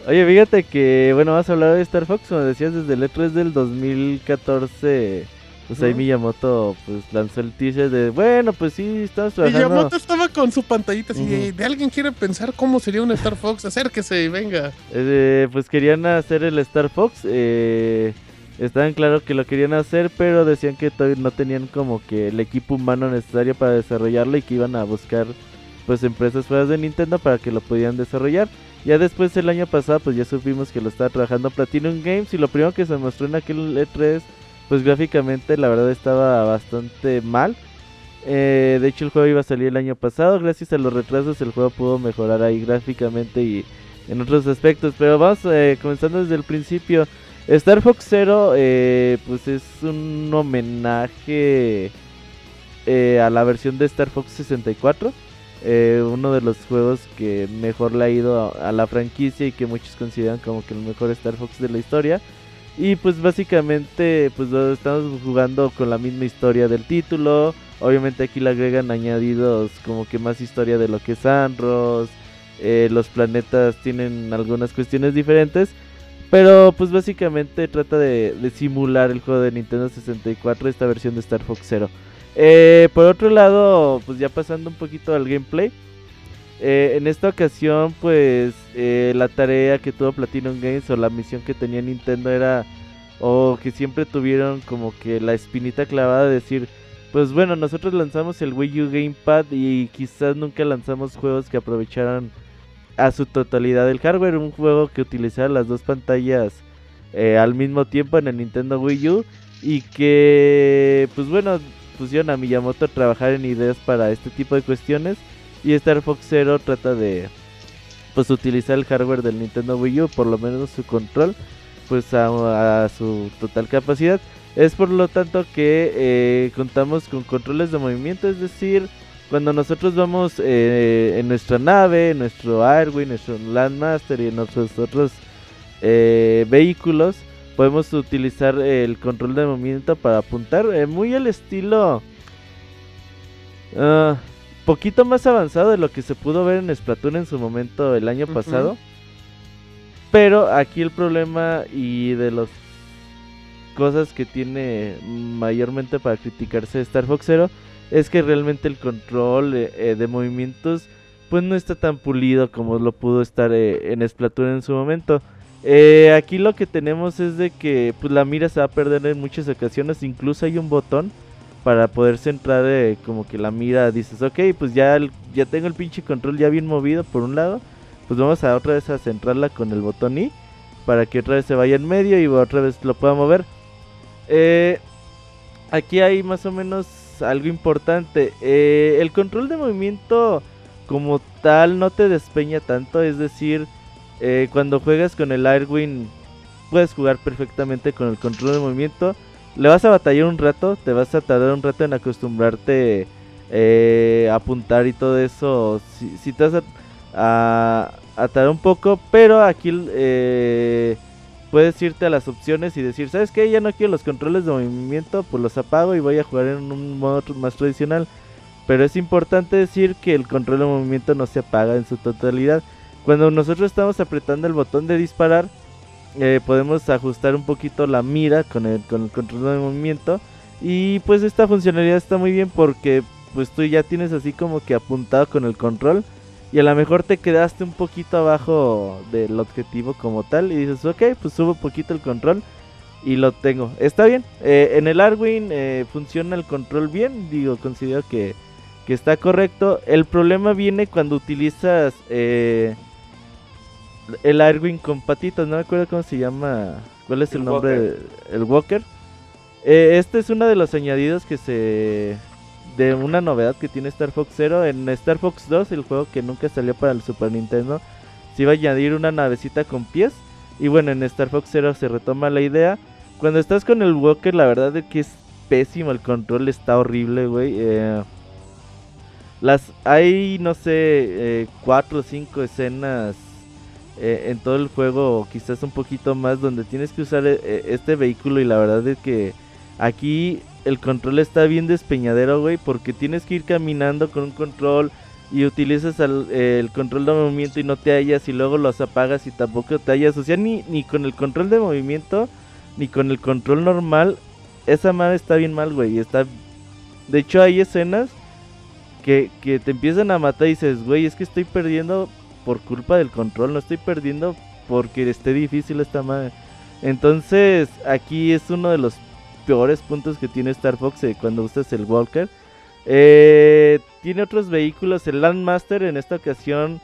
Oye, fíjate que, bueno, vas a hablar de Star Fox, como decías, desde el E3 del 2014. Pues ahí. Miyamoto pues lanzó el teaser de, bueno, pues sí, estamos trabajando. Miyamoto estaba con su pantallita así de alguien quiere pensar cómo sería un Star Fox, acérquese y venga. Eh, pues querían hacer el Star Fox. Eh, estaban claro que lo querían hacer, pero decían que todavía no tenían como que el equipo humano necesario para desarrollarlo y que iban a buscar pues empresas fuera de Nintendo para que lo pudieran desarrollar. Ya después el año pasado pues ya supimos que lo estaba trabajando Platinum Games y lo primero que se mostró en aquel E3 pues gráficamente la verdad estaba bastante mal. Eh, de hecho el juego iba a salir el año pasado, gracias a los retrasos el juego pudo mejorar ahí gráficamente y en otros aspectos. Pero vamos eh, comenzando desde el principio. Star Fox Zero eh, pues es un homenaje eh, a la versión de Star Fox 64. uno de los juegos que mejor le ha ido a, a, la franquicia y que muchos consideran como que el mejor Star Fox de la historia. Y pues básicamente pues estamos jugando con la misma historia del título. Obviamente aquí le agregan añadidos como que más historia de lo que es Andros. Eh, los planetas tienen algunas cuestiones diferentes. Pero pues básicamente trata de, de, simular el juego de Nintendo 64, esta versión de Star Fox Zero. Eh, por otro lado, pues ya pasando un poquito al gameplay. Eh, en esta ocasión, pues eh, la tarea que tuvo Platinum Games o la misión que tenía Nintendo era, o que siempre tuvieron como que la espinita clavada de decir, pues bueno, nosotros lanzamos el Wii U Gamepad y quizás nunca lanzamos juegos que aprovecharan a su totalidad el hardware, un juego que utilizara las dos pantallas eh, al mismo tiempo en el Nintendo Wii U y que pues bueno pusieron a Miyamoto a trabajar en ideas para este tipo de cuestiones y Star Fox Zero trata de pues utilizar el hardware del Nintendo Wii U, por lo menos su control, pues a, su total capacidad. Es por lo tanto que eh, contamos con controles de movimiento, es decir, cuando nosotros vamos eh, en nuestra nave, en nuestro Airwing, nuestro Landmaster y en nuestros otros eh, vehículos, podemos utilizar el control de movimiento para apuntar, muy al estilo... Uh, poquito más avanzado de lo que se pudo ver en Splatoon en su momento el año uh -huh. pasado. Pero aquí el problema y de las cosas que tiene mayormente para criticarse Star Fox Zero es que realmente el control eh, de movimientos pues no está tan pulido como lo pudo estar eh, en Splatoon en su momento. Eh, aquí lo que tenemos es de que pues la mira se va a perder en muchas ocasiones, incluso hay un botón para poder centrar eh, como que la mira, dices, ok, pues ya, ya tengo el pinche control ya bien movido por un lado, pues vamos a otra vez a centrarla con el botón I para que otra vez se vaya en medio y otra vez lo pueda mover. Eh, aquí hay más o menos algo importante, eh, el control de movimiento como tal no te despeña tanto, es decir, eh, cuando juegas con el Airwing puedes jugar perfectamente con el control de movimiento le vas a batallar un rato, te vas a tardar un rato en acostumbrarte eh, a apuntar y todo eso. Si, te vas a, tardar un poco, pero aquí eh, puedes irte a las opciones y decir, ¿sabes qué? Ya no quiero los controles de movimiento, pues los apago y voy a jugar en un modo más tradicional. Pero es importante decir que el control de movimiento no se apaga en su totalidad. Cuando nosotros estamos apretando el botón de disparar, eh, podemos ajustar un poquito la mira con el, con el control de movimiento. Y pues esta funcionalidad está muy bien porque pues tú ya tienes así como que apuntado con el control y a lo mejor te quedaste un poquito abajo del objetivo como tal y dices ok pues subo un poquito el control y lo tengo. Está bien eh, en el Arwin eh, funciona el control bien digo considero que, que está correcto. El problema viene cuando utilizas eh, el Airwing con patitas, no me acuerdo cómo se llama, cuál es el, el nombre, de, el Walker. Eh, este es uno de los añadidos que se... De una novedad que tiene Star Fox Zero. En Star Fox 2, el juego que nunca salió para el Super Nintendo, se iba a añadir una navecita con pies. Y bueno, en Star Fox Zero se retoma la idea. Cuando estás con el Walker, la verdad es que es pésimo, el control está horrible, güey. Eh, las hay, no sé, eh, cuatro o cinco escenas eh, en todo el juego, quizás un poquito más, donde tienes que usar eh, este vehículo y la verdad es que aquí el control está bien despeñadero, güey, porque tienes que ir caminando con un control y utilizas el, eh, el, control de movimiento y no te hallas y luego los apagas y tampoco te hallas, o sea, ni, ni con el control de movimiento ni con el control normal, esa madre está bien mal, güey, está... De hecho hay escenas que, que te empiezan a matar y dices, güey, es que estoy perdiendo por culpa del control, no estoy perdiendo porque esté difícil esta madre. Entonces, aquí es uno de los peores puntos que tiene Star Fox eh, cuando usas el Walker. Eh, tiene otros vehículos. El Landmaster en esta ocasión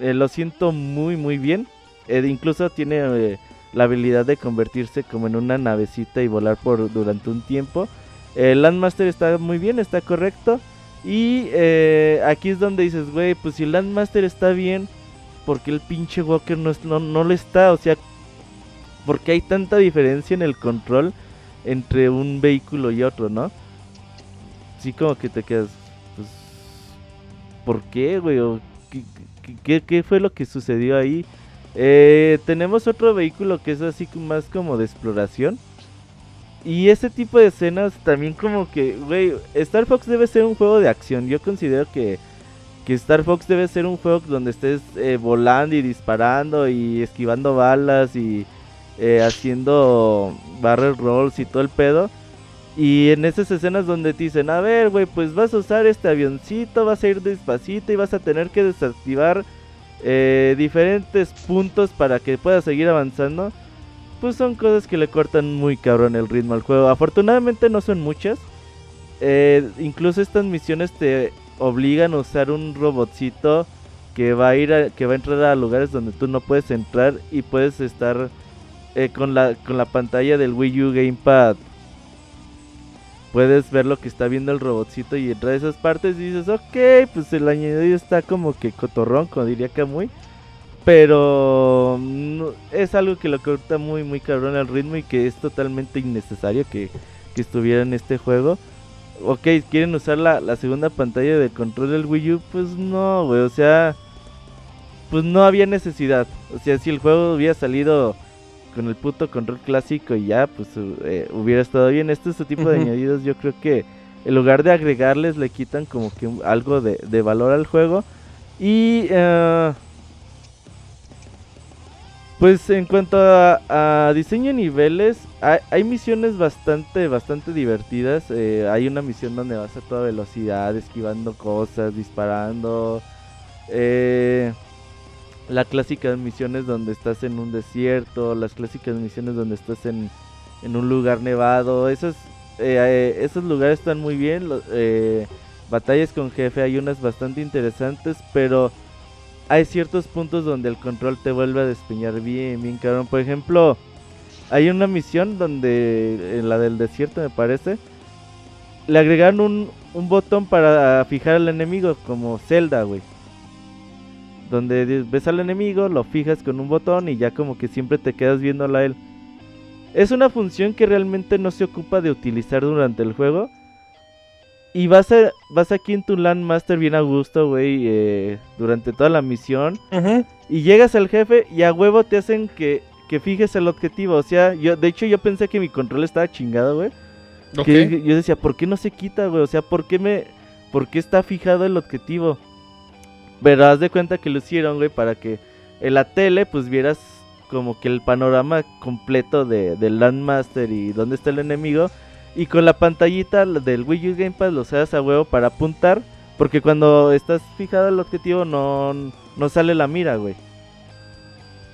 eh, lo siento muy, muy bien. Incluso tiene la habilidad de convertirse como en una navecita y volar por durante un tiempo. El Landmaster está muy bien, está correcto. Y eh, aquí es donde dices, güey, pues si el Landmaster está bien, ¿por qué el pinche Walker no, es- no, no lo está? O sea, ¿por qué hay tanta diferencia en el control entre un vehículo y otro, no? Sí, como que te quedas, pues, ¿por qué, güey? ¿O qué, qué- qué- fue lo que sucedió ahí? Eh, tenemos otro vehículo que es así más como de exploración. Y ese tipo de escenas también como que, güey, Star Fox debe ser un juego de acción. Yo considero que, que Star Fox debe ser un juego donde estés eh, volando y disparando y esquivando balas y eh, haciendo barrel rolls y todo el pedo. Y en esas escenas donde te dicen, a ver, güey, pues vas a usar este avioncito, vas a ir despacito y vas a tener que desactivar eh, diferentes puntos para que puedas seguir avanzando. Pues son cosas que le cortan muy cabrón el ritmo al juego. Afortunadamente no son muchas. Eh, incluso estas misiones te obligan a usar un robotcito que va a ir que va a entrar a lugares donde tú no puedes entrar y puedes estar eh, con la con la pantalla del Wii U Gamepad puedes ver lo que está viendo el robotcito y entrar a esas partes y dices, ok, pues el añadido está como que cotorrón, como diría Kamui. Pero no- es algo que lo corta muy, muy cabrón el ritmo y que es totalmente innecesario que, que estuviera en este juego. Ok, ¿quieren usar la, la segunda pantalla de control del Wii U? Pues no, güey, o sea, pues no había necesidad. O sea, si el juego hubiera salido con el puto control clásico y ya, pues eh, hubiera estado bien. Este es tipo de añadidos, yo creo que en lugar de agregarles, le quitan como que algo de, de valor al juego. Y eh, pues en cuanto a, diseño de niveles, hay, misiones bastante, bastante divertidas. Eh, hay una misión donde vas a toda velocidad, esquivando cosas, disparando. Eh, la clásica misiones donde estás en un desierto, las clásicas misiones donde estás en, en un lugar nevado. Esos, eh, eh, esos lugares están muy bien. batallas con jefe hay unas bastante interesantes, pero hay ciertos puntos donde el control te vuelve a despeñar bien, bien cabrón. Por ejemplo, hay una misión donde, en la del desierto me parece, le agregaron un, un botón para fijar al enemigo, como Zelda, güey. Donde ves al enemigo, lo fijas con un botón y ya como que siempre te quedas viéndolo a él. Es una función que realmente no se ocupa de utilizar durante el juego. Y vas, a, vas aquí en tu Landmaster bien a gusto, güey, eh, durante toda la misión. Y llegas al jefe y a huevo te hacen que, que fijes el objetivo. O sea, yo de hecho yo pensé que mi control estaba chingado, güey. Que yo decía, ¿por qué no se quita, güey? O sea, ¿por qué me por qué está fijado el objetivo? Pero haz de cuenta que lo hicieron, güey, para que en la tele pues vieras como que el panorama completo de, del Landmaster y dónde está el enemigo. Y con la pantallita del Wii U Gamepad lo seas a huevo para apuntar. Porque cuando estás fijado el objetivo no, no sale la mira, güey.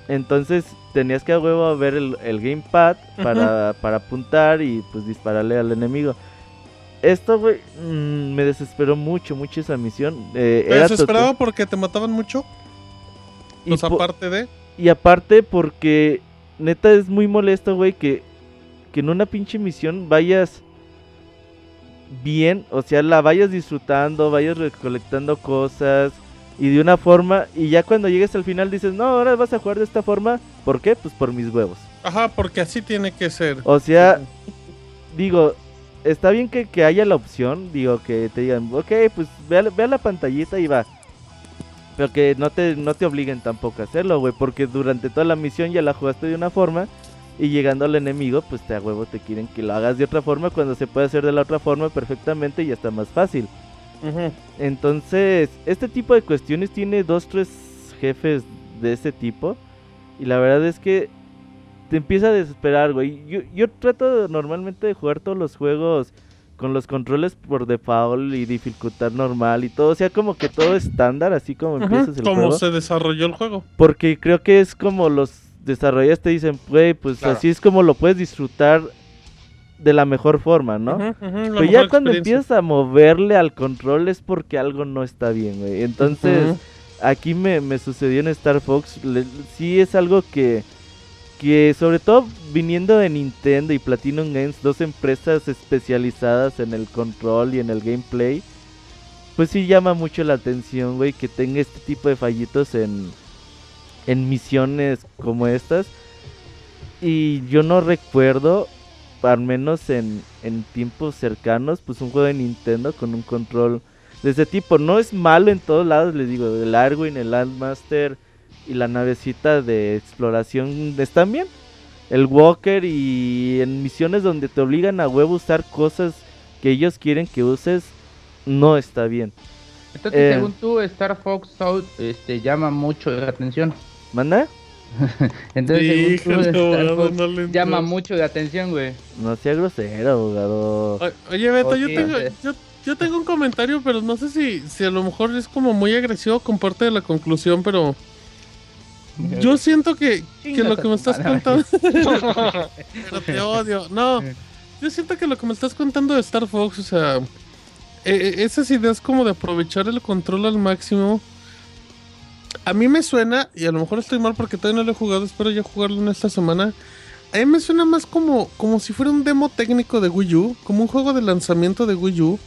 Entonces tenías que a huevo ver el, el gamepad para, para apuntar y pues dispararle al enemigo. Esto, güey, mm, me desesperó mucho, mucho esa misión. Eh, ¿Te era desesperaba porque te mataban mucho? Y Pues po- aparte de... Y aparte porque neta es muy molesto, güey, que, que en una pinche misión vayas bien, o sea, la vayas disfrutando, vayas recolectando cosas y de una forma y ya cuando llegues al final dices, "No, ahora vas a jugar de esta forma." ¿Por qué? Pues por mis huevos. Ajá, porque así tiene que ser. O sea, digo, está bien que, que haya la opción, digo, que te digan, ok, pues ve a, la- ve a la pantallita y va. Pero que no te, no te obliguen tampoco a hacerlo, güey, porque durante toda la misión ya la jugaste de una forma y llegando al enemigo, pues te a huevo te quieren que lo hagas de otra forma cuando se puede hacer de la otra forma perfectamente y está más fácil. Entonces, este tipo de cuestiones tiene dos, tres jefes de ese tipo. Y la verdad es que te empieza a desesperar, güey. Yo, yo trato de- normalmente de jugar todos los juegos con los controles por default y dificultad normal y todo. O sea, como que todo estándar, así como empiezas el Como juego. se desarrolló el juego. Porque creo que es como los desarrolladores te dicen, güey, pues Claro. así es como lo puedes disfrutar de la mejor forma, ¿no? Pero mejor ya cuando empiezas a moverle al control es porque algo no está bien, güey. Entonces, aquí me, me sucedió en Star Fox. le- sí es algo que, que, sobre todo viniendo de Nintendo y Platinum Games, dos empresas especializadas en el control y en el gameplay, pues sí llama mucho la atención, güey, que tenga este tipo de fallitos en, en misiones como estas. Y yo no recuerdo, al menos en, en tiempos cercanos, pues un juego de Nintendo con un control de ese tipo. No es malo en todos lados, les digo, el Arwin, el Landmaster y la navecita de exploración están bien. El Walker y en misiones donde te obligan a huevo usar cosas que ellos quieren que uses, no está bien. Entonces, Eh. según tú, Star Fox South este, llama mucho la atención. ¿Manda? Entonces, según tú, Híjole, Star abogado, Fox no le llama mucho de atención, güey. No sea grosero, abogado. Oye, Beto, yo, tengo, yo, yo tengo un comentario, pero no sé si, si a lo mejor es como muy agresivo con parte de la conclusión, pero yo siento que, que lo que me estás contando... pero te odio. No, yo siento que lo que me estás contando de Star Fox, o sea, eh, eh, esas ideas como de aprovechar el control al máximo... A mí me suena, y a lo mejor estoy mal porque todavía no lo he jugado, espero ya jugarlo en esta semana. A mí me suena más como, como si fuera un demo técnico de Wii U, como un juego de lanzamiento de Wii U,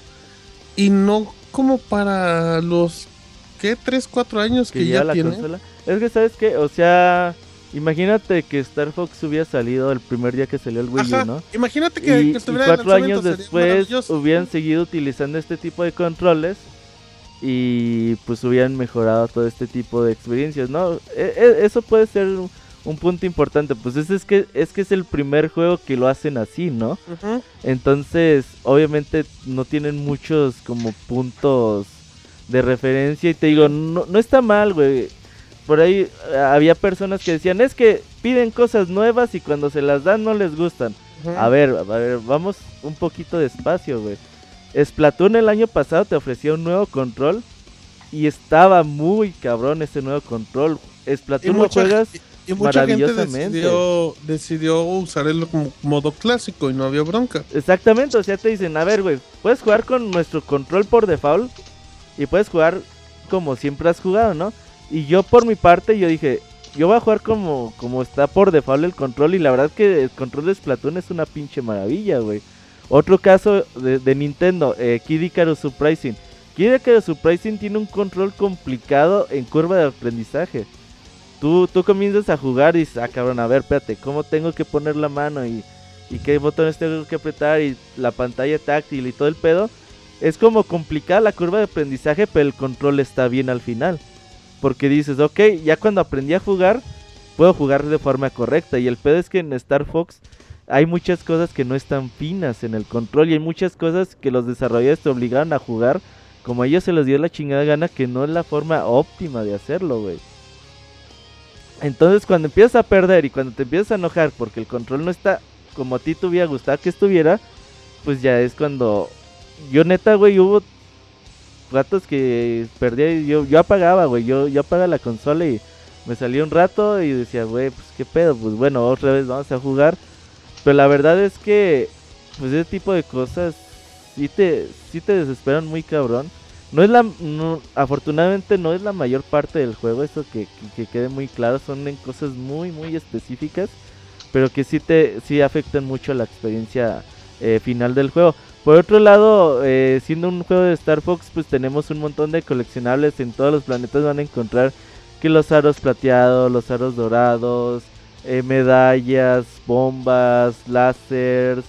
y no como para los, ¿qué? 3, 4 años que, que ya la tiene. consola. Es que, ¿sabes qué? O sea, imagínate que Star Fox hubiera salido el primer día que salió el Wii U, ¿no? imagínate que, y, que y cuatro años después hubieran seguido utilizando este tipo de controles y pues hubieran mejorado todo este tipo de experiencias, ¿no? E- e- eso puede ser un, un punto importante, pues es, es que es que es el primer juego que lo hacen así, ¿no? Ujú. Entonces, obviamente no tienen muchos como puntos de referencia y te digo, no, no está mal, güey. Por ahí eh, había personas que decían, es que piden cosas nuevas y cuando se las dan no les gustan. A ver, a ver, vamos un poquito despacio, güey. Splatoon el año pasado te ofrecía un nuevo control y estaba muy cabrón ese nuevo control. Splatoon lo juegas y mucha gente decidió, decidió usar el como modo clásico y no había bronca. Exactamente, o sea, te dicen, a ver, güey, puedes jugar con nuestro control por default y puedes jugar como siempre has jugado, ¿no? Y yo por mi parte, yo dije, yo voy a jugar como, como está por default el control y la verdad es que el control de Splatoon es una pinche maravilla, güey. Otro caso de, Nintendo, eh, Kid Icarus Surprising. Kid Icarus Surprising tiene un control complicado en curva de aprendizaje. Tú, tú comienzas a jugar y dices, ah, cabrón, a ver, espérate, ¿cómo tengo que poner la mano? Y, y qué botones tengo que apretar y la pantalla táctil y todo el pedo. Es como complicada la curva de aprendizaje, pero el control está bien al final. Porque dices, ok, ya cuando aprendí a jugar, puedo jugar de forma correcta. Y el pedo es que en Star Fox hay muchas cosas que no están finas en el control. Y hay muchas cosas que los desarrolladores te obligaron a jugar como a ellos se les dio la chingada gana, que no es la forma óptima de hacerlo, güey. Entonces cuando empiezas a perder y cuando te empiezas a enojar porque el control no está como a ti te hubiera gustado que estuviera, pues ya es cuando yo neta, güey, hubo ratos que perdía y yo, yo apagaba, güey, yo, yo apagaba la consola y me salía un rato y decía, güey, pues qué pedo, pues bueno, otra vez vamos a jugar. Pero la verdad es que, pues ese tipo de cosas sí te, sí te desesperan muy cabrón. No es la, afortunadamente no es la mayor parte del juego, eso que, que, que quede muy claro, son en cosas muy, muy específicas, pero que sí te, sí afectan mucho la experiencia eh, final del juego. Por otro lado, eh, siendo un juego de Star Fox, pues tenemos un montón de coleccionables en todos los planetas van a encontrar que los aros plateados, los aros dorados, eh, medallas, bombas, láseres,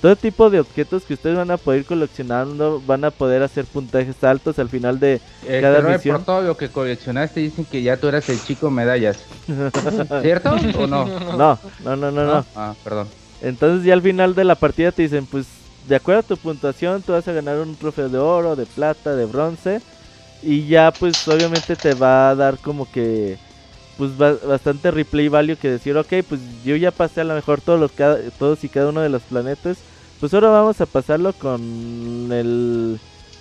todo tipo de objetos que ustedes van a poder ir coleccionando, van a poder hacer puntajes altos al final de Este, cada misión. por todo lo que coleccionaste dicen que ya tú eras el chico medallas. ¿Cierto o no? No, no, no, no, no. Ah, perdón. Entonces ya al final de la partida te dicen, pues de acuerdo a tu puntuación, tú vas a ganar un trofeo de oro, de plata, de bronce. Y ya pues obviamente te va a dar como que pues ba- bastante replay value que decir, ok, pues yo ya pasé a lo mejor todos, los, cada- todos y cada uno de los planetas. Pues ahora vamos a pasarlo con el,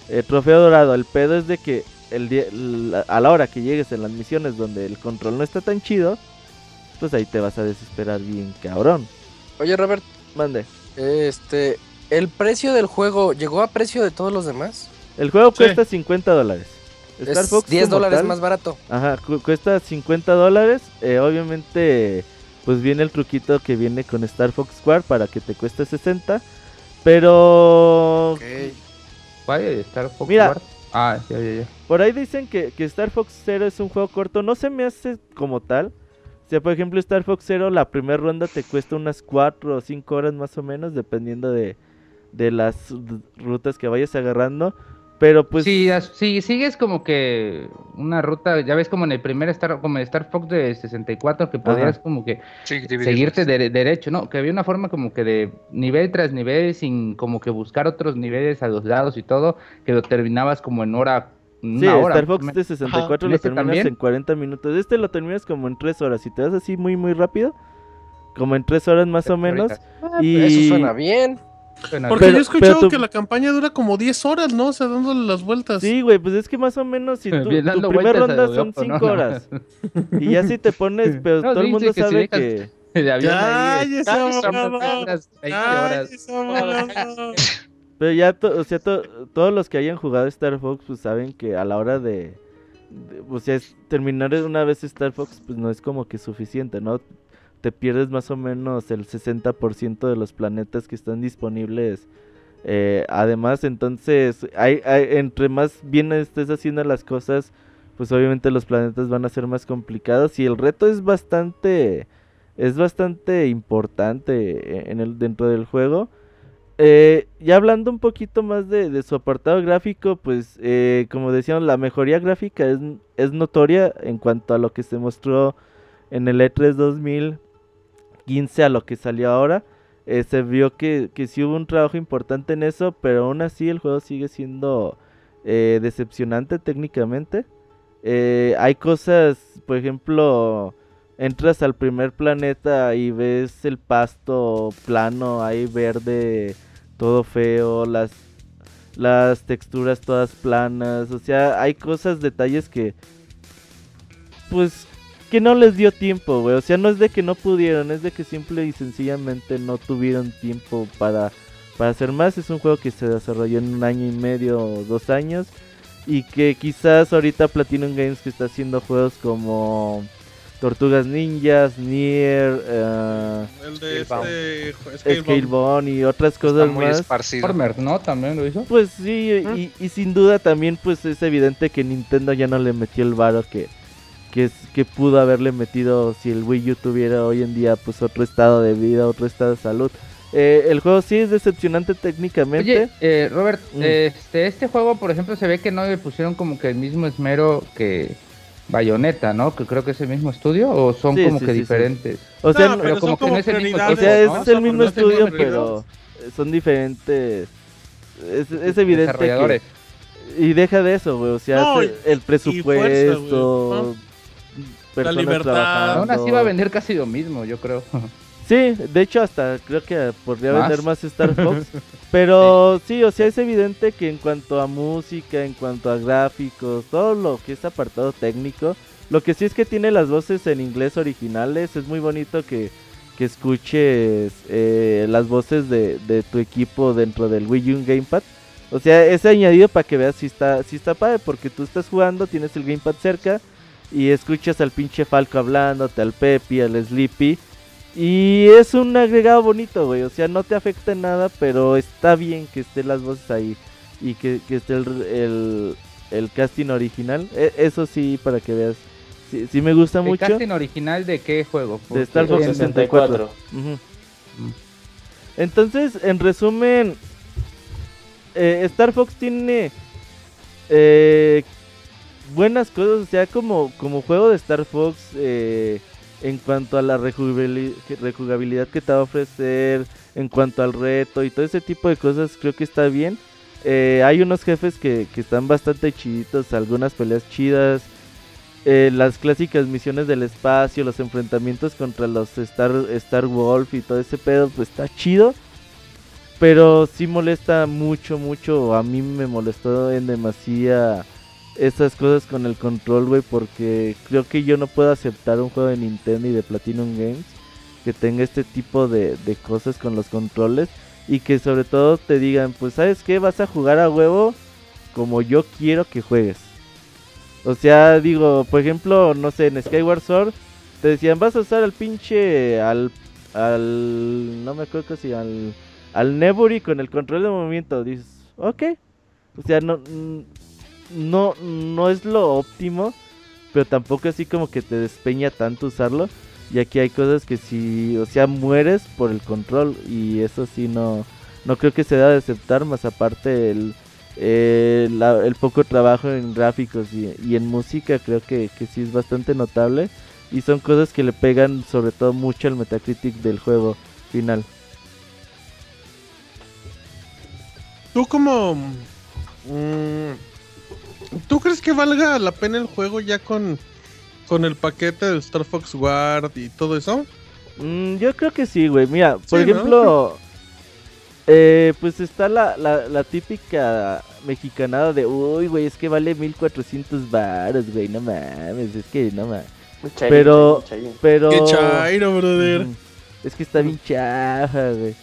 el trofeo dorado. El pedo es de que el día- la- a la hora que llegues en las misiones donde el control no está tan chido, pues ahí te vas a desesperar bien cabrón. Oye, Robert, Mande. Este, ¿el precio del juego llegó a precio de todos los demás? El juego Sí. cuesta 50 dólares. Star Es Fox 10 como dólares tal, más barato. Ajá, cu- cuesta 50 dólares. eh, obviamente, pues viene el truquito que viene con Star Fox Square para que te cueste 60. Pero ¿Cuál es Star Fox Mira. War? Ah, ya, ya, ya. por ahí dicen que, que Star Fox Zero es un juego corto. No se me hace como tal. O sea, por ejemplo, Star Fox Zero, la primera ronda te cuesta unas 4 o 5 horas más o menos, dependiendo de, de las rutas que vayas agarrando. Pero pues... Sí, sigues como que una ruta, ya ves como en el primer Star, como en Star Fox de 64 que podías como que Sí, seguirte dere- derecho, ¿no? Que había una forma como que de nivel tras nivel sin como que buscar otros niveles a los lados y todo, que lo terminabas como en hora, una Sí, hora. Star Fox de 64 ¿En lo este terminas también? en 40 minutos. Este lo terminas como en 3 horas. Si te vas así muy, muy rápido, como en 3 horas más o menos. Ah, Y... Eso suena bien. Porque Pero- yo he escuchado tú- que la campaña dura como 10 horas, ¿no? O sea, dándole las vueltas. Sí, güey, pues es que más o menos si tu, Bien, tu dando primer vueltas a ronda son loco, 5 ¿no? horas. Y ya si te pones, pero No, todo el mundo que si sabe dejas- que... El avión Ya, ahí, ya se son abogado. unas 20 Ay, horas. esa mamada. Pero ya, to- o sea, to- todos los que hayan jugado Star Fox, pues saben que a la hora de... de- o sea, es- terminar una vez Star Fox, pues no es como que suficiente, ¿no? Te pierdes más o menos el 60% de los planetas que están disponibles. eh, además, entonces, entre más bien estés haciendo las cosas, pues obviamente los planetas van a ser más complicados y el reto es bastante... Es bastante importante en el, dentro del juego. Eh, ya hablando un poquito más de, su apartado gráfico, pues eh, como decíamos, la mejoría gráfica es, es notoria en cuanto a lo que se mostró en el E E3 2015 a lo que salió ahora. Eh, se vio que, que sí hubo un trabajo importante en eso, pero aún así el juego sigue siendo eh, decepcionante técnicamente. Eh, hay cosas, por ejemplo, entras al primer planeta y ves el pasto plano, ahí verde, todo feo, las, las texturas todas planas, o sea, hay cosas, detalles que, pues, que no les dio tiempo, güey, o sea, no es de que no pudieron, es de que simple y sencillamente no tuvieron tiempo para, para hacer más, es un juego que se desarrolló en un año y medio o dos años, y que quizás ahorita Platinum Games que está haciendo juegos como Tortugas Ninjas, Nier, eh, El de este. Y otras Está cosas muy más. esparcido. ¿no? También lo hizo. Pues sí, y, y sin duda también pues es evidente que Nintendo ya no le metió el varo que, que, es- que pudo haberle metido si el Wii U tuviera hoy en día pues otro estado de vida, otro estado de salud. Eh, el juego sí es decepcionante técnicamente. Oye, eh, Robert, Mm. este, este juego, por ejemplo, se ve que no le pusieron como que el mismo esmero que Bayonetta, ¿no? Que creo que es el mismo estudio, o son Sí, como sí, que sí, sí. diferentes. O sea, No, no- pero como son que no es el mismo o sea, es ¿no? el mismo no es el mismo estudio, pero son diferentes. Es, es evidente que... Y deja de eso, güey. O sea, el presupuesto, personas libertad. trabajando. Aún así va a vender casi lo mismo, yo creo. Sí, de hecho hasta creo que podría ¿Más? vender más Star Fox. pero sí, o sea, es evidente que en cuanto a música, en cuanto a gráficos, todo lo que es apartado técnico, lo que sí es que tiene las voces en inglés originales, es muy bonito que, que escuches eh, las voces de, de tu equipo dentro del Wii U Gamepad. O sea, es añadido para que veas si está, si está padre, porque tú estás jugando, tienes el Gamepad cerca y escuchas al pinche Falco hablándote, al Pepi, al Sleepy. Y es un agregado bonito, güey. O sea, no te afecta en nada, pero está bien que estén las voces ahí. Y que, que esté el, el, el casting original. E- eso sí, para que veas. Sí, sí me gusta ¿El mucho. casting original de qué juego? De Star Fox Porque- 64. Ujú. Entonces, en resumen, eh, Star Fox tiene eh, buenas cosas, o sea, como, como juego de Star Fox, eh, en cuanto a la rejugabili- rejugabilidad que te va a ofrecer, en cuanto al reto y todo ese tipo de cosas, creo que está bien. Eh, hay unos jefes que, que están bastante chiditos, algunas peleas chidas. eh, las clásicas misiones del espacio, los enfrentamientos contra los Star, Star Wolf y todo ese pedo, pues está chido. Pero sí molesta mucho, mucho. A mí me molestó en demasía esas cosas con el control, güey. Porque creo que yo no puedo aceptar un juego de Nintendo y de Platinum Games que tenga este tipo de, de cosas con los controles. y que sobre todo te digan, pues sabes qué, vas a jugar a huevo como yo quiero que juegues. O sea, digo, por ejemplo, no sé, en Skyward Sword te decían, vas a usar al pinche, al, al, no me acuerdo si al, al Neburi con el control de movimiento. Dices, ok. O sea, no, no, no es lo óptimo, pero tampoco así como que te despeña tanto usarlo. Y aquí hay cosas que si, o sea, mueres por el control y eso sí no, no creo que se deba de aceptar, más aparte el, eh, el poco trabajo en gráficos y, y en música creo que, que sí es bastante notable y son cosas que le pegan sobre todo mucho al Metacritic del juego final. Tú como... mm, ¿Tú crees que valga la pena el juego ya con, con el paquete de Star Fox Guard y todo eso? Mm, yo creo que sí, güey. Mira, por Sí, ¿no? ejemplo, eh, pues está la, la, la típica mexicanada de, uy, güey, es que vale 1400 baros, güey, no mames, es que no mames. Chayo, Pero, pero... Qué chairo, brother. Es que está bien chafa, güey.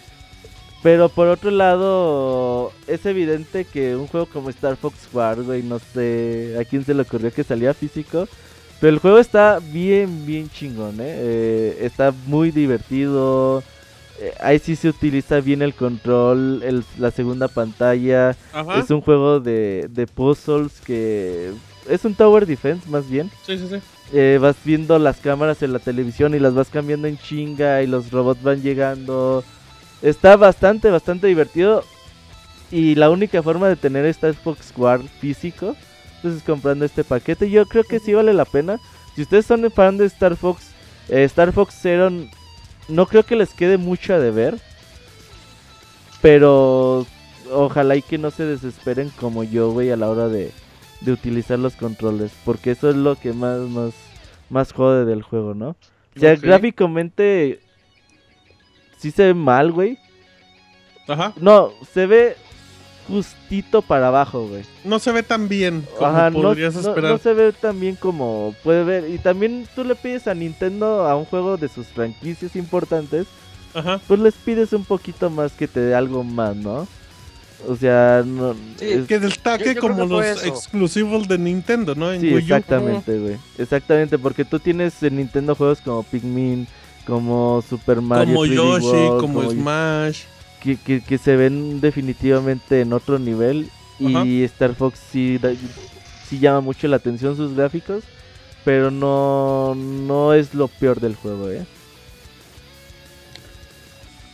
Pero por otro lado, es evidente que un juego como Star Fox War, güey, no sé a quién se le ocurrió que salía físico. Pero el juego está bien, bien chingón, ¿eh? Eh, está muy divertido. Eh, ahí sí se utiliza bien el control, el- la segunda pantalla. Ajá. Es un juego de, de puzzles que... Es un tower defense más bien. Sí, sí, sí. Eh, vas viendo las cámaras en la televisión y las vas cambiando en chinga y los robots van llegando. Está bastante, bastante divertido. Y la única forma de tener Star Fox War físico pues, es comprando este paquete. Yo creo que sí vale la pena. Si ustedes son fan de Star Fox, eh, Star Fox Zero no creo que les quede mucho a deber. Pero ojalá y que no se desesperen como yo, güey, a la hora de, de utilizar los controles. Porque eso es lo que más, más, más jode del juego, ¿no? O sea, gráficamente sí se ve mal, güey. Ajá. No, se ve justito para abajo, güey. No se ve tan bien como Ajá, no, podrías no- esperar. no se ve tan bien como puede ver. Y también tú le pides a Nintendo a un juego de sus franquicias importantes. Ajá. Pues les pides un poquito más que te dé algo más, ¿no? O sea, no. es- Que destaque Yo- como que los eso. exclusivos de Nintendo, ¿no? En Sí, Wii U. exactamente, güey. Exactamente, porque tú tienes en Nintendo juegos como Pikmin, como Super Mario. Como 3D Yoshi, World, como Smash. Que, que, que se ven definitivamente en otro nivel. Y Star Fox sí, da- sí llama mucho la atención sus gráficos. Pero no, no es lo peor del juego, ¿eh?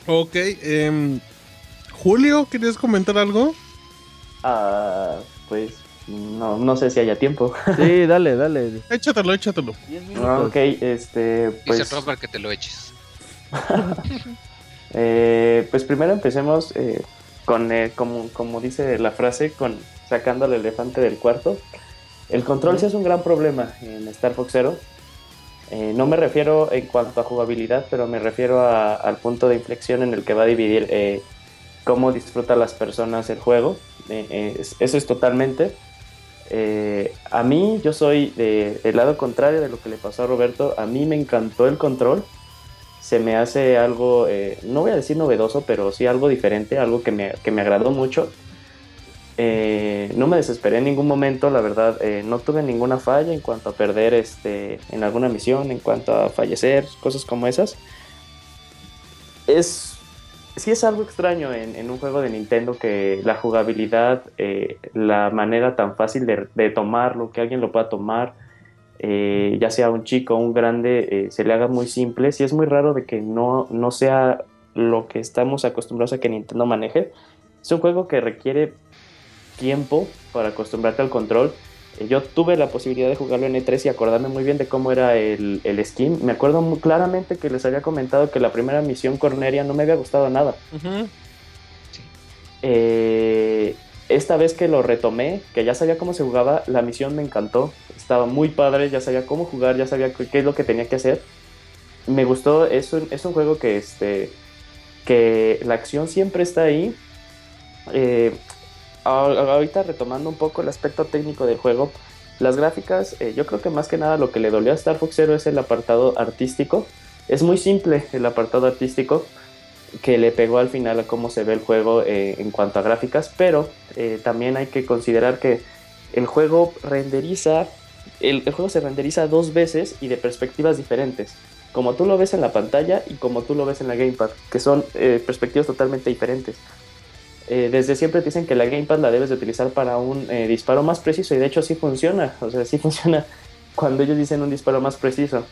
Ok, em, Julio, ¿querías comentar algo? Ah, pues no, no sé si haya tiempo. Sí, dale, dale. Échatelo, échatelo. Ah, ok, este, Dice pues, Robert que te lo eches. eh, pues primero empecemos eh, con, eh, como, como dice la frase, con sacando al elefante del cuarto. El control sí es un gran problema en Star Fox Zero. Eh, no me refiero en cuanto a jugabilidad, pero me refiero a- al punto de inflexión en el que va a dividir eh, cómo disfrutan las personas el juego. Eh, eh, es- eso es totalmente. Eh, a mí, yo soy de- del lado contrario de lo que le pasó a Roberto. A mí me encantó el control. Se me hace algo, eh, no voy a decir novedoso, pero sí algo diferente, algo que me, que me agradó mucho. Eh, no me desesperé en ningún momento, la verdad, eh, no tuve ninguna falla en cuanto a perder este, en alguna misión, en cuanto a fallecer, cosas como esas. Es, sí es algo extraño en, un juego de Nintendo que la jugabilidad, eh, la manera tan fácil de, de tomarlo, que alguien lo pueda tomar, eh, ya sea un chico o un grande, eh, se le haga muy simple. Sí es muy raro de que no, no sea lo que estamos acostumbrados a que Nintendo maneje. Es un juego que requiere tiempo para acostumbrarte al control. Eh, Yo tuve la posibilidad de jugarlo en E3 y acordarme muy bien de cómo era el, el skin. Me acuerdo muy claramente que les había comentado que la primera misión Corneria no me había gustado nada. Eh, esta vez que lo retomé, que ya sabía cómo se jugaba, la misión me encantó. Estaba muy padre, ya sabía cómo jugar, ya sabía qué es lo que tenía que hacer. Me gustó, es un, es un juego que, este, que la acción siempre está ahí. Eh, ahorita retomando un poco el aspecto técnico del juego, las gráficas, eh, yo creo que más que nada lo que le dolió a Star Fox Zero es el apartado artístico. Es muy simple el apartado artístico. que le pegó al final a cómo se ve el juego eh, en cuanto a gráficas, pero eh, también hay que considerar que el juego renderiza, el, juego se renderiza dos veces y de perspectivas diferentes, como tú lo ves en la pantalla y como tú lo ves en la gamepad, que son perspectivas totalmente diferentes. Eh, desde siempre te dicen que la gamepad la debes de utilizar para un eh, disparo más preciso y de hecho sí funciona, o sea, sí funciona cuando ellos dicen un disparo más preciso,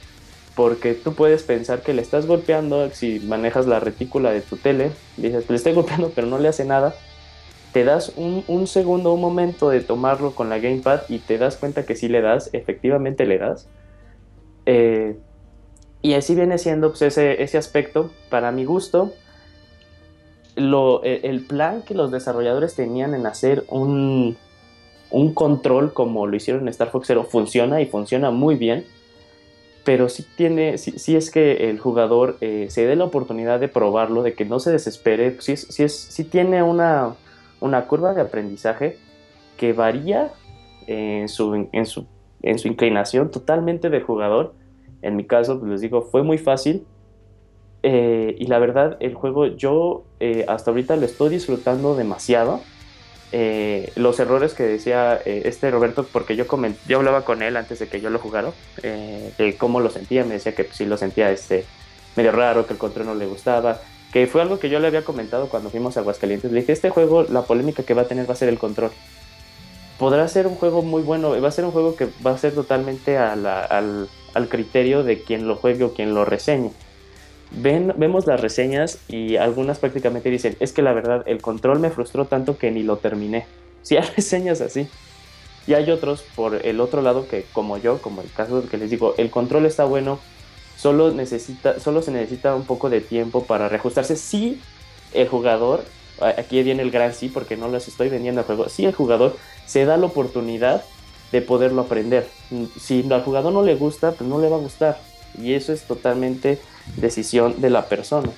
porque tú puedes pensar que le estás golpeando, si manejas la retícula de tu tele, dices, le estoy golpeando pero no le hace nada, te das un, un segundo, un momento de tomarlo con la gamepad y te das cuenta que sí le das, efectivamente le das. Eh, y así viene siendo pues, ese, ese aspecto, para mi gusto, e- el plan que los desarrolladores tenían en hacer un, un control como lo hicieron en Star Fox Zero funciona y funciona muy bien, pero sí, tiene, sí, sí es que el jugador eh, se dé la oportunidad de probarlo, de que no se desespere, sí, es- sí, es, sí tiene una, una curva de aprendizaje que varía en su, en su, en su inclinación totalmente del jugador. En mi caso, pues les digo, fue muy fácil. Eh, y la verdad, el juego yo eh, hasta ahorita lo estoy disfrutando demasiado. Eh, los errores que decía este Roberto, porque yo, coment- yo hablaba con él antes de que yo lo jugara, de cómo lo sentía, me decía que pues, sí lo sentía este, medio raro, que el control no le gustaba, que fue algo que yo le había comentado cuando fuimos a Aguascalientes. Le dije, este juego, la polémica que va a tener va a ser el control. Podrá ser un juego muy bueno, va a ser un juego que va a ser totalmente al, al criterio de quien lo juegue o quien lo reseñe. Ven, vemos las reseñas y algunas prácticamente dicen, es que la verdad el control me frustró tanto que ni lo terminé. Si hay reseñas así. Y hay otros por el otro lado que como yo, como el caso que les digo, el control está bueno, solo, necesita, solo se necesita un poco de tiempo para reajustarse. Si el jugador, a- aquí viene el gran sí porque no les estoy vendiendo el juego, si el jugador se da la oportunidad de poderlo aprender. Si al jugador no le gusta, pues no le va a gustar. Y eso es totalmente decisión de la persona.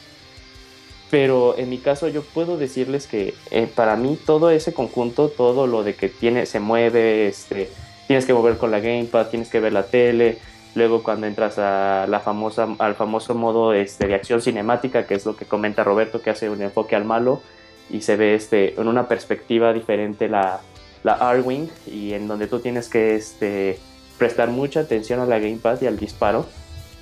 Pero en mi caso yo puedo decirles que eh, para mí todo ese conjunto, todo lo de que tiene, se mueve, este, tienes que mover con la gamepad, tienes que ver la tele, luego cuando entras al famoso modo este, de acción cinemática, que es lo que comenta Roberto, que hace un enfoque al malo y se ve este, en una perspectiva diferente la, la R-Wing y en donde tú tienes que este, prestar mucha atención a la gamepad y al disparo.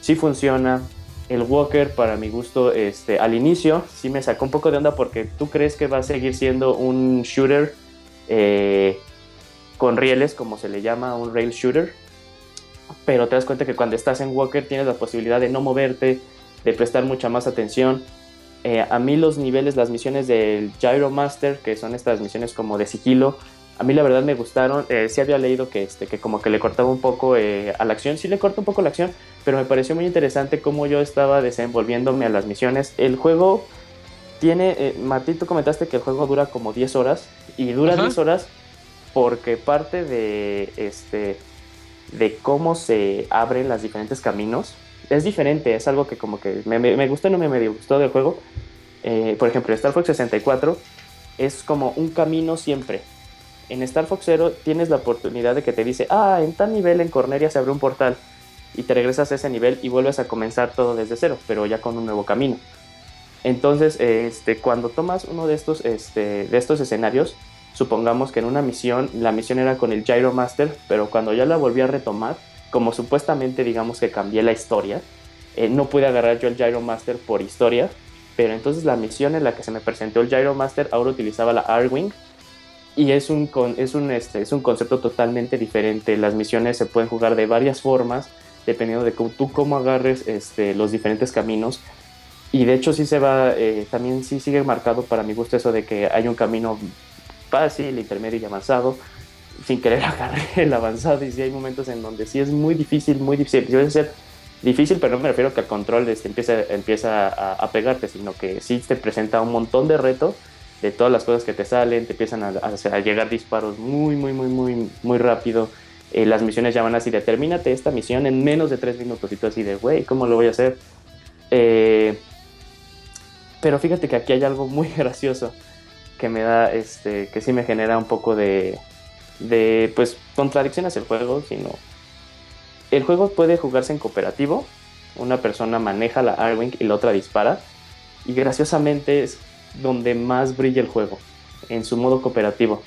Sí funciona. El Walker, para mi gusto, este, al inicio sí me sacó un poco de onda porque tú crees que va a seguir siendo un shooter eh, con rieles, como se le llama, un rail shooter. Pero te das cuenta que cuando estás en Walker tienes la posibilidad de no moverte, de prestar mucha más atención. Eh, a mí los niveles, las misiones del Gyro Master, que son estas misiones como de sigilo, a mí la verdad me gustaron. Eh, sí había leído que, este, que como que le cortaba un poco eh, a la acción. Sí le corta un poco la acción, pero me pareció muy interesante cómo yo estaba desenvolviéndome a las misiones. El juego tiene, eh, Martín, tú comentaste que el juego dura como 10 horas y dura Ajá. 10 horas porque parte de este de cómo se abren los diferentes caminos es diferente, es algo que como que me, me, me gustó y no me medio gustó del juego. Eh, por ejemplo, Star Fox 64 es como un camino siempre. En Star Fox Zero tienes la oportunidad de que te dice, ah, en tal nivel en Corneria se abre un portal y te regresas a ese nivel y vuelves a comenzar todo desde cero, pero ya con un nuevo camino. Entonces, este, cuando tomas uno de estos, este, de estos escenarios, supongamos que en una misión, la misión era con el Gyro Master, pero cuando ya la volví a retomar, como supuestamente digamos que cambié la historia, eh, no pude agarrar yo el Gyro Master por historia, pero entonces la misión en la que se me presentó el Gyro Master ahora utilizaba la R-Wing y es un, es, un, este, es un concepto totalmente diferente. Las misiones se pueden jugar de varias formas, dependiendo de cómo, tú cómo agarres este, los diferentes caminos. Y de hecho sí se va, eh, también sí sigue marcado para mi gusto eso de que hay un camino fácil, intermedio y avanzado. Sin querer agarré el avanzado y sí hay momentos en donde sí es muy difícil, muy difícil. Debe ser difícil, pero no me refiero que el control este, empieza a, a pegarte, sino que sí te presenta un montón de retos de todas las cosas que te salen, te empiezan a, llegar disparos muy, muy, muy, muy, muy rápido. Eh, las misiones ya van así de termínate esta misión en menos de tres minutos y tú así de, güey, ¿cómo lo voy a hacer? Eh, pero fíjate que aquí hay algo muy gracioso que me da, este, que sí me genera un poco de, de pues, contradicción hacia el juego, sino... El juego puede jugarse en cooperativo, una persona maneja la R-Wing y la otra dispara, y graciosamente es donde más brilla el juego, en su modo cooperativo.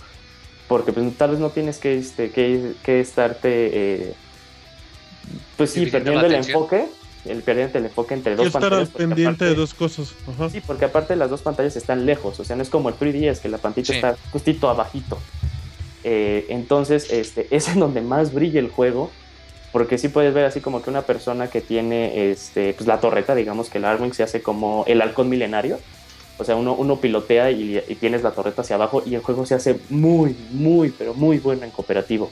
Porque pues, tal vez no tienes que, este, que, que estarte, eh, pues sí, perdiendo el atención. enfoque, el perdiendo el enfoque entre dos estar pantallas. porque pendiente de aparte- dos cosas. Ajá. Sí, porque aparte las dos pantallas están lejos, o sea, no es como el 3DS, que la pantalla Sí. está justito abajito. Eh, entonces, este, es en donde más brilla el juego, porque sí puedes ver así como que una persona que tiene este, pues la torreta, digamos que el Arwing se hace como el halcón milenario, o sea, uno, uno pilotea y, y tienes la torreta hacia abajo y el juego se hace muy, muy, pero muy bueno en cooperativo.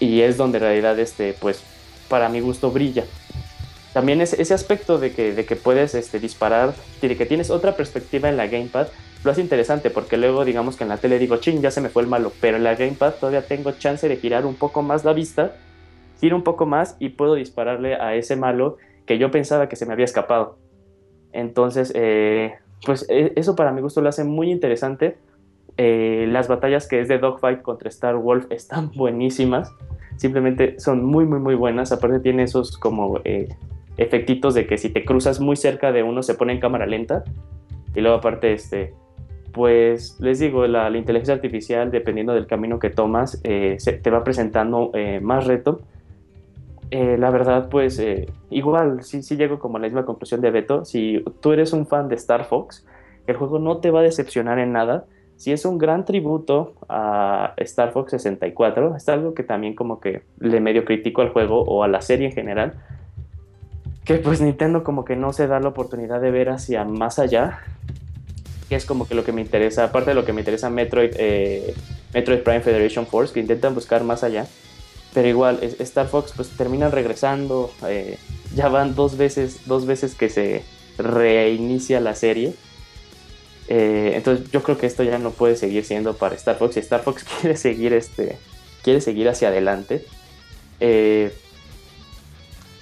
Y es donde en realidad, este, pues, para mi gusto brilla también ese, ese aspecto de que, de que puedes este, disparar, de que tienes otra perspectiva en la gamepad, lo hace interesante porque luego digamos que en la tele digo, ching, ya se me fue el malo, pero en la gamepad todavía tengo chance de girar un poco más la vista, giro un poco más y puedo dispararle a ese malo que yo pensaba que se me había escapado. Entonces, eh, pues e- eso para mi gusto lo hace muy interesante. Eh, las batallas que es de Dogfight contra Star Wolf están buenísimas. Simplemente son muy, muy, muy buenas. Aparte tiene esos como eh, efectitos de que si te cruzas muy cerca de uno se pone en cámara lenta. Y luego aparte, este, pues les digo, la, inteligencia artificial, dependiendo del camino que tomas, eh, se- te va presentando más reto. Eh, la verdad, pues eh, igual, sí, sí llego como a la misma conclusión de Beto. Si tú eres un fan de Star Fox, el juego no te va a decepcionar en nada. Si es un gran tributo a Star Fox 64, es algo que también como que le medio critico al juego o a la serie en general, que pues Nintendo como que no se da la oportunidad de ver hacia más allá, que es como que lo que me interesa, aparte de lo que me interesa Metroid, eh, Metroid Prime Federation Force, que intentan buscar más allá, pero igual Star Fox pues terminan regresando, eh, ya van dos veces, dos veces que se reinicia la serie. Eh, entonces yo creo que esto ya no puede seguir siendo para Star Fox. Si Star Fox quiere seguir este. quiere seguir hacia adelante. eh,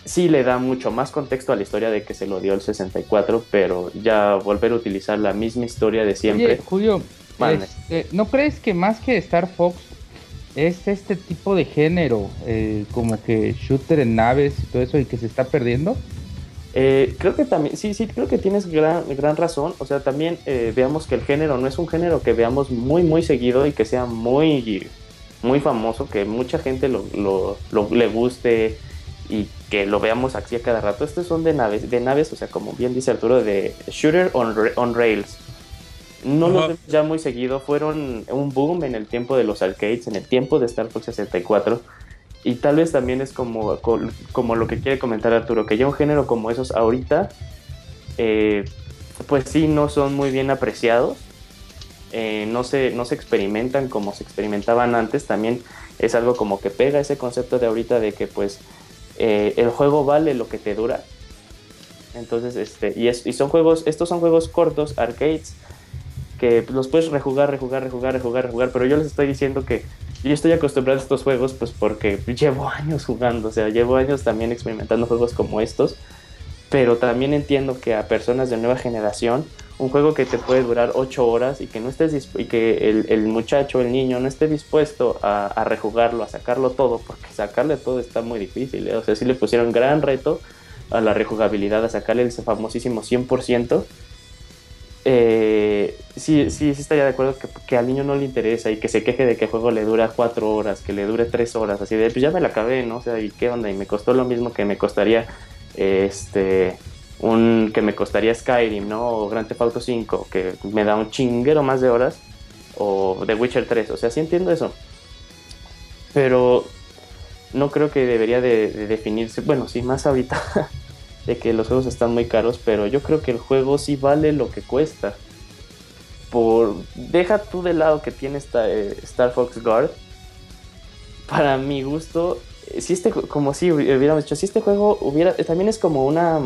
sí le da mucho más contexto a la historia de que se lo dio el 64, pero ya volver a utilizar la misma historia de siempre. Oye, Julio, este, ¿no crees que más que Star Fox es este tipo de género, eh, como que shooter en naves y todo eso, y que se está perdiendo? Eh, creo que también, sí, sí, creo que tienes gran, gran razón. O sea, también eh, veamos que el género no es un género que veamos muy, muy seguido y que sea muy, muy famoso, que mucha gente lo, lo- lo- le guste y que lo veamos aquí a cada rato. Estos son de naves, de naves, o sea, como bien dice Arturo, de shooter on, on rails. No los vemos ya muy seguido, fueron un boom en el tiempo de los arcades, en el tiempo de Star Fox 64. Y tal vez también es como, co- como lo que quiere comentar Arturo, que ya un género como esos ahorita, eh, pues sí, no son muy bien apreciados, eh, no, se, no se experimentan como se experimentaban antes, también es algo como que pega ese concepto de ahorita de que pues eh, el juego vale lo que te dura. Entonces, este, y, es, y son juegos, estos son juegos cortos, arcades, que los puedes rejugar, rejugar, rejugar, rejugar, rejugar, pero yo les estoy diciendo que yo estoy acostumbrado a estos juegos pues porque llevo años jugando, o sea, llevo años también experimentando juegos como estos, pero también entiendo que a personas de nueva generación, un juego que te puede durar 8 horas y que no estés y que el, el muchacho, el niño, no esté dispuesto a, a rejugarlo, a sacarlo todo, porque sacarle todo está muy difícil, ¿eh? o sea, sí le pusieron gran reto a la rejugabilidad, a sacarle el famosísimo 100%, eh, sí, sí, estaría de acuerdo que, que al niño no le interesa y que se queje de que el juego le dura cuatro horas, que le dure tres horas, así de, pues ya me la acabé, ¿no? O sea, ¿y qué onda? Y me costó lo mismo que me costaría, este, un, que me costaría Skyrim, ¿no? O Grand Theft Auto 5, que me da un chinguero más de horas, o The Witcher 3, o sea, sí entiendo eso. Pero no creo que debería de, de definirse, bueno, sí, más ahorita de que los juegos están muy caros, pero yo creo que el juego sí vale lo que cuesta. Por deja tú de lado que tiene esta, eh, Star Fox Guard. Para mi gusto, eh, si este como si hubi- hubiéramos dicho, si este juego hubiera eh, también es como una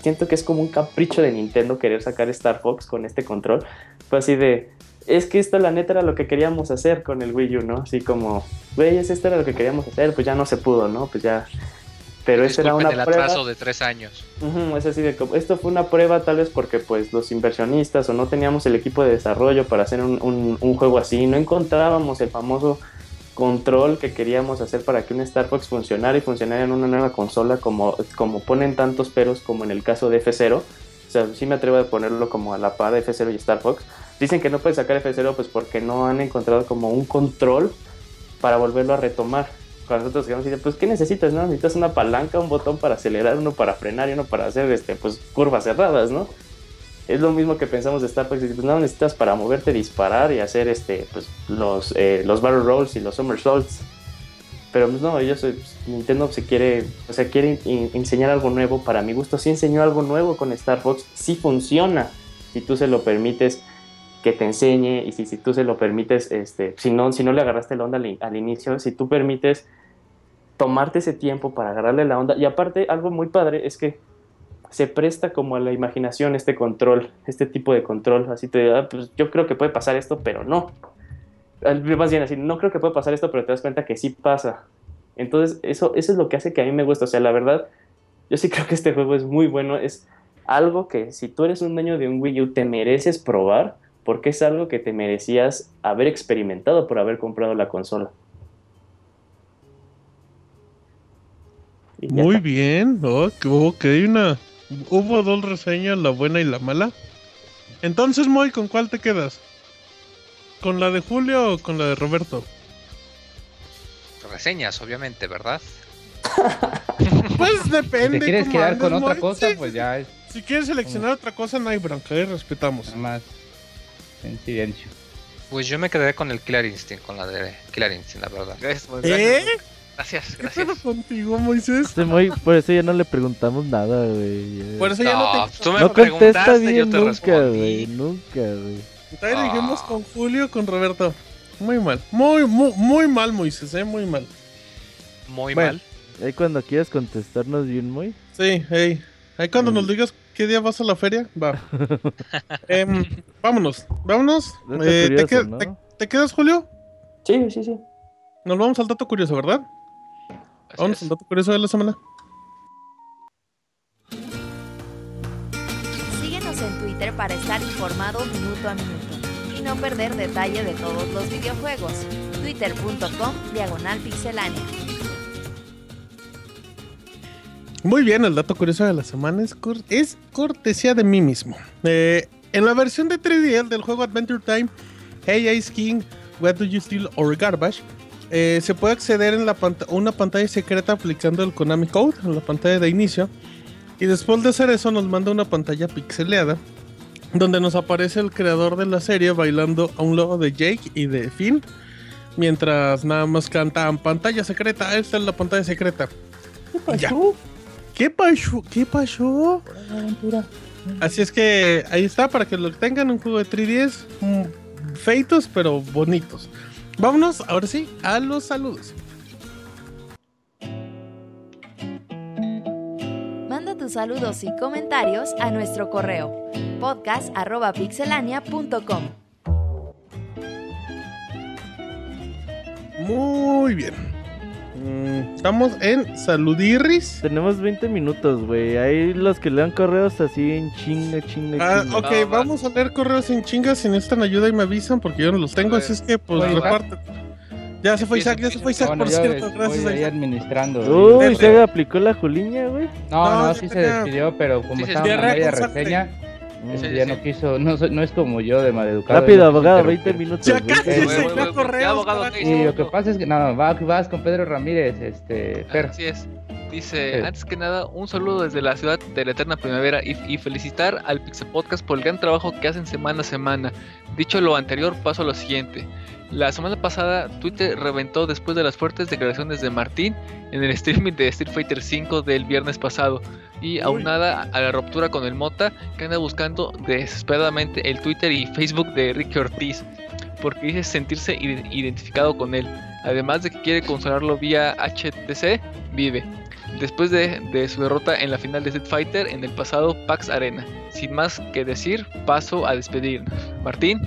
siento que es como un capricho de Nintendo querer sacar Star Fox con este control. Fue así de es que esto la neta era lo que queríamos hacer con el Wii U, ¿no? Así como, güey, es esto era lo que queríamos hacer, pues ya no se pudo, ¿no? Pues ya pero esta era una el prueba. atraso de tres años. Es así de como, esto fue una prueba tal vez porque pues los inversionistas o no teníamos el equipo de desarrollo para hacer un, un- un juego así, no encontrábamos el famoso control que queríamos hacer para que un Star Fox funcionara y funcionara en una nueva consola como, como ponen tantos peros como en el caso de F0, sea, sí me atrevo a ponerlo como a la par de F0 y Star Fox. Dicen que no pueden sacar F0 pues porque no han encontrado como un control para volverlo a retomar. Cuando nosotros digamos, pues ¿qué necesitas? No? Necesitas una palanca, un botón para acelerar, uno para frenar y uno para hacer este, pues curvas cerradas, ¿no? Es lo mismo que pensamos de Star Fox, pues no necesitas para moverte, disparar y hacer este, pues, los, eh, los barrel rolls y los somersaults. Pero pues no, ellos, pues, Nintendo se quiere, o sea, quiere in- enseñar algo nuevo. Para mi gusto, sí enseñó algo nuevo con Star Fox, sí funciona. Si tú se lo permites que te enseñe y si, si tú se lo permites, este, si no, si no le agarraste la onda al, in- al inicio, si tú permites tomarte ese tiempo para agarrarle la onda. Y aparte, algo muy padre es que se presta como a la imaginación este control, este tipo de control. Así te ah, pues yo creo que puede pasar esto, pero no. Más bien así, no creo que puede pasar esto, pero te das cuenta que sí pasa. Entonces, eso, eso es lo que hace que a mí me guste. O sea, la verdad, yo sí creo que este juego es muy bueno. Es algo que si tú eres un dueño de un Wii U te mereces probar, porque es algo que te merecías haber experimentado por haber comprado la consola. Y Muy está. bien. Ok, ok, una. Hubo dos reseñas, la buena y la mala. Entonces, Moy, ¿con cuál te quedas? ¿Con la de Julio o con la de Roberto? Reseñas, obviamente, ¿verdad? Pues Si depende. te quieres quedar andes, con otra Moy. cosa, Sí, pues ya es Si quieres seleccionar otra cosa, no hay bronca, eh, respetamos. nada más en silencio. Pues yo me quedé con el Killer Instinct, con la de Killer Instinct, la verdad. Gracias, Moy, ¿Eh? Gracias, ¿Qué gracias. contigo, Moisés? Este Moy, por eso ya no le preguntamos nada, güey. Por eso ya no, No, te... tú me No contesta bien yo te nunca, respondí. güey. Nunca, güey. Entonces Ah. dijimos con Julio o con Roberto. Muy mal. Muy, muy, muy mal, Moisés, eh, muy mal. Muy Bueno. mal. Ahí cuando quieras contestarnos bien, Moy. Sí, hey. Ahí cuando Mm. nos digas qué día vas a la feria, va. Em, vámonos, vámonos. Eh, ¿te, curioso, qued- ¿no? te- te quedas, Julio? Sí, sí, sí. Nos vamos al dato curioso, ¿verdad? Así Vamos es. al dato curioso de la semana. Síguenos en Twitter para estar informado minuto a minuto y no perder detalle de todos los videojuegos. Twitter.com Diagonal Pixelánea. Muy bien, el dato curioso de la semana es, cor- es cortesía de mí mismo. Eh, en la versión de 3DL del juego Adventure Time, Hey Ice King, What Do You Steal or Garbage, eh, se puede acceder en la pant- una pantalla secreta aplicando el Konami Code en la pantalla de inicio. Y después de hacer eso nos manda una pantalla pixeleada donde nos aparece el creador de la serie bailando a un lado de Jake y de Finn. Mientras nada más cantan pantalla secreta, esta es la pantalla secreta. Ya. ¿Qué pasó? ¿Qué pasó? Así es que ahí está para que lo tengan un juego de 3DS mm, feitos pero bonitos. Vámonos ahora sí a los saludos. Manda tus saludos y comentarios a nuestro correo podcast.pixelania.com. Muy bien. Mm, estamos en Saludirris. Tenemos 20 minutos, güey. Ahí los que le dan correos así en chinga, chinga, Ah, chinga. ok, Va, va. vamos a leer correos en chingas. Si necesitan ayuda y me avisan porque yo no los tengo. Así es que, pues, Oye, va. reparten. Ya se fue Isaac, ya se fue Isaac, Bueno, por cierto. Gracias, voy ahí Isaac. administrando. Uy, se aplicó la Juliña, güey. No, No, sí se despidió, pero como Sí, estaba en Con reseña, Mm. Sí, ya no quiso, no, soy- no es como yo de maleducado. Rápido, abogado, 20 interrumpir. minutos. Ya 20 casi se fue a güey, correos. ya, abogado, carajo. ¿qué Y lo que pasa es que, no, va, vas con Pedro Ramírez, este, Fer. Así es. Dice, Sí. antes que nada, un saludo desde la ciudad de la eterna primavera y, y felicitar al Pixel Podcast por el gran trabajo que hacen semana a semana. Dicho lo anterior, paso a lo siguiente. La semana pasada, Twitter reventó después de las fuertes declaraciones de Martín en el streaming de Street Fighter V del viernes pasado. Y aunada a la ruptura con el Mota, que anda buscando desesperadamente el Twitter y Facebook de Ricky Ortiz, porque dice sentirse ide- identificado con él. Además de que quiere consolarlo vía HTC, vive. Después de, de su derrota en la final de Street Fighter en el pasado PAX Arena. Sin más que decir, paso a despedirnos. Martín,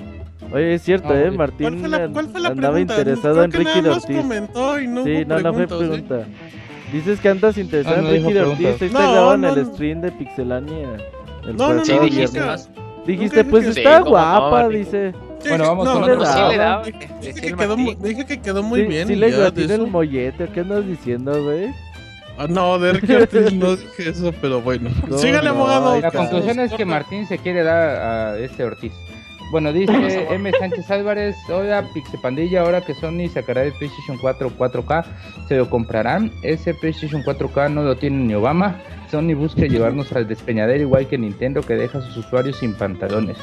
Oye, es cierto, No, eh. Martín ¿Cuál fue la, cuál fue la andaba pregunta? interesado Creo en que Ricky nada más Ortiz. comentó y no Sí, hubo no, no fue preguntas, ¿eh? Dices que andas interesado Ah, en no dijo Ricky Ortiz. No, grabado en no, el stream de Pixelania. El No, no, no, dijiste viernes. más. Dijiste, pues está Sí, guapa, Ricky. dice. Sí, Bueno, vamos no, con no, otro no, lado. sí le daba, Dije, que quedó muy, Martín. dije que quedó muy sí, bien. Sí le de atiné el mollete. ¿Qué andas diciendo, güey? Ah, No, Derek Ortiz no dije eso, pero bueno. No, Sígale, no, abogado. La conclusión es que Martín se quiere dar a este Ortiz. Bueno, dice M. Sánchez Álvarez, hola Pixepandilla, ahora que Sony sacará el PlayStation 4 4K, ¿se lo comprarán? Ese PlayStation 4K no lo tiene ni Obama. Sony busca llevarnos al despeñadero igual que Nintendo que deja a sus usuarios sin pantalones.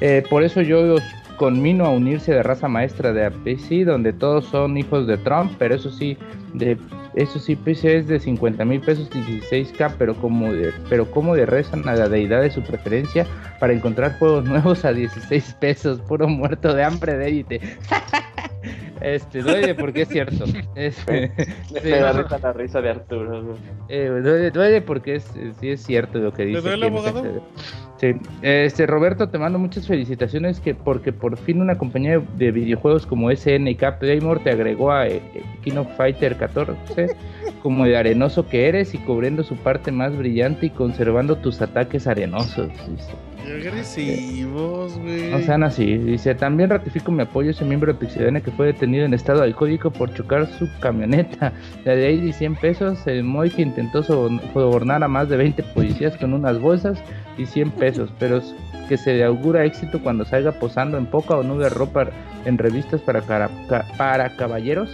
Eh, por eso yo los conmino a unirse de raza maestra de PC, donde todos son hijos de Trump, pero eso sí, de eso sí, PC es de 50 mil pesos 16k, pero como de, pero como de rezan a la deidad de su preferencia para encontrar juegos nuevos a 16 pesos, puro muerto de hambre de élite. Este, duele porque es cierto. Este, Me, sí, me da risa la risa de Arturo. eh, duele, duele porque es, eh, sí es cierto lo que dice. duele, aquí en abogado? este- Sí, este Roberto, te mando muchas felicitaciones que porque por fin una compañía de, de videojuegos como SNK Playmore te agregó a eh, eh, King of Fighter 14 como de arenoso que eres y cubriendo su parte más brillante y conservando tus ataques arenosos. dice. Agresivos, güey. No sean así. Dice, también ratifico mi apoyo a ese miembro de Pixidania que fue detenido en estado alcohólico por chocar su camioneta. La de ahí 100 pesos, el Moy que intentó sobor- sobornar a más de 20 policías con unas bolsas y 100 pesos, pero que se le augura éxito cuando salga posando en poca o nube ropa en revistas para, para caballeros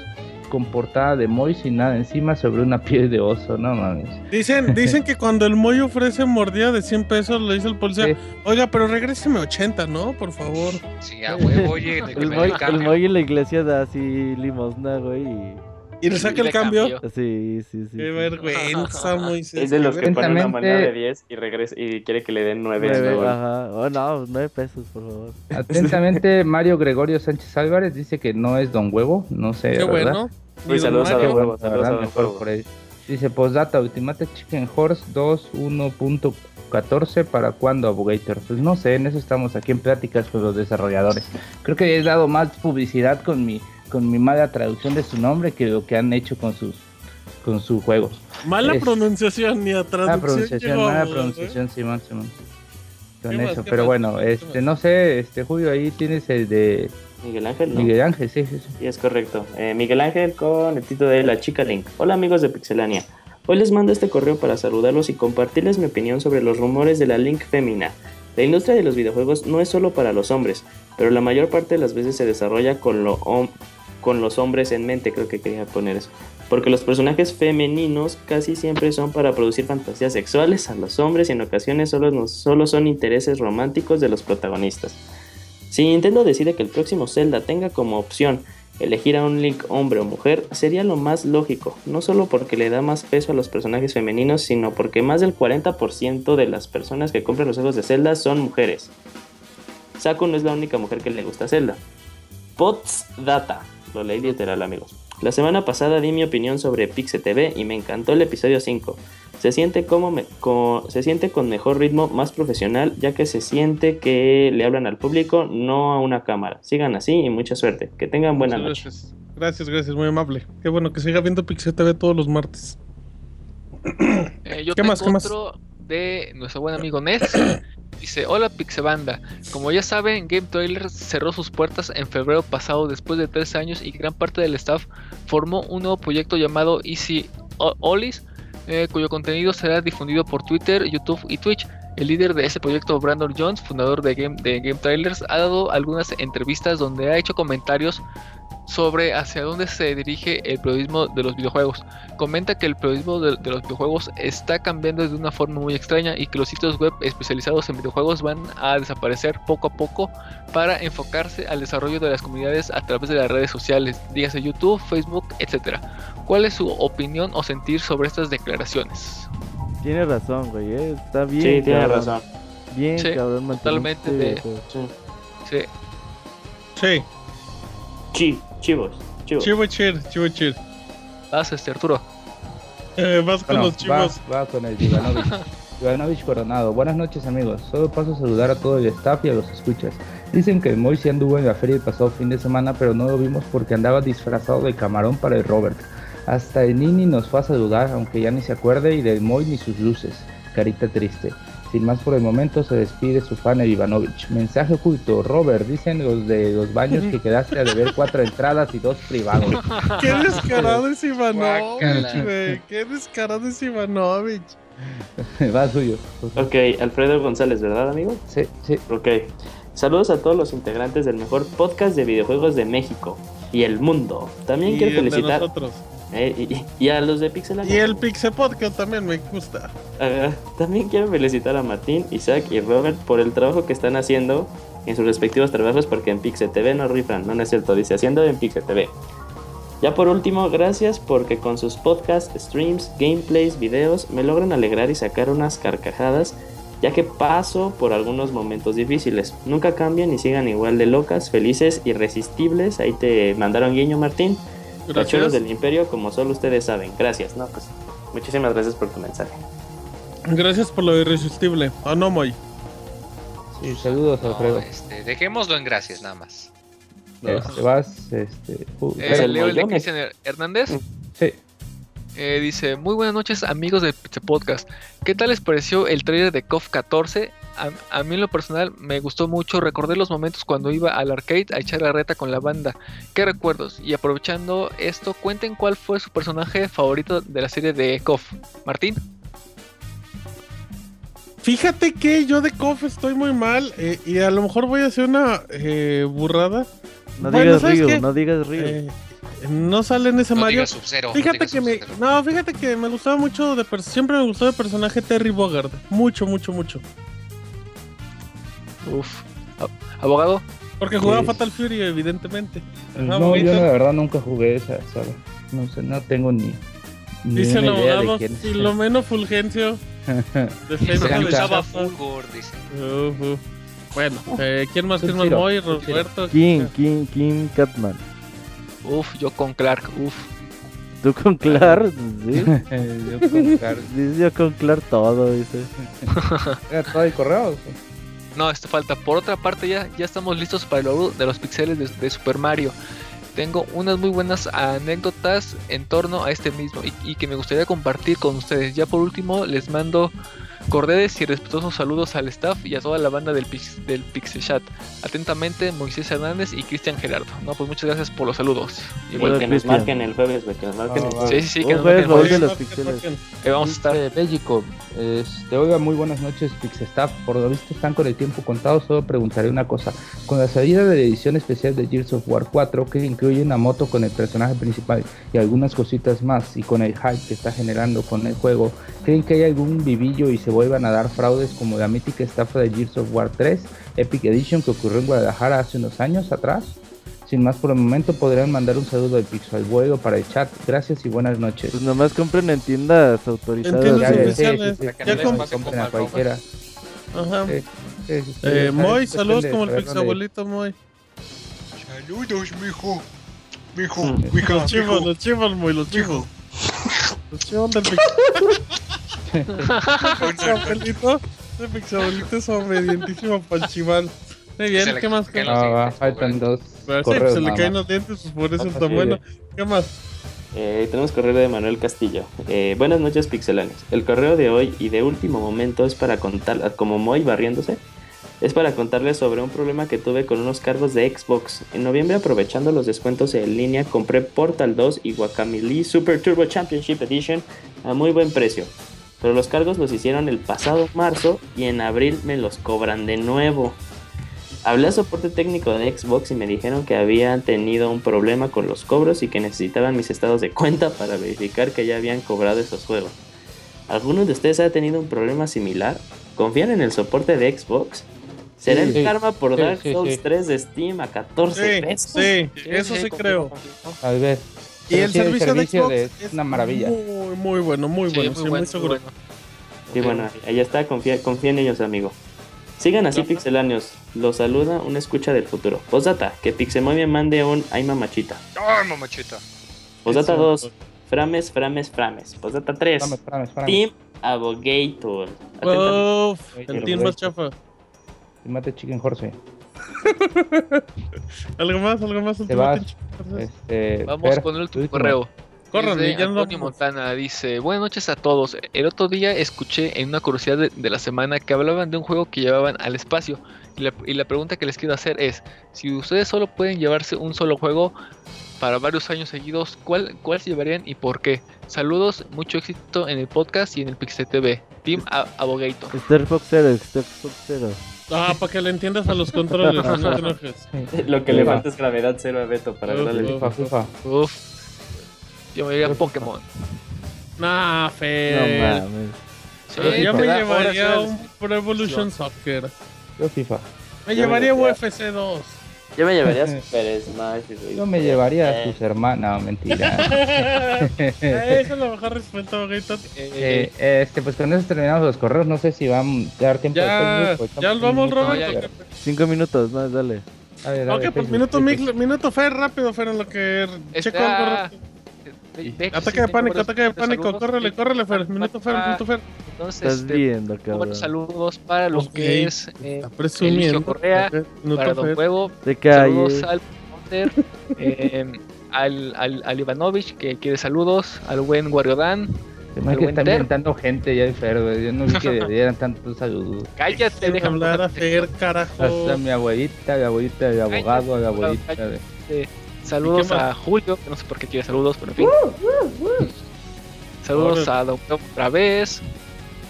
con portada de Moy sin nada encima sobre una piel de oso, no mames. Dicen, dicen que cuando el Moy ofrece mordida de 100 pesos, le dice el policía, Sí. oiga, pero regréseme 80, ¿no? Por favor. Sí, a huevo, oye, de que El Moy, el en la iglesia da así limosna, güey. Y... Y le saca el cambio. Sí, sí, sí. Qué vergüenza, Moisés. Es de los que ponen una moneda de 10 y regresa y quiere que le den 9. Nueve, ajá. Oh, no, nueve pesos, por favor. Atentamente, Mario Gregorio Sánchez Álvarez dice que no es Don Huevo, no sé, Qué ¿verdad? bueno. Don saludos a. Don Huevo, saludos verdad, a Don mejor Huevo. por. Dice, postdata, Ultimate Chicken Horse 2 1.14 para cuándo, Abogator. Pues no sé, en eso estamos aquí en pláticas con los desarrolladores. Creo que he dado más publicidad con mi con mi mala traducción de su nombre que lo que han hecho con sus con sus juegos. Mala Es- pronunciación ni a Mala traducción. pronunciación, mala pronunciación, Simón, Simón. Con ¿Qué más, eso, pero más, bueno, este, más? no sé, este Julio, ahí tienes el de Miguel Ángel, ¿no? Miguel Ángel, sí, sí, sí. Sí, es correcto. Eh, Miguel Ángel con el título de La Chica Link. Hola amigos de Pixelania. Hoy les mando este correo para saludarlos y compartirles mi opinión sobre los rumores de la Link femina. La industria de los videojuegos no es solo para los hombres, pero la mayor parte de las veces se desarrolla con, lo con los hombres en mente, creo que quería poner eso. Porque los personajes femeninos casi siempre son para producir fantasías sexuales a los hombres y en ocasiones solo, no- solo son intereses románticos de los protagonistas. Si Nintendo decide que el próximo Zelda tenga como opción elegir a un Link hombre o mujer, sería lo más lógico, no solo porque le da más peso a los personajes femeninos, sino porque más del 40% de las personas que compran los juegos de Zelda son mujeres. Saku no es la única mujer que le gusta Zelda. Pots Data, lo leí literal amigos. La semana pasada di mi opinión sobre Pixe TV y me encantó el episodio 5. Se siente, como me- se siente con mejor ritmo, más profesional, ya que se siente que le hablan al público, no a una cámara. Sigan así y mucha suerte. Que tengan buena Muchas noche. Gracias. gracias, gracias, muy amable. Qué bueno que siga viendo Pixel TV todos los martes. Eh, yo ¿Qué más, qué más? De nuestro buen amigo Nets. Dice, hola Pixebanda. Como ya saben, Game Trailer cerró sus puertas en febrero pasado después de tres años y gran parte del staff formó un nuevo proyecto llamado Easy O- Ollies, eh, cuyo contenido será difundido por Twitter, YouTube y Twitch. El líder de ese proyecto, Brandon Jones, fundador de Game, Trailers, ha dado algunas entrevistas donde ha hecho comentarios sobre hacia dónde se dirige el periodismo de los videojuegos. Comenta que el periodismo de, de los videojuegos está cambiando de una forma muy extraña y que los sitios web especializados en videojuegos van a desaparecer poco a poco para enfocarse al desarrollo de las comunidades a través de las redes sociales, dígase YouTube, Facebook, etc. ¿Cuál es su opinión o sentir sobre estas declaraciones? Tiene razón, güey, eh, está bien. Sí, tiene cabrón. razón. Bien, Sí, cabrón, totalmente de-. Sí. Sí, Chi, chivos, chivos. chivo chir, chivo chir. Vas, este Arturo. Eh, vas con Bueno, los chivos. Va, va con el Ivanovich. Ivanovich Coronado. Buenas noches amigos. Solo paso a saludar a todo el staff y a los escuchas. Dicen que sí anduvo en la feria el pasado fin de semana, pero no lo vimos porque andaba disfrazado de camarón para el Robert. Hasta el Nini nos fue a saludar, aunque ya ni se acuerde, y del Moy ni sus luces. Carita triste. Sin más por el momento se despide su fan el Ivanovich. Mensaje oculto, Robert, dicen los de los baños que quedaste a deber cuatro entradas y dos privados. Qué descarado es Ivanovich, güey. Qué descarado es Ivanovich. Va suyo. Ok, Alfredo González, ¿verdad, amigo? Sí, sí. Ok. Saludos a todos los integrantes del mejor podcast de videojuegos de México y el mundo. También Y quiero de felicitar nosotros. Eh, y, y a los de Pixel Y el Pixel Podcast también me gusta. Ah, también quiero felicitar a Martín, Isaac y Robert por el trabajo que están haciendo en sus respectivos trabajos porque en Pixel TV no rifan, no, no es cierto, dice haciendo en Pixel TV. Ya por último, gracias porque con sus podcasts, streams, gameplays, videos me logran alegrar y sacar unas carcajadas ya que paso por algunos momentos difíciles. Nunca cambien y sigan igual de locas, felices, irresistibles. Ahí te mandaron guiño Martín. Gracias. Del Imperio, como solo ustedes saben. Gracias, no, pues muchísimas gracias por tu mensaje. Gracias por lo irresistible. Ah, no, Moy. Sí, saludos, No, Alfredo. este, dejémoslo en gracias nada más. Este, vas, este. uh, Eh, pero- leo el de Cristian Hernández. Sí. Eh, dice, muy buenas noches amigos de Pizza Podcast. ¿Qué tal les pareció el trailer de KOF 14? A, a mí en lo personal me gustó mucho, recordé los momentos cuando iba al arcade a echar la reta con la banda. Qué recuerdos. Y aprovechando esto, cuenten cuál fue su personaje favorito de la serie de KOF. Martín. Fíjate que yo de KOF estoy muy mal eh, y a lo mejor voy a hacer una eh, burrada. No Bueno, digas ¿sabes Ryu, qué? no digas Ryu. Eh, no sale en ese No Mario. no Fíjate digas que me, no, fíjate que me gustaba mucho de per- siempre me gustó el personaje Terry Bogard, mucho, mucho, mucho. Uf. Abogado. Porque jugaba. Fatal Fury, evidentemente. Ajá, no, yo la verdad nunca jugué esa, ¿sabes? No sé, no tengo ni. ni Dice el una idea de abogado. Filomeno Fulgencio. De Facebook. Fulgor, dice. Uf, uf. Bueno, eh, ¿quién más? ¿Quién más? Moy. Roberto. King, King, King Catman. Uf, yo con Clark. Uf. ¿Tú con Clark? Sí. Yo con Car- Dice yo con Clark todo, dice. ¿Era todo el correo? No, esto falta. Por otra parte, ya, ya estamos listos para el logro de los pixeles de, Super Mario. Tengo unas muy buenas anécdotas en torno a este mismo y que me gustaría compartir con ustedes. Ya por último, les mando cordiales y respetuosos saludos al staff y a toda la banda del, Pix- del Pixel Chat. Atentamente, Moisés Hernández y Cristian Gerardo. No, pues muchas gracias por los saludos. Y Igual, que nos marquen el jueves, que nos marquen Ah, el jueves. sí, sí, sí, que nos jueves marquen, de pues, los pixeles. vamos a estar. Dice Belgico, este, oiga, muy buenas noches, Pixestaff. Por lo visto están con el tiempo contado, solo preguntaré una cosa. Con la salida de la edición especial de Gears of War 4, que incluye una moto con el personaje principal y algunas cositas más, y con el hype que está generando con el juego, ¿creen que hay algún vivillo y se vuelvan a dar fraudes como la mítica estafa de Gears of War 3 Epic Edition que ocurrió en Guadalajara hace unos años atrás? Sin más por el momento, podrían mandar un saludo de Pixel Vuelo para el chat. Gracias y buenas noches. Pues nomás compren en tiendas autorizadas. Oficiales. sí, sí, que Ya no compren a al cualquiera. Ajá. Sí, sí, sí, sí, Eh, Moy, saludos como el pixabuelito Moy. Saludos, mijo. Mijo, mija, Los chivos, mijo. los chivos, Moy, los chivos. Los chivos del pixabuelito. El pixabuelito es obedientísimo para el chival. Muy bien, ¿qué más? ¿Qué Ah, más? faltan dos Pero sí, pues se le caen los dientes, pues por eso Ah, es sí. tan bueno. ¿Qué más? Eh, tenemos correo de Manuel Castillo. Eh, buenas noches, pixelanes. El correo de hoy y de último momento es para contar, como Moy barriéndose, es para contarles sobre un problema que tuve con unos cargos de Xbox. En noviembre, aprovechando los descuentos en línea, compré Portal 2 y Guacamole Super Turbo Championship Edition a muy buen precio. Pero los cargos los hicieron el pasado marzo y en abril me los cobran de nuevo. Hablé a soporte técnico de Xbox y me dijeron que habían tenido un problema con los cobros y que necesitaban mis estados de cuenta para verificar que ya habían cobrado esos juegos. ¿Alguno de ustedes ha tenido un problema similar? ¿Confían en el soporte de Xbox? ¿Será Sí. el karma por Sí, Dark sí, Souls sí. 3 de Steam a 14 Sí, pesos? sí, eso sí creo. A ver. Y el sí, servicio, de Xbox de- es una maravilla. Muy, muy bueno, muy Sí, bueno, muy sí, muy bueno, seguro. muy bueno. Y bueno, ahí está, confía, confía en ellos, amigo. Sigan así, pixeláneos. Los saluda una escucha del futuro. Postdata, que Pixemoy me mande un ay mamachita. ¡Ay, mamachita! Postdata Eso. 2, frames, frames, frames. Postdata 3, Espérame, espérame, espérame. Team Abogator. Uf, el team más chafa. Y mate Chicken Horse. ¿Algo más? ¿Algo más? Este, Vamos Fer, con el último último. correo. Corran, ya Antonio. Montana dice, buenas noches a todos. El otro día escuché en una curiosidad de, de la semana que hablaban de un juego que llevaban al espacio. Y la, y la pregunta que les quiero hacer es, si ustedes solo pueden llevarse un solo juego para varios años seguidos, ¿cuál, cuál se llevarían y por qué? Saludos, mucho éxito en el podcast y en el Pixel TV. Team Abogator. Star Fox Zero, Star Fox Zero. Ah, para que le entiendas a los controles, no te enojes. Lo que le falta es gravedad cero a Beto para Uf, darle el uf. FIFA, FIFA. Uf. Yo me diría Pokémon. Nah, No Fer. mames. Sí, yo me llevaría un Pro Evolution Soccer. Yo FIFA. Me llevaría- UFC 2. Yo me llevaría Super Smash. güey. Yo me llevaría a tus hermanas. No, mentira. Eh, Eso es lo mejor respeto, Gator. Eh, este, pues con eso terminamos los correos. No sé si van a dar tiempo Ya, de ya estamos vamos, un minuto. Robert. Cinco minutos más, dale. Dale, dale, Ok, pues Facebook, minuto, Facebook. Minuto Fer, rápido, Fer, en lo que Este, checo algo rápido. De- de Ataque de pánico, ataque de pánico, saludos. córrele, Sí, córrele, Fer, minuto Fer, minuto Fer. Entonces, Estás este, viendo, cabrón. saludos para los Ok, que es eh, Eligio. Correa, minuto para Don Fer. Huevo, Te saludos al Hunter, eh, al, al, al Ivanovich que quiere saludos, al buen hace al que buen están inventando gente ya enfermo. Yo no vi que dieran tantos saludos. Cállate, Déjame déjame hablar a. Fer, carajo. Hasta mi abuelita, mi abuelita de abogado, mi abuelita de... Saludos a Julio, que no sé por qué quiere saludos, pero en fin. Saludos a Huevo otra vez.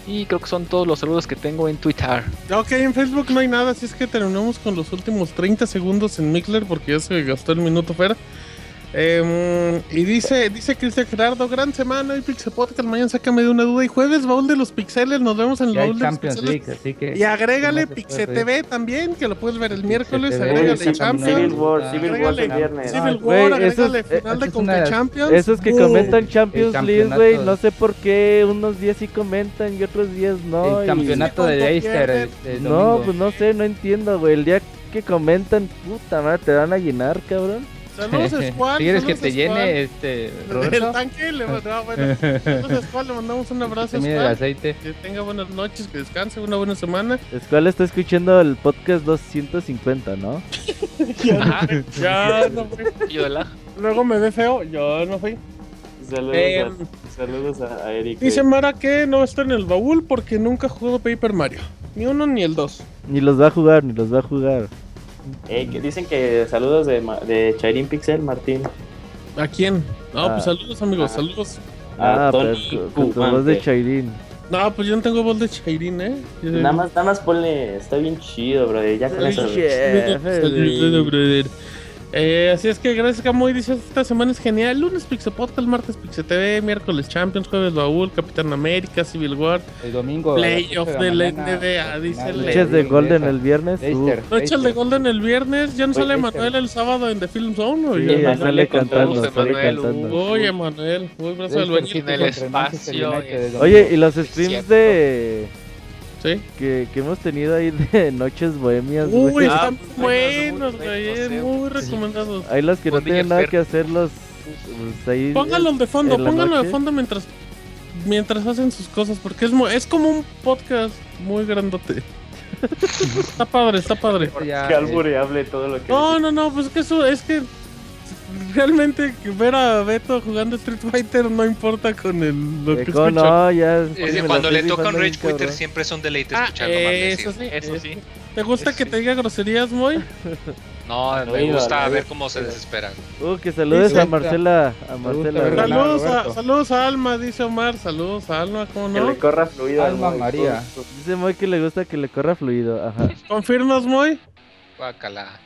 Y creo que son todos los saludos que tengo en Twitter. Ok, en Facebook no hay nada, así es que terminamos con los últimos 30 segundos en Mixler porque ya se gastó el minuto Fer. Em, y dice, dice Cristian Gerardo, gran semana y Pixel Podcast, mañana sácame de una duda y jueves baúl de los pixeles, nos vemos en el baúl de los Champions pixeles. League, así que... Y agrégale Pixel. TV también, que lo puedes ver el miércoles, TV, agrégale sí, Champions. Civil War, Civil War el viernes. Civil Güey, War, agrégale final de Conca Champions. Esos que comentan Champions League, güey, no sé por qué unos días sí comentan y otros días no. El y- campeonato de Leicester. este No, pues no sé, no entiendo, güey. El día que comentan, puta madre, te van a llenar, cabrón. Saludos, Squall. Si quieres que te Squall. llene, este, El tanque le no, bueno. Saludos, Squall, le mandamos un abrazo. mide el Squall. aceite. Que tenga buenas noches, que descanse, una buena semana. Escuela está escuchando el podcast 250, ¿no? Ajá. Ya no fui. Y hola. Luego me ve feo, yo no fui. Saludos, Eh, a, saludos a, a Eric. Dice. Mara que no está en el baúl porque nunca jugó Paper Mario. Ni uno ni el dos. Ni los va a jugar, ni los va a jugar. Eh, que dicen que saludos de, Ma- de Chairin Pixel, Martín. ¿A quién? No, Ah. pues saludos, amigos, Ah. saludos. Ah, tu voz de. Chairín. No, pues yo no tengo voz de Chairin, ¿eh? Nada más, nada más ponle, está bien chido, bro. Ya con eso. Chef, Saludos, brother. Eh, así es que gracias Camuy, dice esta semana es genial. Lunes Pixel Podcast, martes Pixel TV, miércoles Champions, jueves Baúl, Capitán América, Civil War, El domingo. Playoff de la NBA, dice Noches de Golden el viernes. Leicester, ¿No echa el de. Golden el viernes? ¿Ya no Oye, sale. Manuel el sábado en The Film Zone? ¿o sí, sale le cantando. Oye, Manuel, muy brazo del en el espacio. Oye, y los streams de Sí. que, que hemos tenido ahí de noches bohemias, Uy. Ah, están pues, buenos, muy güey, muy recomendados. Hay los que no tienen nada que hacer los pues, ahí. Pónganlo de fondo, la pónganlo de noche. fondo mientras mientras hacen sus cosas, porque es, mu- es como un podcast muy grandote. está padre, está padre. Ya, Que eh, albureable todo lo que. No, no, no, pues que eso es que realmente que ver a Beto jugando Street Fighter no importa con el, lo Eh, que ¿cómo escucho. no, ya. Es que la cuando le tocan rifando Rage cabrón. siempre es un deleite Ah, escucharlo más eso sí, Eso sí. ¿Te gusta Eso que sí. te diga groserías, Moy? No, me gusta oído. ver cómo se desesperan. Uh, que saludes Sí, a. Marcela. A. Saludos a, saludos a Alma, dice Omar. Saludos a Alma, ¿cómo Que no? le corra fluido. Alma güey. María. Dice Moy que le gusta que le corra fluido. Ajá. ¿Confirmas, Moy? Guácala.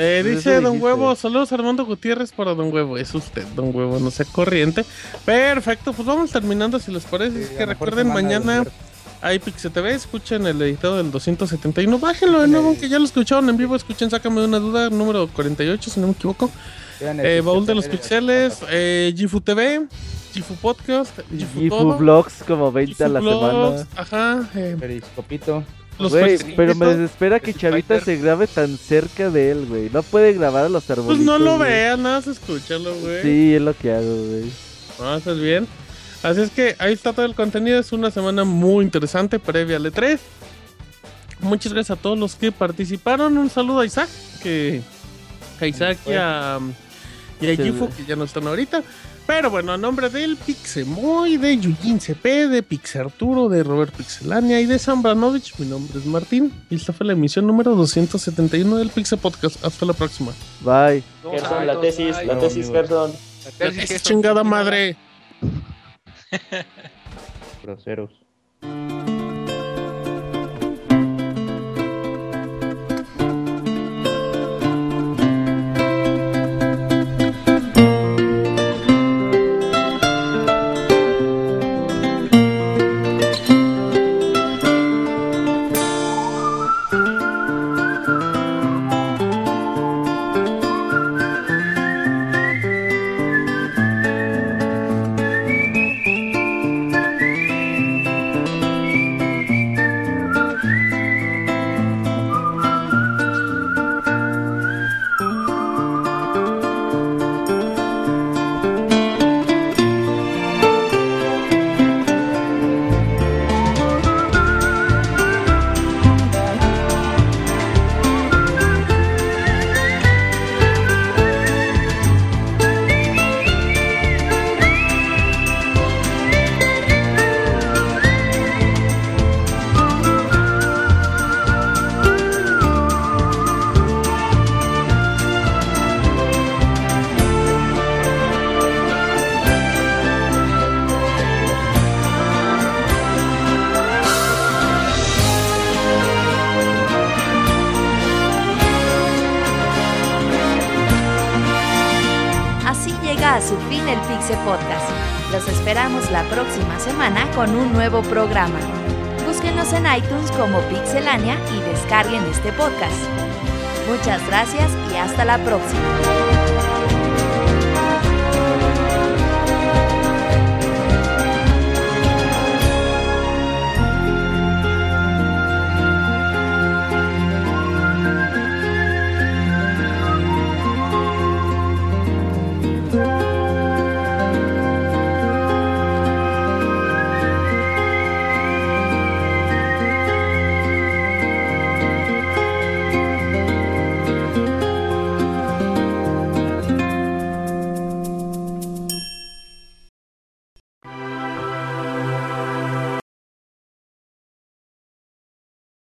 Eh, dice Don. Huevo, saludos Armando Gutiérrez para Don Huevo. Es usted, Don Huevo, no sea corriente. Perfecto, pues vamos terminando si les parece. es Sí, que la recuerden, mañana hay Pixel TV, escuchen el editado del 271. Bájenlo de nuevo, aunque ya lo escucharon en vivo. Escuchen, sácame una duda, número 48, si no me equivoco. Eh, Baúl de los Pixeles, eh, Gifu TV, Gifu Podcast, Gifu, Gifu Vlogs como 20 a Gifu la Vlogs, semana. Ajá, eh, Periscopito. Los Güey, Pixelitos. pero me desespera que Chavita se grabe tan cerca de él, güey. No puede grabar a los Pues arbolitos. no lo güey. veas, nada más escúchalo, güey. Sí, es lo que hago, güey. No, haces bien. Así es que ahí está todo el contenido. Es una semana muy interesante previa al E3. Muchas gracias a todos los que participaron. Un saludo a Isaac, que a Isaac y a, y a Gifu, que ya no están ahorita. Pero bueno, a nombre del Pixemoy, de Yujin CP, de Pixarturo, de Robert Pixelania y de Zambranovich, mi nombre es Martín. Y esta fue la emisión número 271 del Pixel Podcast. Hasta la próxima. Bye. Gerson, la tesis, la tesis. Gerson. Es chingada madre. Groseros. con un nuevo programa.